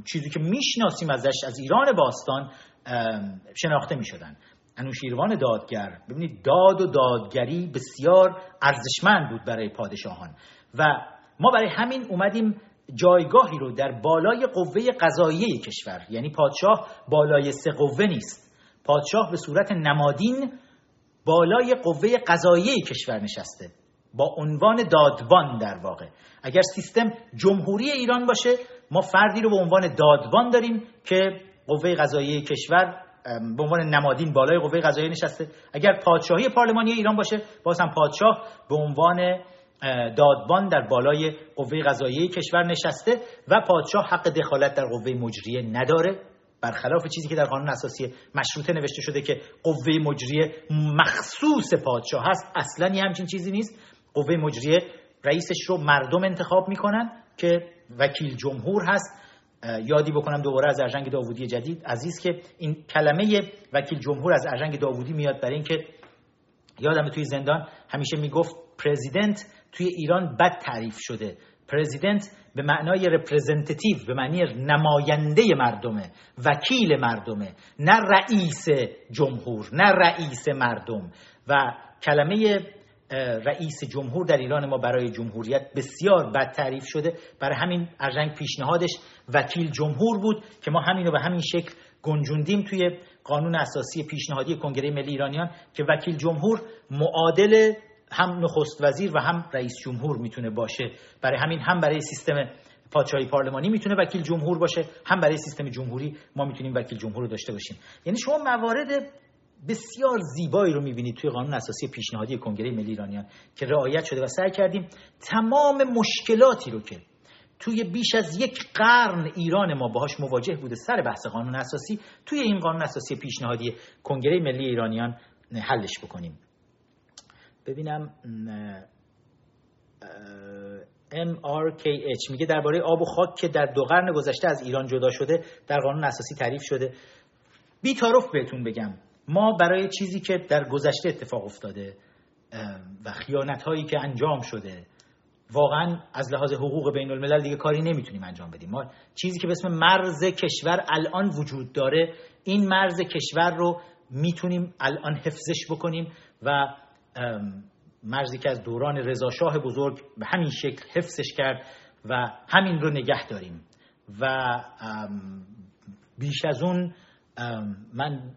چیزی که می‌شناسیم ازش از ایران باستان شناخته می‌شدن. انوشیروان دادگر. ببینید داد و دادگری بسیار ارزشمند بود برای پادشاهان. و ما برای همین اومدیم جایگاهی رو در بالای قوه قضاییه کشور. یعنی پادشاه بالای سه قوه نیست. پادشاه به صورت نمادین بالای قوه قضاییه کشور نشسته. با عنوان دادوان در واقع. اگر سیستم جمهوری ایران باشه ما فردی رو به عنوان دادوان داریم که قوه قضاییه کشور به عنوان نمادین بالای قوه قضاییه نشسته. اگر پادشاهی پارلمانی ایران باشه باز هم پادشاه به عنوان دادبان در بالای قوه قضاییه کشور نشسته و پادشاه حق دخالت در قوه مجریه نداره. برخلاف چیزی که در قانون اساسی مشروطه نوشته شده که قوه مجریه مخصوص پادشاه هست اصلا یه همچین چیزی نیست. قوه مجریه رئیسش رو مردم انتخاب می‌کنن که وکیل جمهور هست. یادی بکنم دوباره از ارژنگ داوودی جدید عزیز که این کلمه وکیل جمهور از ارژنگ داوودی میاد برای اینکه یادم توی زندان همیشه می‌گفت president توی ایران بد تعریف شده. president به معنای representative به معنی نماینده مردمه. وکیل مردمه. نه رئیس جمهور نه رئیس مردم. و کلمه رئیس جمهور در ایران ما برای جمهوریت بسیار بد تعریف شده. برای همین ارژنگ پیشنهادش وکیل جمهور بود که ما همین رو به همین شکل گنجوندیم توی قانون اساسی پیشنهادی کنگره ملی ایرانیان که وکیل جمهور معادل هم نخست وزیر و هم رئیس جمهور می‌تونه باشه. برای همین هم برای سیستم پادشاهی پارلمانی می‌تونه وکیل جمهور باشه هم برای سیستم جمهوری ما می‌تونیم وکیل جمهور رو داشته باشیم. یعنی شما موارد بسیار زیبایی رو می‌بینید توی قانون اساسی پیشنهادی کنگره ملی ایرانیان که رعایت شده و سعی کردیم تمام مشکلاتی رو که توی بیش از یک قرن ایران ما باهاش مواجه بوده سر بحث قانون اساسی توی این قانون اساسی پیشنهادی کنگره ملی ایرانیان حلش بکنیم. ببینم MRKH میگه درباره آب و خاک که در دو قرن گذشته از ایران جدا شده در قانون اساسی تعریف شده. بیتارف بهتون بگم. ما برای چیزی که در گذشته اتفاق افتاده و خیانت هایی که انجام شده واقعا از لحاظ حقوق بین الملل دیگه کاری نمی‌تونیم انجام بدیم. ما چیزی که به اسم مرز کشور الان وجود داره این مرز کشور رو می‌تونیم الان حفظش بکنیم و مرزی که از دوران رضاشاه بزرگ به همین شکل حفظش کرد و همین رو نگه داریم. و بیش از اون من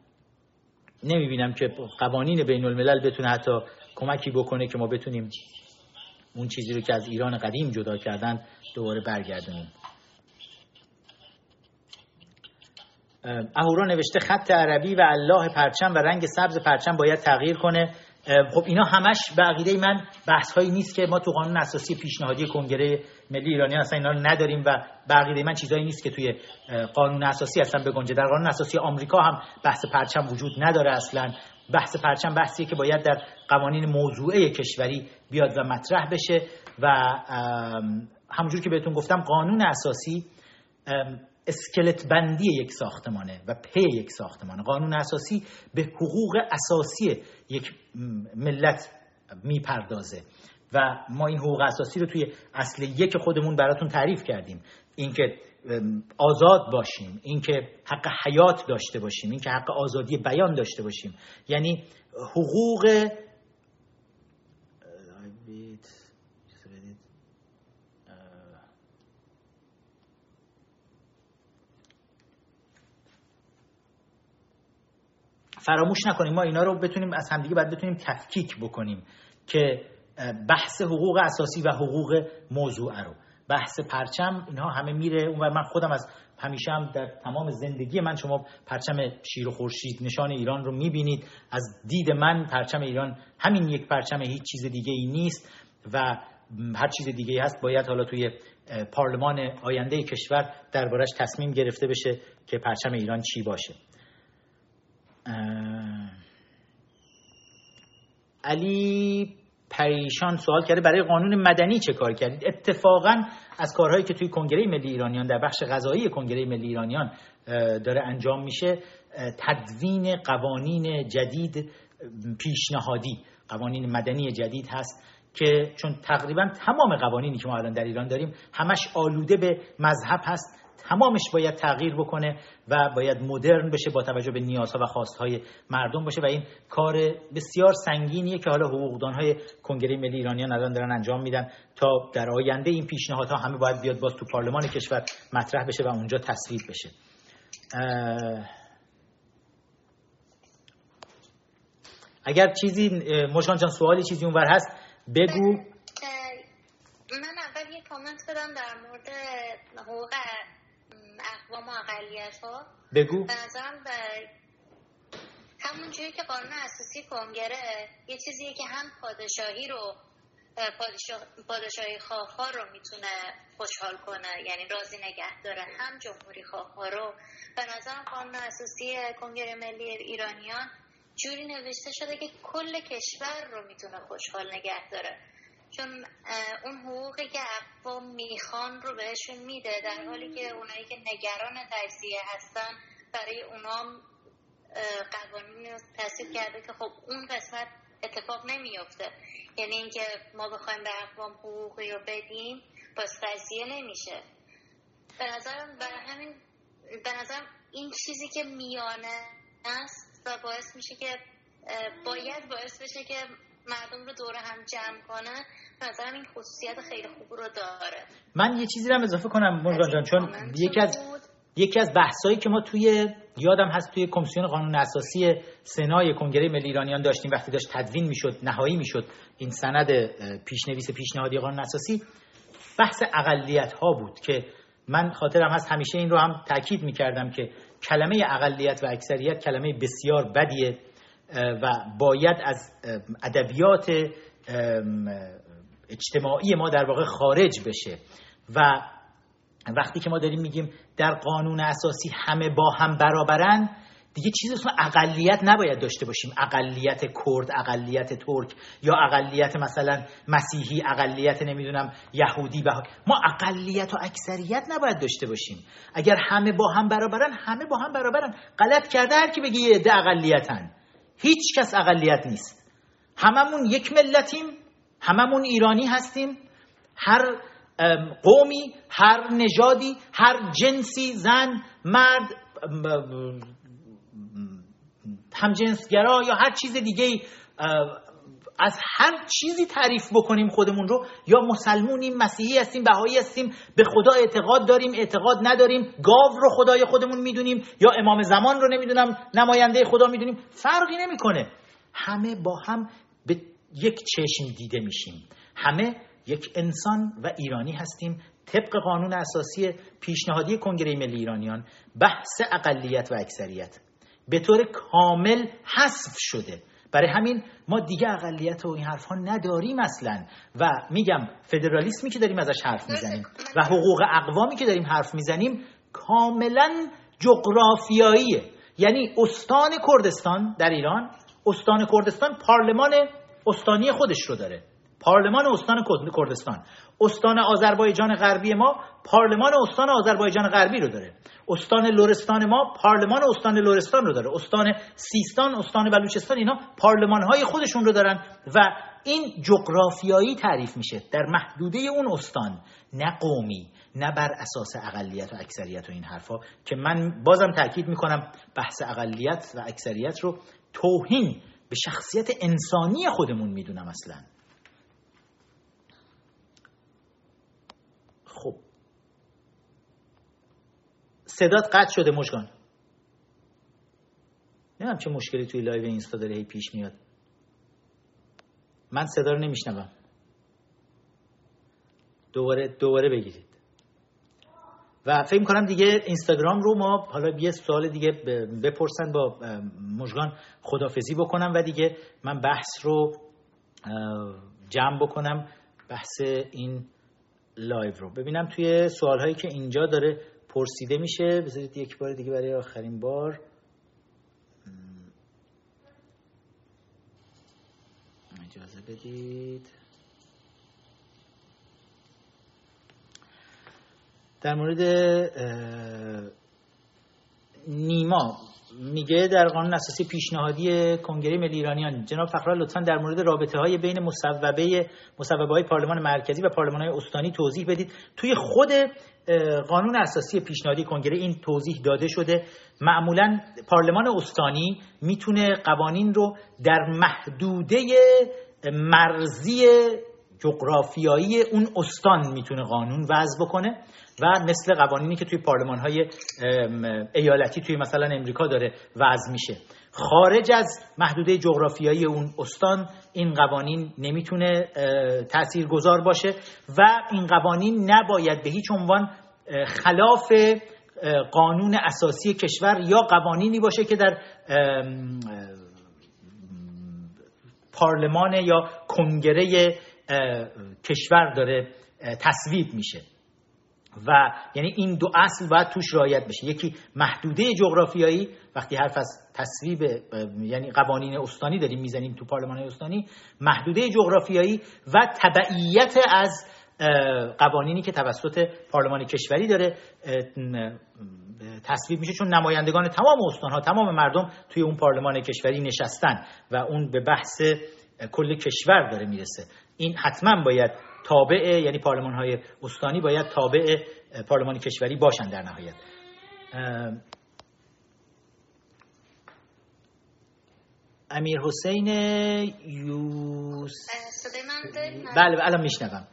نمی‌بینم که قوانین بین الملل بتونه حتی کمکی بکنه که ما بتونیم اون چیزی رو که از ایران قدیم جدا کردن دوباره برگردونیم. اهورا نوشته خط عربی و الله پرچم و رنگ سبز پرچم باید تغییر کنه. خب اینا همش به عقیده من بحث هایی نیست که ما تو قانون اساسی پیشنهادی کنگره ملی ایرانی اصلا اینا رو نداریم و به عقیده من چیزایی نیست که توی قانون اساسی اصلا بگنجه در قانون اساسی آمریکا هم بحث پرچم وجود نداره اصلا. بحث پرچم بحثیه که باید در قوانین موضوعه کشوری بیاد و مطرح بشه و همونجور که بهتون گفتم قانون اساسی اسکلت بندی یک ساختمانه و پی یک ساختمانه. قانون اساسی به حقوق اساسی یک ملت می‌پردازه. و ما این حقوق اساسی رو توی اصل یک خودمون براتون تعریف کردیم. اینکه آزاد باشیم اینکه حق حیات داشته باشیم اینکه حق آزادی بیان داشته باشیم. یعنی حقوق فراموش نکنیم. ما اینا رو بتونیم از همدیگه باید بتونیم تفکیک بکنیم که بحث حقوق اساسی و حقوق موضوع رو. بحث پرچم اینها همه میره. اون و من خودم از همیشه هم در تمام زندگی من شما پرچم شیر و خورشید نشان ایران رو می‌بینید. از دید من پرچم ایران همین یک پرچم هیچ چیز دیگه ای نیست و هر چیز دیگه ای هست. باید حالا توی پارلمان آینده کشور دربارش تصمیم گرفته بشه که پرچم ایران چی باشه. علی پریشان سوال کرده برای قانون مدنی چه کار کردید؟ اتفاقا از کارهایی که توی کنگره ملی ایرانیان در بخش غذایی کنگره ملی ایرانیان داره انجام میشه تدوین قوانین جدید پیشنهادی قوانین مدنی جدید هست که چون تقریبا تمام قوانینی که ما الان در ایران داریم همش آلوده به مذهب هست. تمامش باید تغییر بکنه و باید مدرن بشه با توجه به نیازها و خواستهای مردم باشه و این کار بسیار سنگینیه که حالا حقوقدانهای کنگره ملی ایرانیان الان دارن انجام میدن تا در آینده این پیشنهادها همه باید بیاد باز تو پارلمان کشور مطرح بشه و اونجا تصویب بشه. اگر چیزی مشان جان سوالی چیزی اونور هست بگو من اول یه کامنت بدم در مورد حقوق اقوام ها بگو. به نظرم همون جایی که قانون اساسی کنگره یه چیزیه که هم پادشاهی رو پادشاهی خواه رو می‌تونه خوشحال کنه یعنی راضی نگه داره هم جمهوری خواه رو. به نظرم قانون اساسی کنگره ملی ایرانیان جوری نوشته شده که کل کشور رو می‌تونه خوشحال نگه داره. چون اون حقوقی که اقوام می‌خوان رو بهشون میده در حالی که اونایی که نگران تجزیه هستن برای اونام قوانین تصویب کرده که خب اون قسمت اتفاق نمیافته. یعنی اینکه ما بخوایم به اقوام حقوقی رو بدیم باز تجزیه نمیشه. به نظرم برای همین به نظرم این چیزی که میانه است و باعث میشه که باید باعث بشه که مردم رو دور هم جمع کنه نظرم این خصوصیت خیلی خوب رو داره. من یه چیزی رو اضافه کنم مرجان جان چون یکی از یکی از بحثایی که ما توی یادم هست توی کمیسیون قانون اساسی سنای کنگره ملی ایرانیان داشتیم وقتی داشت تدوین می‌شد نهایی می‌شد این سند پیشنویس پیشنهادی قانون اساسی بحث اقلیت ها بود که من خاطرم هست همیشه این رو هم تاکید می‌کردم که کلمه اقلیت و اکثریت کلمه بسیار بدیه. و باید از ادبیات اجتماعی ما در واقع خارج بشه. و وقتی که ما داریم میگیم در قانون اساسی همه با هم برابرن دیگه چیزی اسم اقلیت نباید داشته باشیم. اقلیت کرد اقلیت ترک یا اقلیت مثلا مسیحی اقلیت نمی‌دونم یهودی به ما اقلیت و اکثریت نباید داشته باشیم. اگر همه با هم برابرن همه با هم برابرن. غلط کرده هر کی بگه یه عده اقلیتن. هیچ کس اقلیت نیست. هممون یک ملتیم هممون ایرانی هستیم. هر قومی هر نژادی هر جنسی زن مرد همجنسگرا یا هر چیز دیگه از هر چیزی تعریف بکنیم خودمون رو یا مسلمونیم مسیحی هستیم بهایی هستیم به خدا اعتقاد داریم اعتقاد نداریم گاو رو خدای خودمون می‌دونیم یا امام زمان رو نمی‌دونم نماینده خدا می‌دونیم فرقی نمی‌کنه. همه با هم به یک چشم دیده میشیم. همه یک انسان و ایرانی هستیم طبق قانون اساسی پیشنهادی کنگره ملی ایرانیان بحث اقلیت و اکثریت. به طور کامل حذف شده. برای همین ما دیگه اقلیت و این حرف ها نداریم اصلا. و میگم فدرالیسمی که داریم ازش حرف می‌زنیم و حقوق اقوامی که داریم حرف می‌زنیم کاملا جغرافیاییه یعنی استان کردستان در ایران استان کردستان پارلمان استانی خودش رو داره. پارلمان استان کردستان. استان آذربایجان غربی ما پارلمان استان آذربایجان غربی رو داره. استان لورستان ما پارلمان استان لورستان رو داره. استان سیستان استان بلوچستان اینا پارلمان های خودشون رو دارن و این جغرافیایی تعریف میشه. در محدوده اون استان نه قومی نه بر اساس اقلیت و اکثریت و این حرفا که من بازم تاکید می‌کنم بحث اقلیت و اکثریت رو توهین به شخصیت انسانی خودمون می‌دونم اصلا خب صدات قطع شده مژگان نمی‌دونم چه مشکلی توی لایو اینستا داره هی پیش میاد. من صدا رو نمیشنوم. دوباره دوباره بگیرید. و فکر کنم دیگه اینستاگرام رو ما حالا یه سوال دیگه بپرسن با مژگان خدافظی بکنم و دیگه من بحث رو جمع بکنم بحث این لایو رو. ببینم توی سوال هایی که اینجا داره پرسیده میشه. بذارید یک بار دیگه برای آخرین بار. اجازه بدید. در مورد نیما. میگه در قانون اساسی پیشنهادی کنگره ملی ایرانیان. جناب فخرا لطفا در مورد رابطه های بین مصوبه مصوبه های پارلمان مرکزی و پارلمان های استانی توضیح بدید. توی خود قانون اساسی پیشنهادی کنگره این توضیح داده شده. معمولا پارلمان استانی می‌تونه قوانین رو در محدوده مرزی جغرافیایی اون استان می‌تونه قانون وضع بکنه و مثل قوانینی که توی پارلمان های ایالتی توی مثلا امریکا داره وضع میشه. خارج از محدوده جغرافیایی اون استان این قوانین نمی‌تونه تأثیر گذار باشه و این قوانین نباید به هیچ عنوان خلاف قانون اساسی کشور یا قوانینی باشه که در پارلمان یا کنگره کشور داره تصویب میشه. و یعنی این دو اصل باید توش رعایت بشه. یکی محدوده جغرافیایی وقتی حرف از تصویب یعنی قوانین استانی داریم می‌زنیم تو پارلمان استانی محدوده جغرافیایی و تبعیت از قوانینی که توسط پارلمان کشوری داره تصویب میشه. چون نمایندگان تمام استانها تمام مردم توی اون پارلمان کشوری نشستن و اون به بحث کل کشور داره می‌رسه. این حتما باید تابع یعنی پارلمان های استانی باید تابع پارلمان کشوری باشن در نهایت. امیر حسین یوس بله الان میشنوم.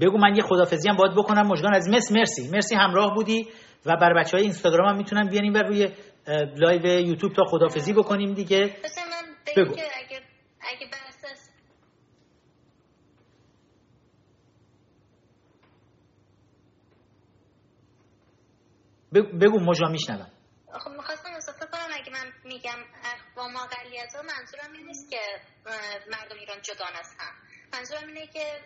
بگو من یه خدافظی هم باید بکنم مژگان از مس مرسی. مرسی همراه بودی و با بچه های اینستاگرام هم می‌تونم بیایم و روی لایو یوتیوب تا خدافظی بکنیم دیگه. بگو. بگو مجا میشنوم خب می‌خواستم اضافه کنم اگه من میگم اقوام اقلیت ها منظورم این نیست که مردم ایران جدا هستن. منظورم اینه که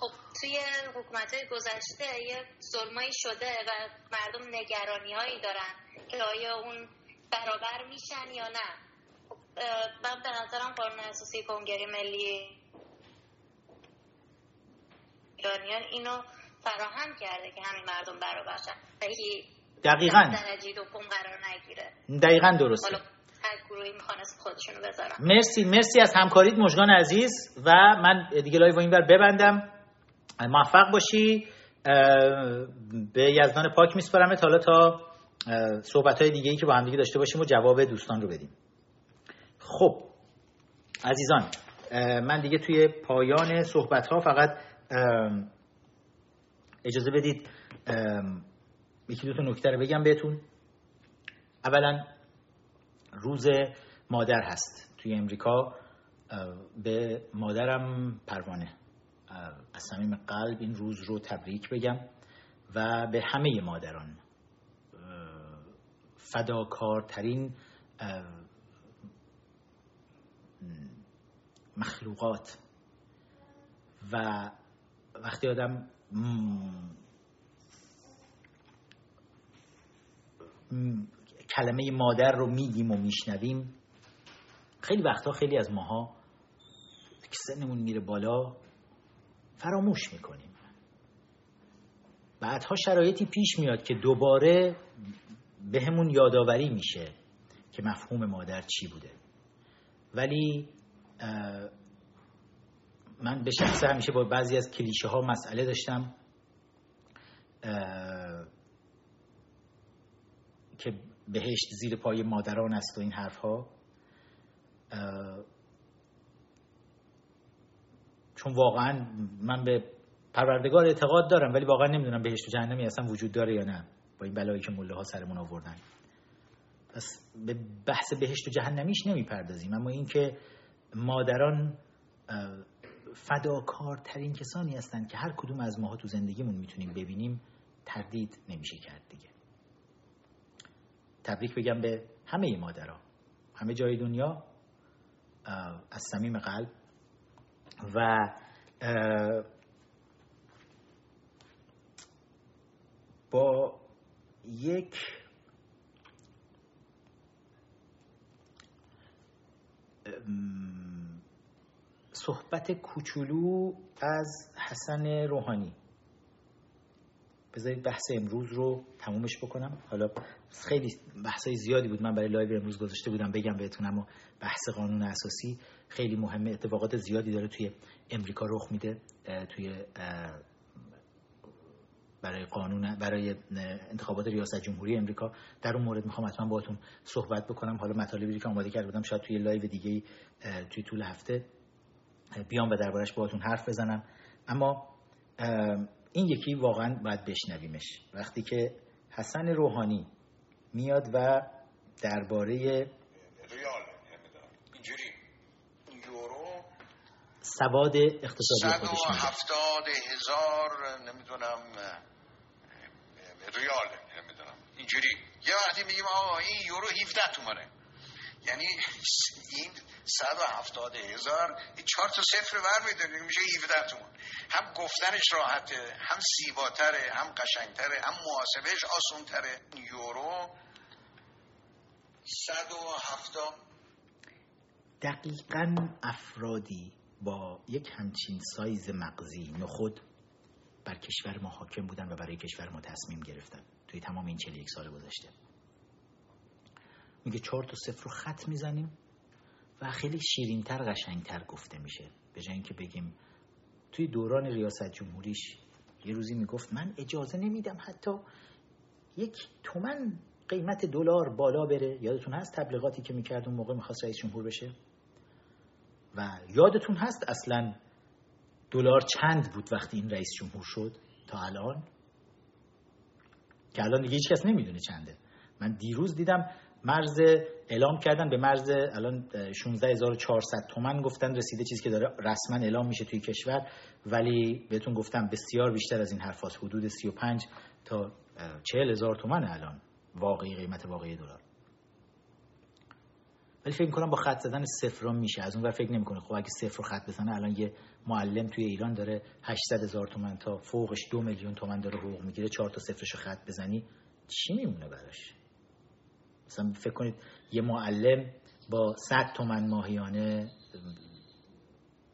خب توی حکومت های گذشته یه ظلمایی شده و مردم نگرانی هایی دارن که آیا اون برابر میشن یا نه. خب من به نظرم قانون اساسی کنگره ملی ایرانیان اینو فراهم کرده که همین مردم برابر شن. دقیقا. قرار نگیره. دقیقا درسته. مرسی مرسی از همکاریت مژگان عزیز و من دیگه لایو این ور ببندم. موفق باشی. به یزدان پاک میسپارم حالا تا صحبت های دیگه ای که با هم دیگه داشته باشیم و جواب دوستان رو بدیم. خب عزیزان من دیگه توی پایان صحبت ها فقط اجازه بدید یکی دو تا نکته رو بگم بهتون. اولا روز مادر هست توی امریکا. به مادرم پروانه. از صمیم قلب این روز رو تبریک بگم و به همه مادران. فداکارترین مخلوقات. و وقتی آدم کلمه مادر رو میگیم و میشنویم. خیلی وقتا خیلی از ماها که سنمون میره بالا فراموش می‌کنیم. بعدها شرایطی پیش میاد که دوباره به همون یادآوری میشه که مفهوم مادر چی بوده. ولی من به شخصه همیشه با بعضی از کلیشه ها مسئله داشتم. بهشت زیر پای مادران است و این حرف ها چون واقعا من به پروردگار اعتقاد دارم ولی واقعا نمی‌دونم بهشت و جهنمی اصلا وجود داره یا نه. با این بلایی که مله ها سرمون آوردن. پس به بحث بهشت و جهنمیش نمی‌پردازیم. اما اینکه مادران فداکارترین کسانی هستند که هر کدوم از ماها تو زندگیمون می‌تونیم ببینیم تردید نمیشه کرد دیگه. تبریک بگم به همه مادرها همه جای دنیا از صمیم قلب. و با یک صحبت کوچولو از حسن روحانی. بذارید بحث امروز رو تمومش بکنم. حالا خیلی بحثای زیادی بود. من برای لایو امروز گذاشته بودم بگم بهتون اما بحث قانون اساسی خیلی مهمه. اتفاقات زیادی داره توی امریکا رخ میده توی برای قانون برای انتخابات ریاست جمهوری امریکا. در اون مورد می‌خوام حتما باهاتون صحبت بکنم. حالا مطالبی که آماده کرده بودم شاید توی لایو دیگه توی طول هفته بیام و دربارش باهاتون حرف بزنم. اما این یکی واقعا باید بشنویمش. وقتی که حسن روحانی میاد و درباره ریال اینجوری. یورو سواد اقتصادی خودش میگه. هفتاد هزار نمی‌دونم ریال نمی‌دونم. اینجوری. یه وقتی میگیم آقا این یورو 17 تومنه یعنی این 170 هزار چهار تا صفر بر میشه 17 تومن هم گفتنش راحته هم سیباتره هم قشنگتره هم محاسبهش آسونتره. یورو 170 دقیقا افرادی با یک همچین سایز مغزی نخود بر کشور ما حاکم بودن و برای کشور ما تصمیم گرفتن. توی تمام این 41 سال گذشته. میگه چهار تا صفر رو خط می‌زنیم و خیلی شیرینتر قشنگتر گفته میشه. به جای اینکه بگیم توی دوران ریاست جمهوریش یه روزی می‌گفت من اجازه نمیدم حتی یک تومن قیمت دلار بالا بره. یادتون هست تبلیغاتی که می‌کرد اون موقع می‌خواست رئیس جمهور بشه؟ و یادتون هست اصلا دلار چند بود وقتی این رئیس جمهور شد تا الان؟ که الان دیگه هیچ کس نمی‌دونه چنده. من دیروز دیدم مرز اعلام کردن به مرز الان 16400 تومن گفتن رسیده چیزی که داره رسما اعلام میشه توی کشور ولی بهتون گفتم بسیار بیشتر از این حرفاست حدود 35 تا 40 هزار تومن الان واقعی قیمت واقعی دلار. ولی فکر می‌کنم با خط زدن صفر میشه. از اون ور فکر نمی‌کنه. خب اگه صفر رو خط بزنه الان یه معلم توی ایران داره 800 هزار تومن تا فوقش دو میلیون تومن داره حقوق می‌گیره. چهار تا صفرشو خط بزنی چی میمونه براش؟ مثلا فکر کنید یه معلم با 100 تومن ماهیانه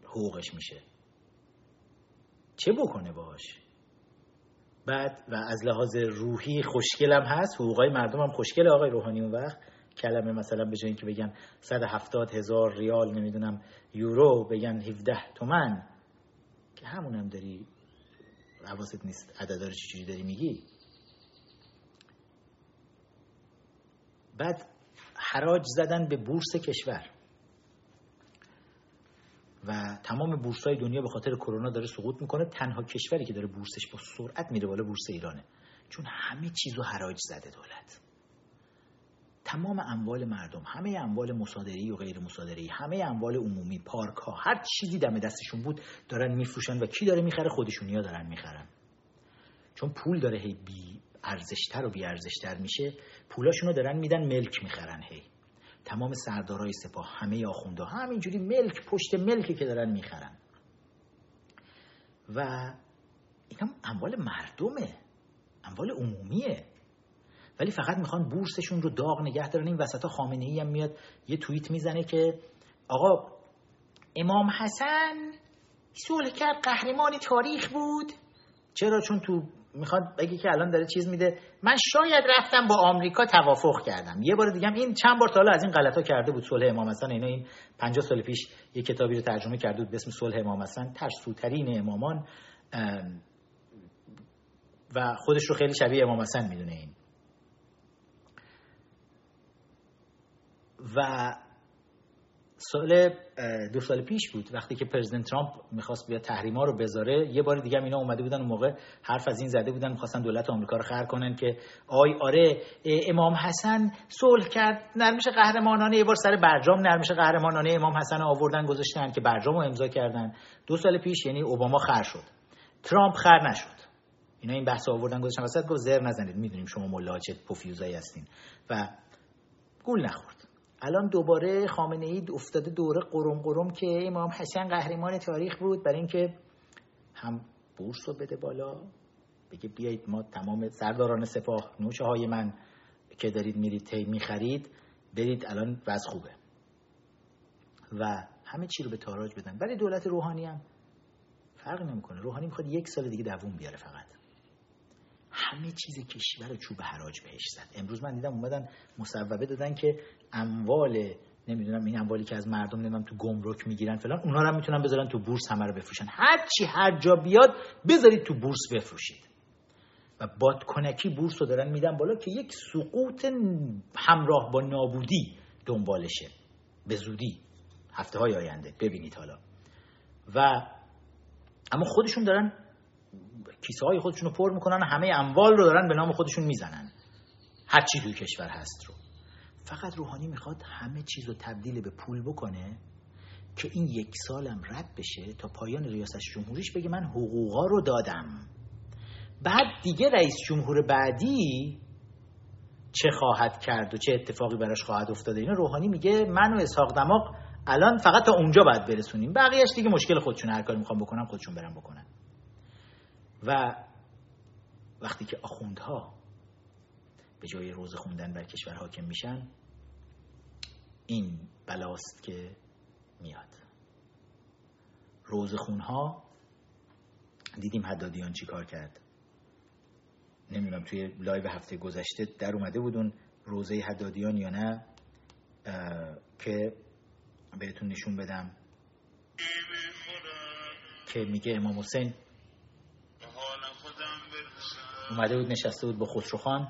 حقوقش میشه. چه بکنه باش بعد و از لحاظ روحی خوشگلم هست حقوقای مردم هم خوشگل. آقای روحانی اون وقت کلمه مثلا به جای اینکه بگن 170 هزار ریال نمی‌دونم یورو بگن 17 تومن. که همون هم داری حواست نیست عدد چجوری داری میگی. بعد حراج زدن به بورس کشور. و تمام بورس های دنیا به خاطر کرونا داره سقوط می‌کنه. تنها کشوری که داره بورسش با سرعت میره بالا بورس ایرانه. چون همه چیزو حراج زده دولت. تمام اموال مردم همه اموال مصادری و غیر مصادری همه اموال عمومی پارک ها هر چیزی دم دستشون بود دارن میفروشن و کی داره می‌خره؟ خودشونیا دارن می‌خرن. چون پول داره هی بی ارزشتر و بی ارزشتر میشه پولاشونو دارن میدن ملک می‌خرن هی. تمام سردارای سپاه همه آخونده همینجوری ملک پشت ملکی که دارن می‌خرن. و اینا اموال مردمه اموال عمومیه. ولی فقط می‌خوان بورسشون رو داغ نگه دارن این وسط خامنه ای هم میاد یه توییت می‌زنه که آقا امام حسن صلح کرد قهرمان تاریخ بود. چرا؟ چون تو می‌خواد بگه که الان داره چیز میده. من شاید رفتم با آمریکا توافق کردم. یه بار دیگه این چند بار تا از این غلطا کرده بود. صلح امام حسن اینا این 50 سال پیش یه کتابی رو ترجمه کرده بود به اسم صلح امام حسن ترسوترین امامان. و خودش رو خیلی شبیه امام حسن می‌دونه این. و سال دو سال پیش بود وقتی که پرزیدنت ترامپ می‌خواست بیاد تحریما رو بذاره یه بار دیگه اینا اومده بودن اون موقع حرف از این زده بودن می‌خواستن دولت آمریکا رو خر کنن که آی آره امام حسن صلح کرد نرمش قهرمانانه یه بار سر برجام نرمش قهرمانانه امام حسن آوردن گذاشتن که برجام رو امضا کردن. دو سال پیش یعنی اوباما خر شد. ترامپ خر نشد. اینا این بحث آوردن گذاشتن وسط گفت زر نزنید. می‌دونیم شما ملاچ پوفیوزایی هستین. و گول نخورد. الان دوباره خامنه ای افتاده دوره قرم قرم که امام حسن قهرمان تاریخ بود. برای اینکه هم بورس رو بده بالا بگه بیایید ما تمام سرداران سپاه نوشه های من که دارید میرید تی می‌خرید برید الان وضع خوبه. و همه چی رو به تاراج بدن. ولی دولت روحانی هم فرق نمی‌کنه. روحانی می‌خواد یک سال دیگه دووم بیاره فقط. همه چیز کشور چوب حراج بهش زد. امروز من دیدم اومدن مصوبه دادن که اموال نمی‌دونم این اموالی که از مردم نمی‌دونم تو گمرک می‌گیرن فلان اونا رو هم می‌تونن بذارن تو بورس همه رو بفروشن. هر چی هر جا بیاد بذارید تو بورس بفروشید. و بادکنکی بورس رو دارن میدن بالا که یک سقوط همراه با نابودی دنبالشه. به زودی. هفته های آینده. ببینید حالا. و اما خودشون دارن کیسه های خودشون رو پر می‌کنن همه اموال رو دارن به نام خودشون می‌زنن. هر چی توی کشور هست رو. فقط روحانی می‌خواد همه چیز رو تبدیل به پول بکنه که این یک سالم رد بشه تا پایان ریاست جمهوریش بگه من حقوقا رو دادم. بعد دیگه رئیس جمهور بعدی چه خواهد کرد و چه اتفاقی براش خواهد افتاده؟ اینا روحانی میگه من و اسحاق دماغ الان فقط تا اونجا باید برسونیم. بقیهش دیگه مشکل خودشون هر کاری می‌خوام بکنم خودشون برم بکنن. و وقتی که آخوندها به جای روز خوندن بر کشور حاکم میشن این بلاست که میاد. روز خونها دیدیم حدادیان چی کار کرد. نمی‌دونم توی لایو هفته گذشته در اومده بودون روزه حدادیان یا نه که بهتون نشون بدم. که میگه امام حسین اومده بود نشسته بود با خسرو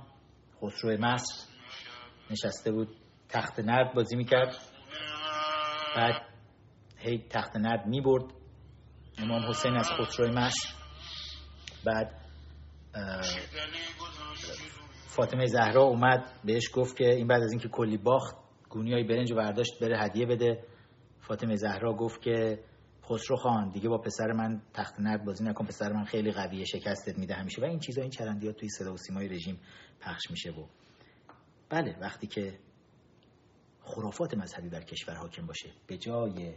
خسرو مصر. نشسته بود تخت نرد بازی می‌کرد. بعد هی تخت نرد می‌برد. امام حسین از خسرو مصر. بعد فاطمه زهرا اومد بهش گفت که این بعد از اینکه کلی باخت گونی های برنج برداشت بره هدیه بده. فاطمه زهرا گفت که خسرو خان دیگه با پسر من تخت نرد بازی نکن پسر من خیلی قویه شکستت میده همیشه. و این چیزا این چرندیات توی صدا و سیمای رژیم پخش میشه و بله وقتی که خرافات مذهبی بر کشور حاکم باشه به جای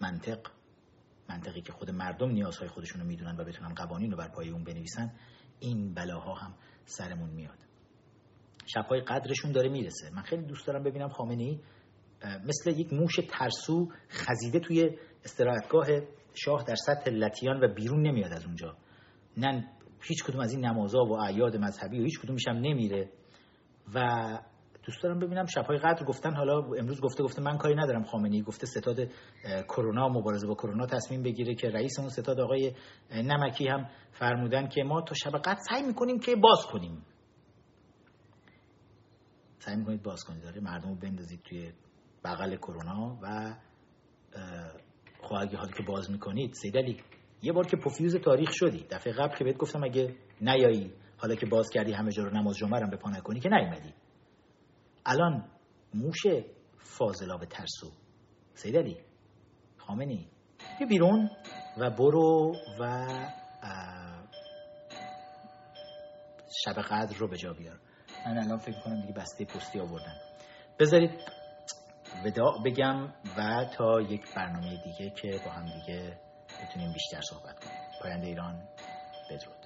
منطق منطقی که خود مردم نیازهای خودشون رو می‌دونن و بتونن قوانین رو بر پای اون بنویسن این بلاها هم سرمون میاد. شبهای قدرشون داره می‌رسه. من خیلی دوست دارم ببینم خامنه ای مثل یک موش ترسو خزیده توی استراحتگاه شاه در سطح لتیان و بیرون نمیاد از اونجا. نه هیچ کدوم از این نمازها و اعیاد مذهبی و هیچ کدومش هم نمیره. و دوست دارم ببینم شبهای قدر گفتن حالا امروز گفته گفته من کاری ندارم خامنه‌ای گفته ستاد کرونا مبارزه با کرونا تصمیم بگیره که رئیس اون ستاد آقای نمکی هم فرمودن که ما تا شب قدر سعی می‌کنیم که باز کنیم. سعی می‌کنید باز کنید. داره مردم رو بندازید توی بغل کرونا و خواهی حالی که باز می‌کنید سیدلی یه بار که پوفیوز تاریخ شدی. دفعه قبل که بهت گفتم اگه نیایی حالا که باز کردی همه جا رو نماز جمعه به پا نکنی که نیومدی. الان موش فاضلاب ترسو. سید علی خامنی یه بیرون و برو و شب قدر رو به جا بیار. من الان فکر کنم دیگه بسته پستی آوردن بذارید وداع بگم و تا یک برنامه دیگه که با هم دیگه بتونیم بیشتر صحبت کنیم. پاینده ایران بدرود.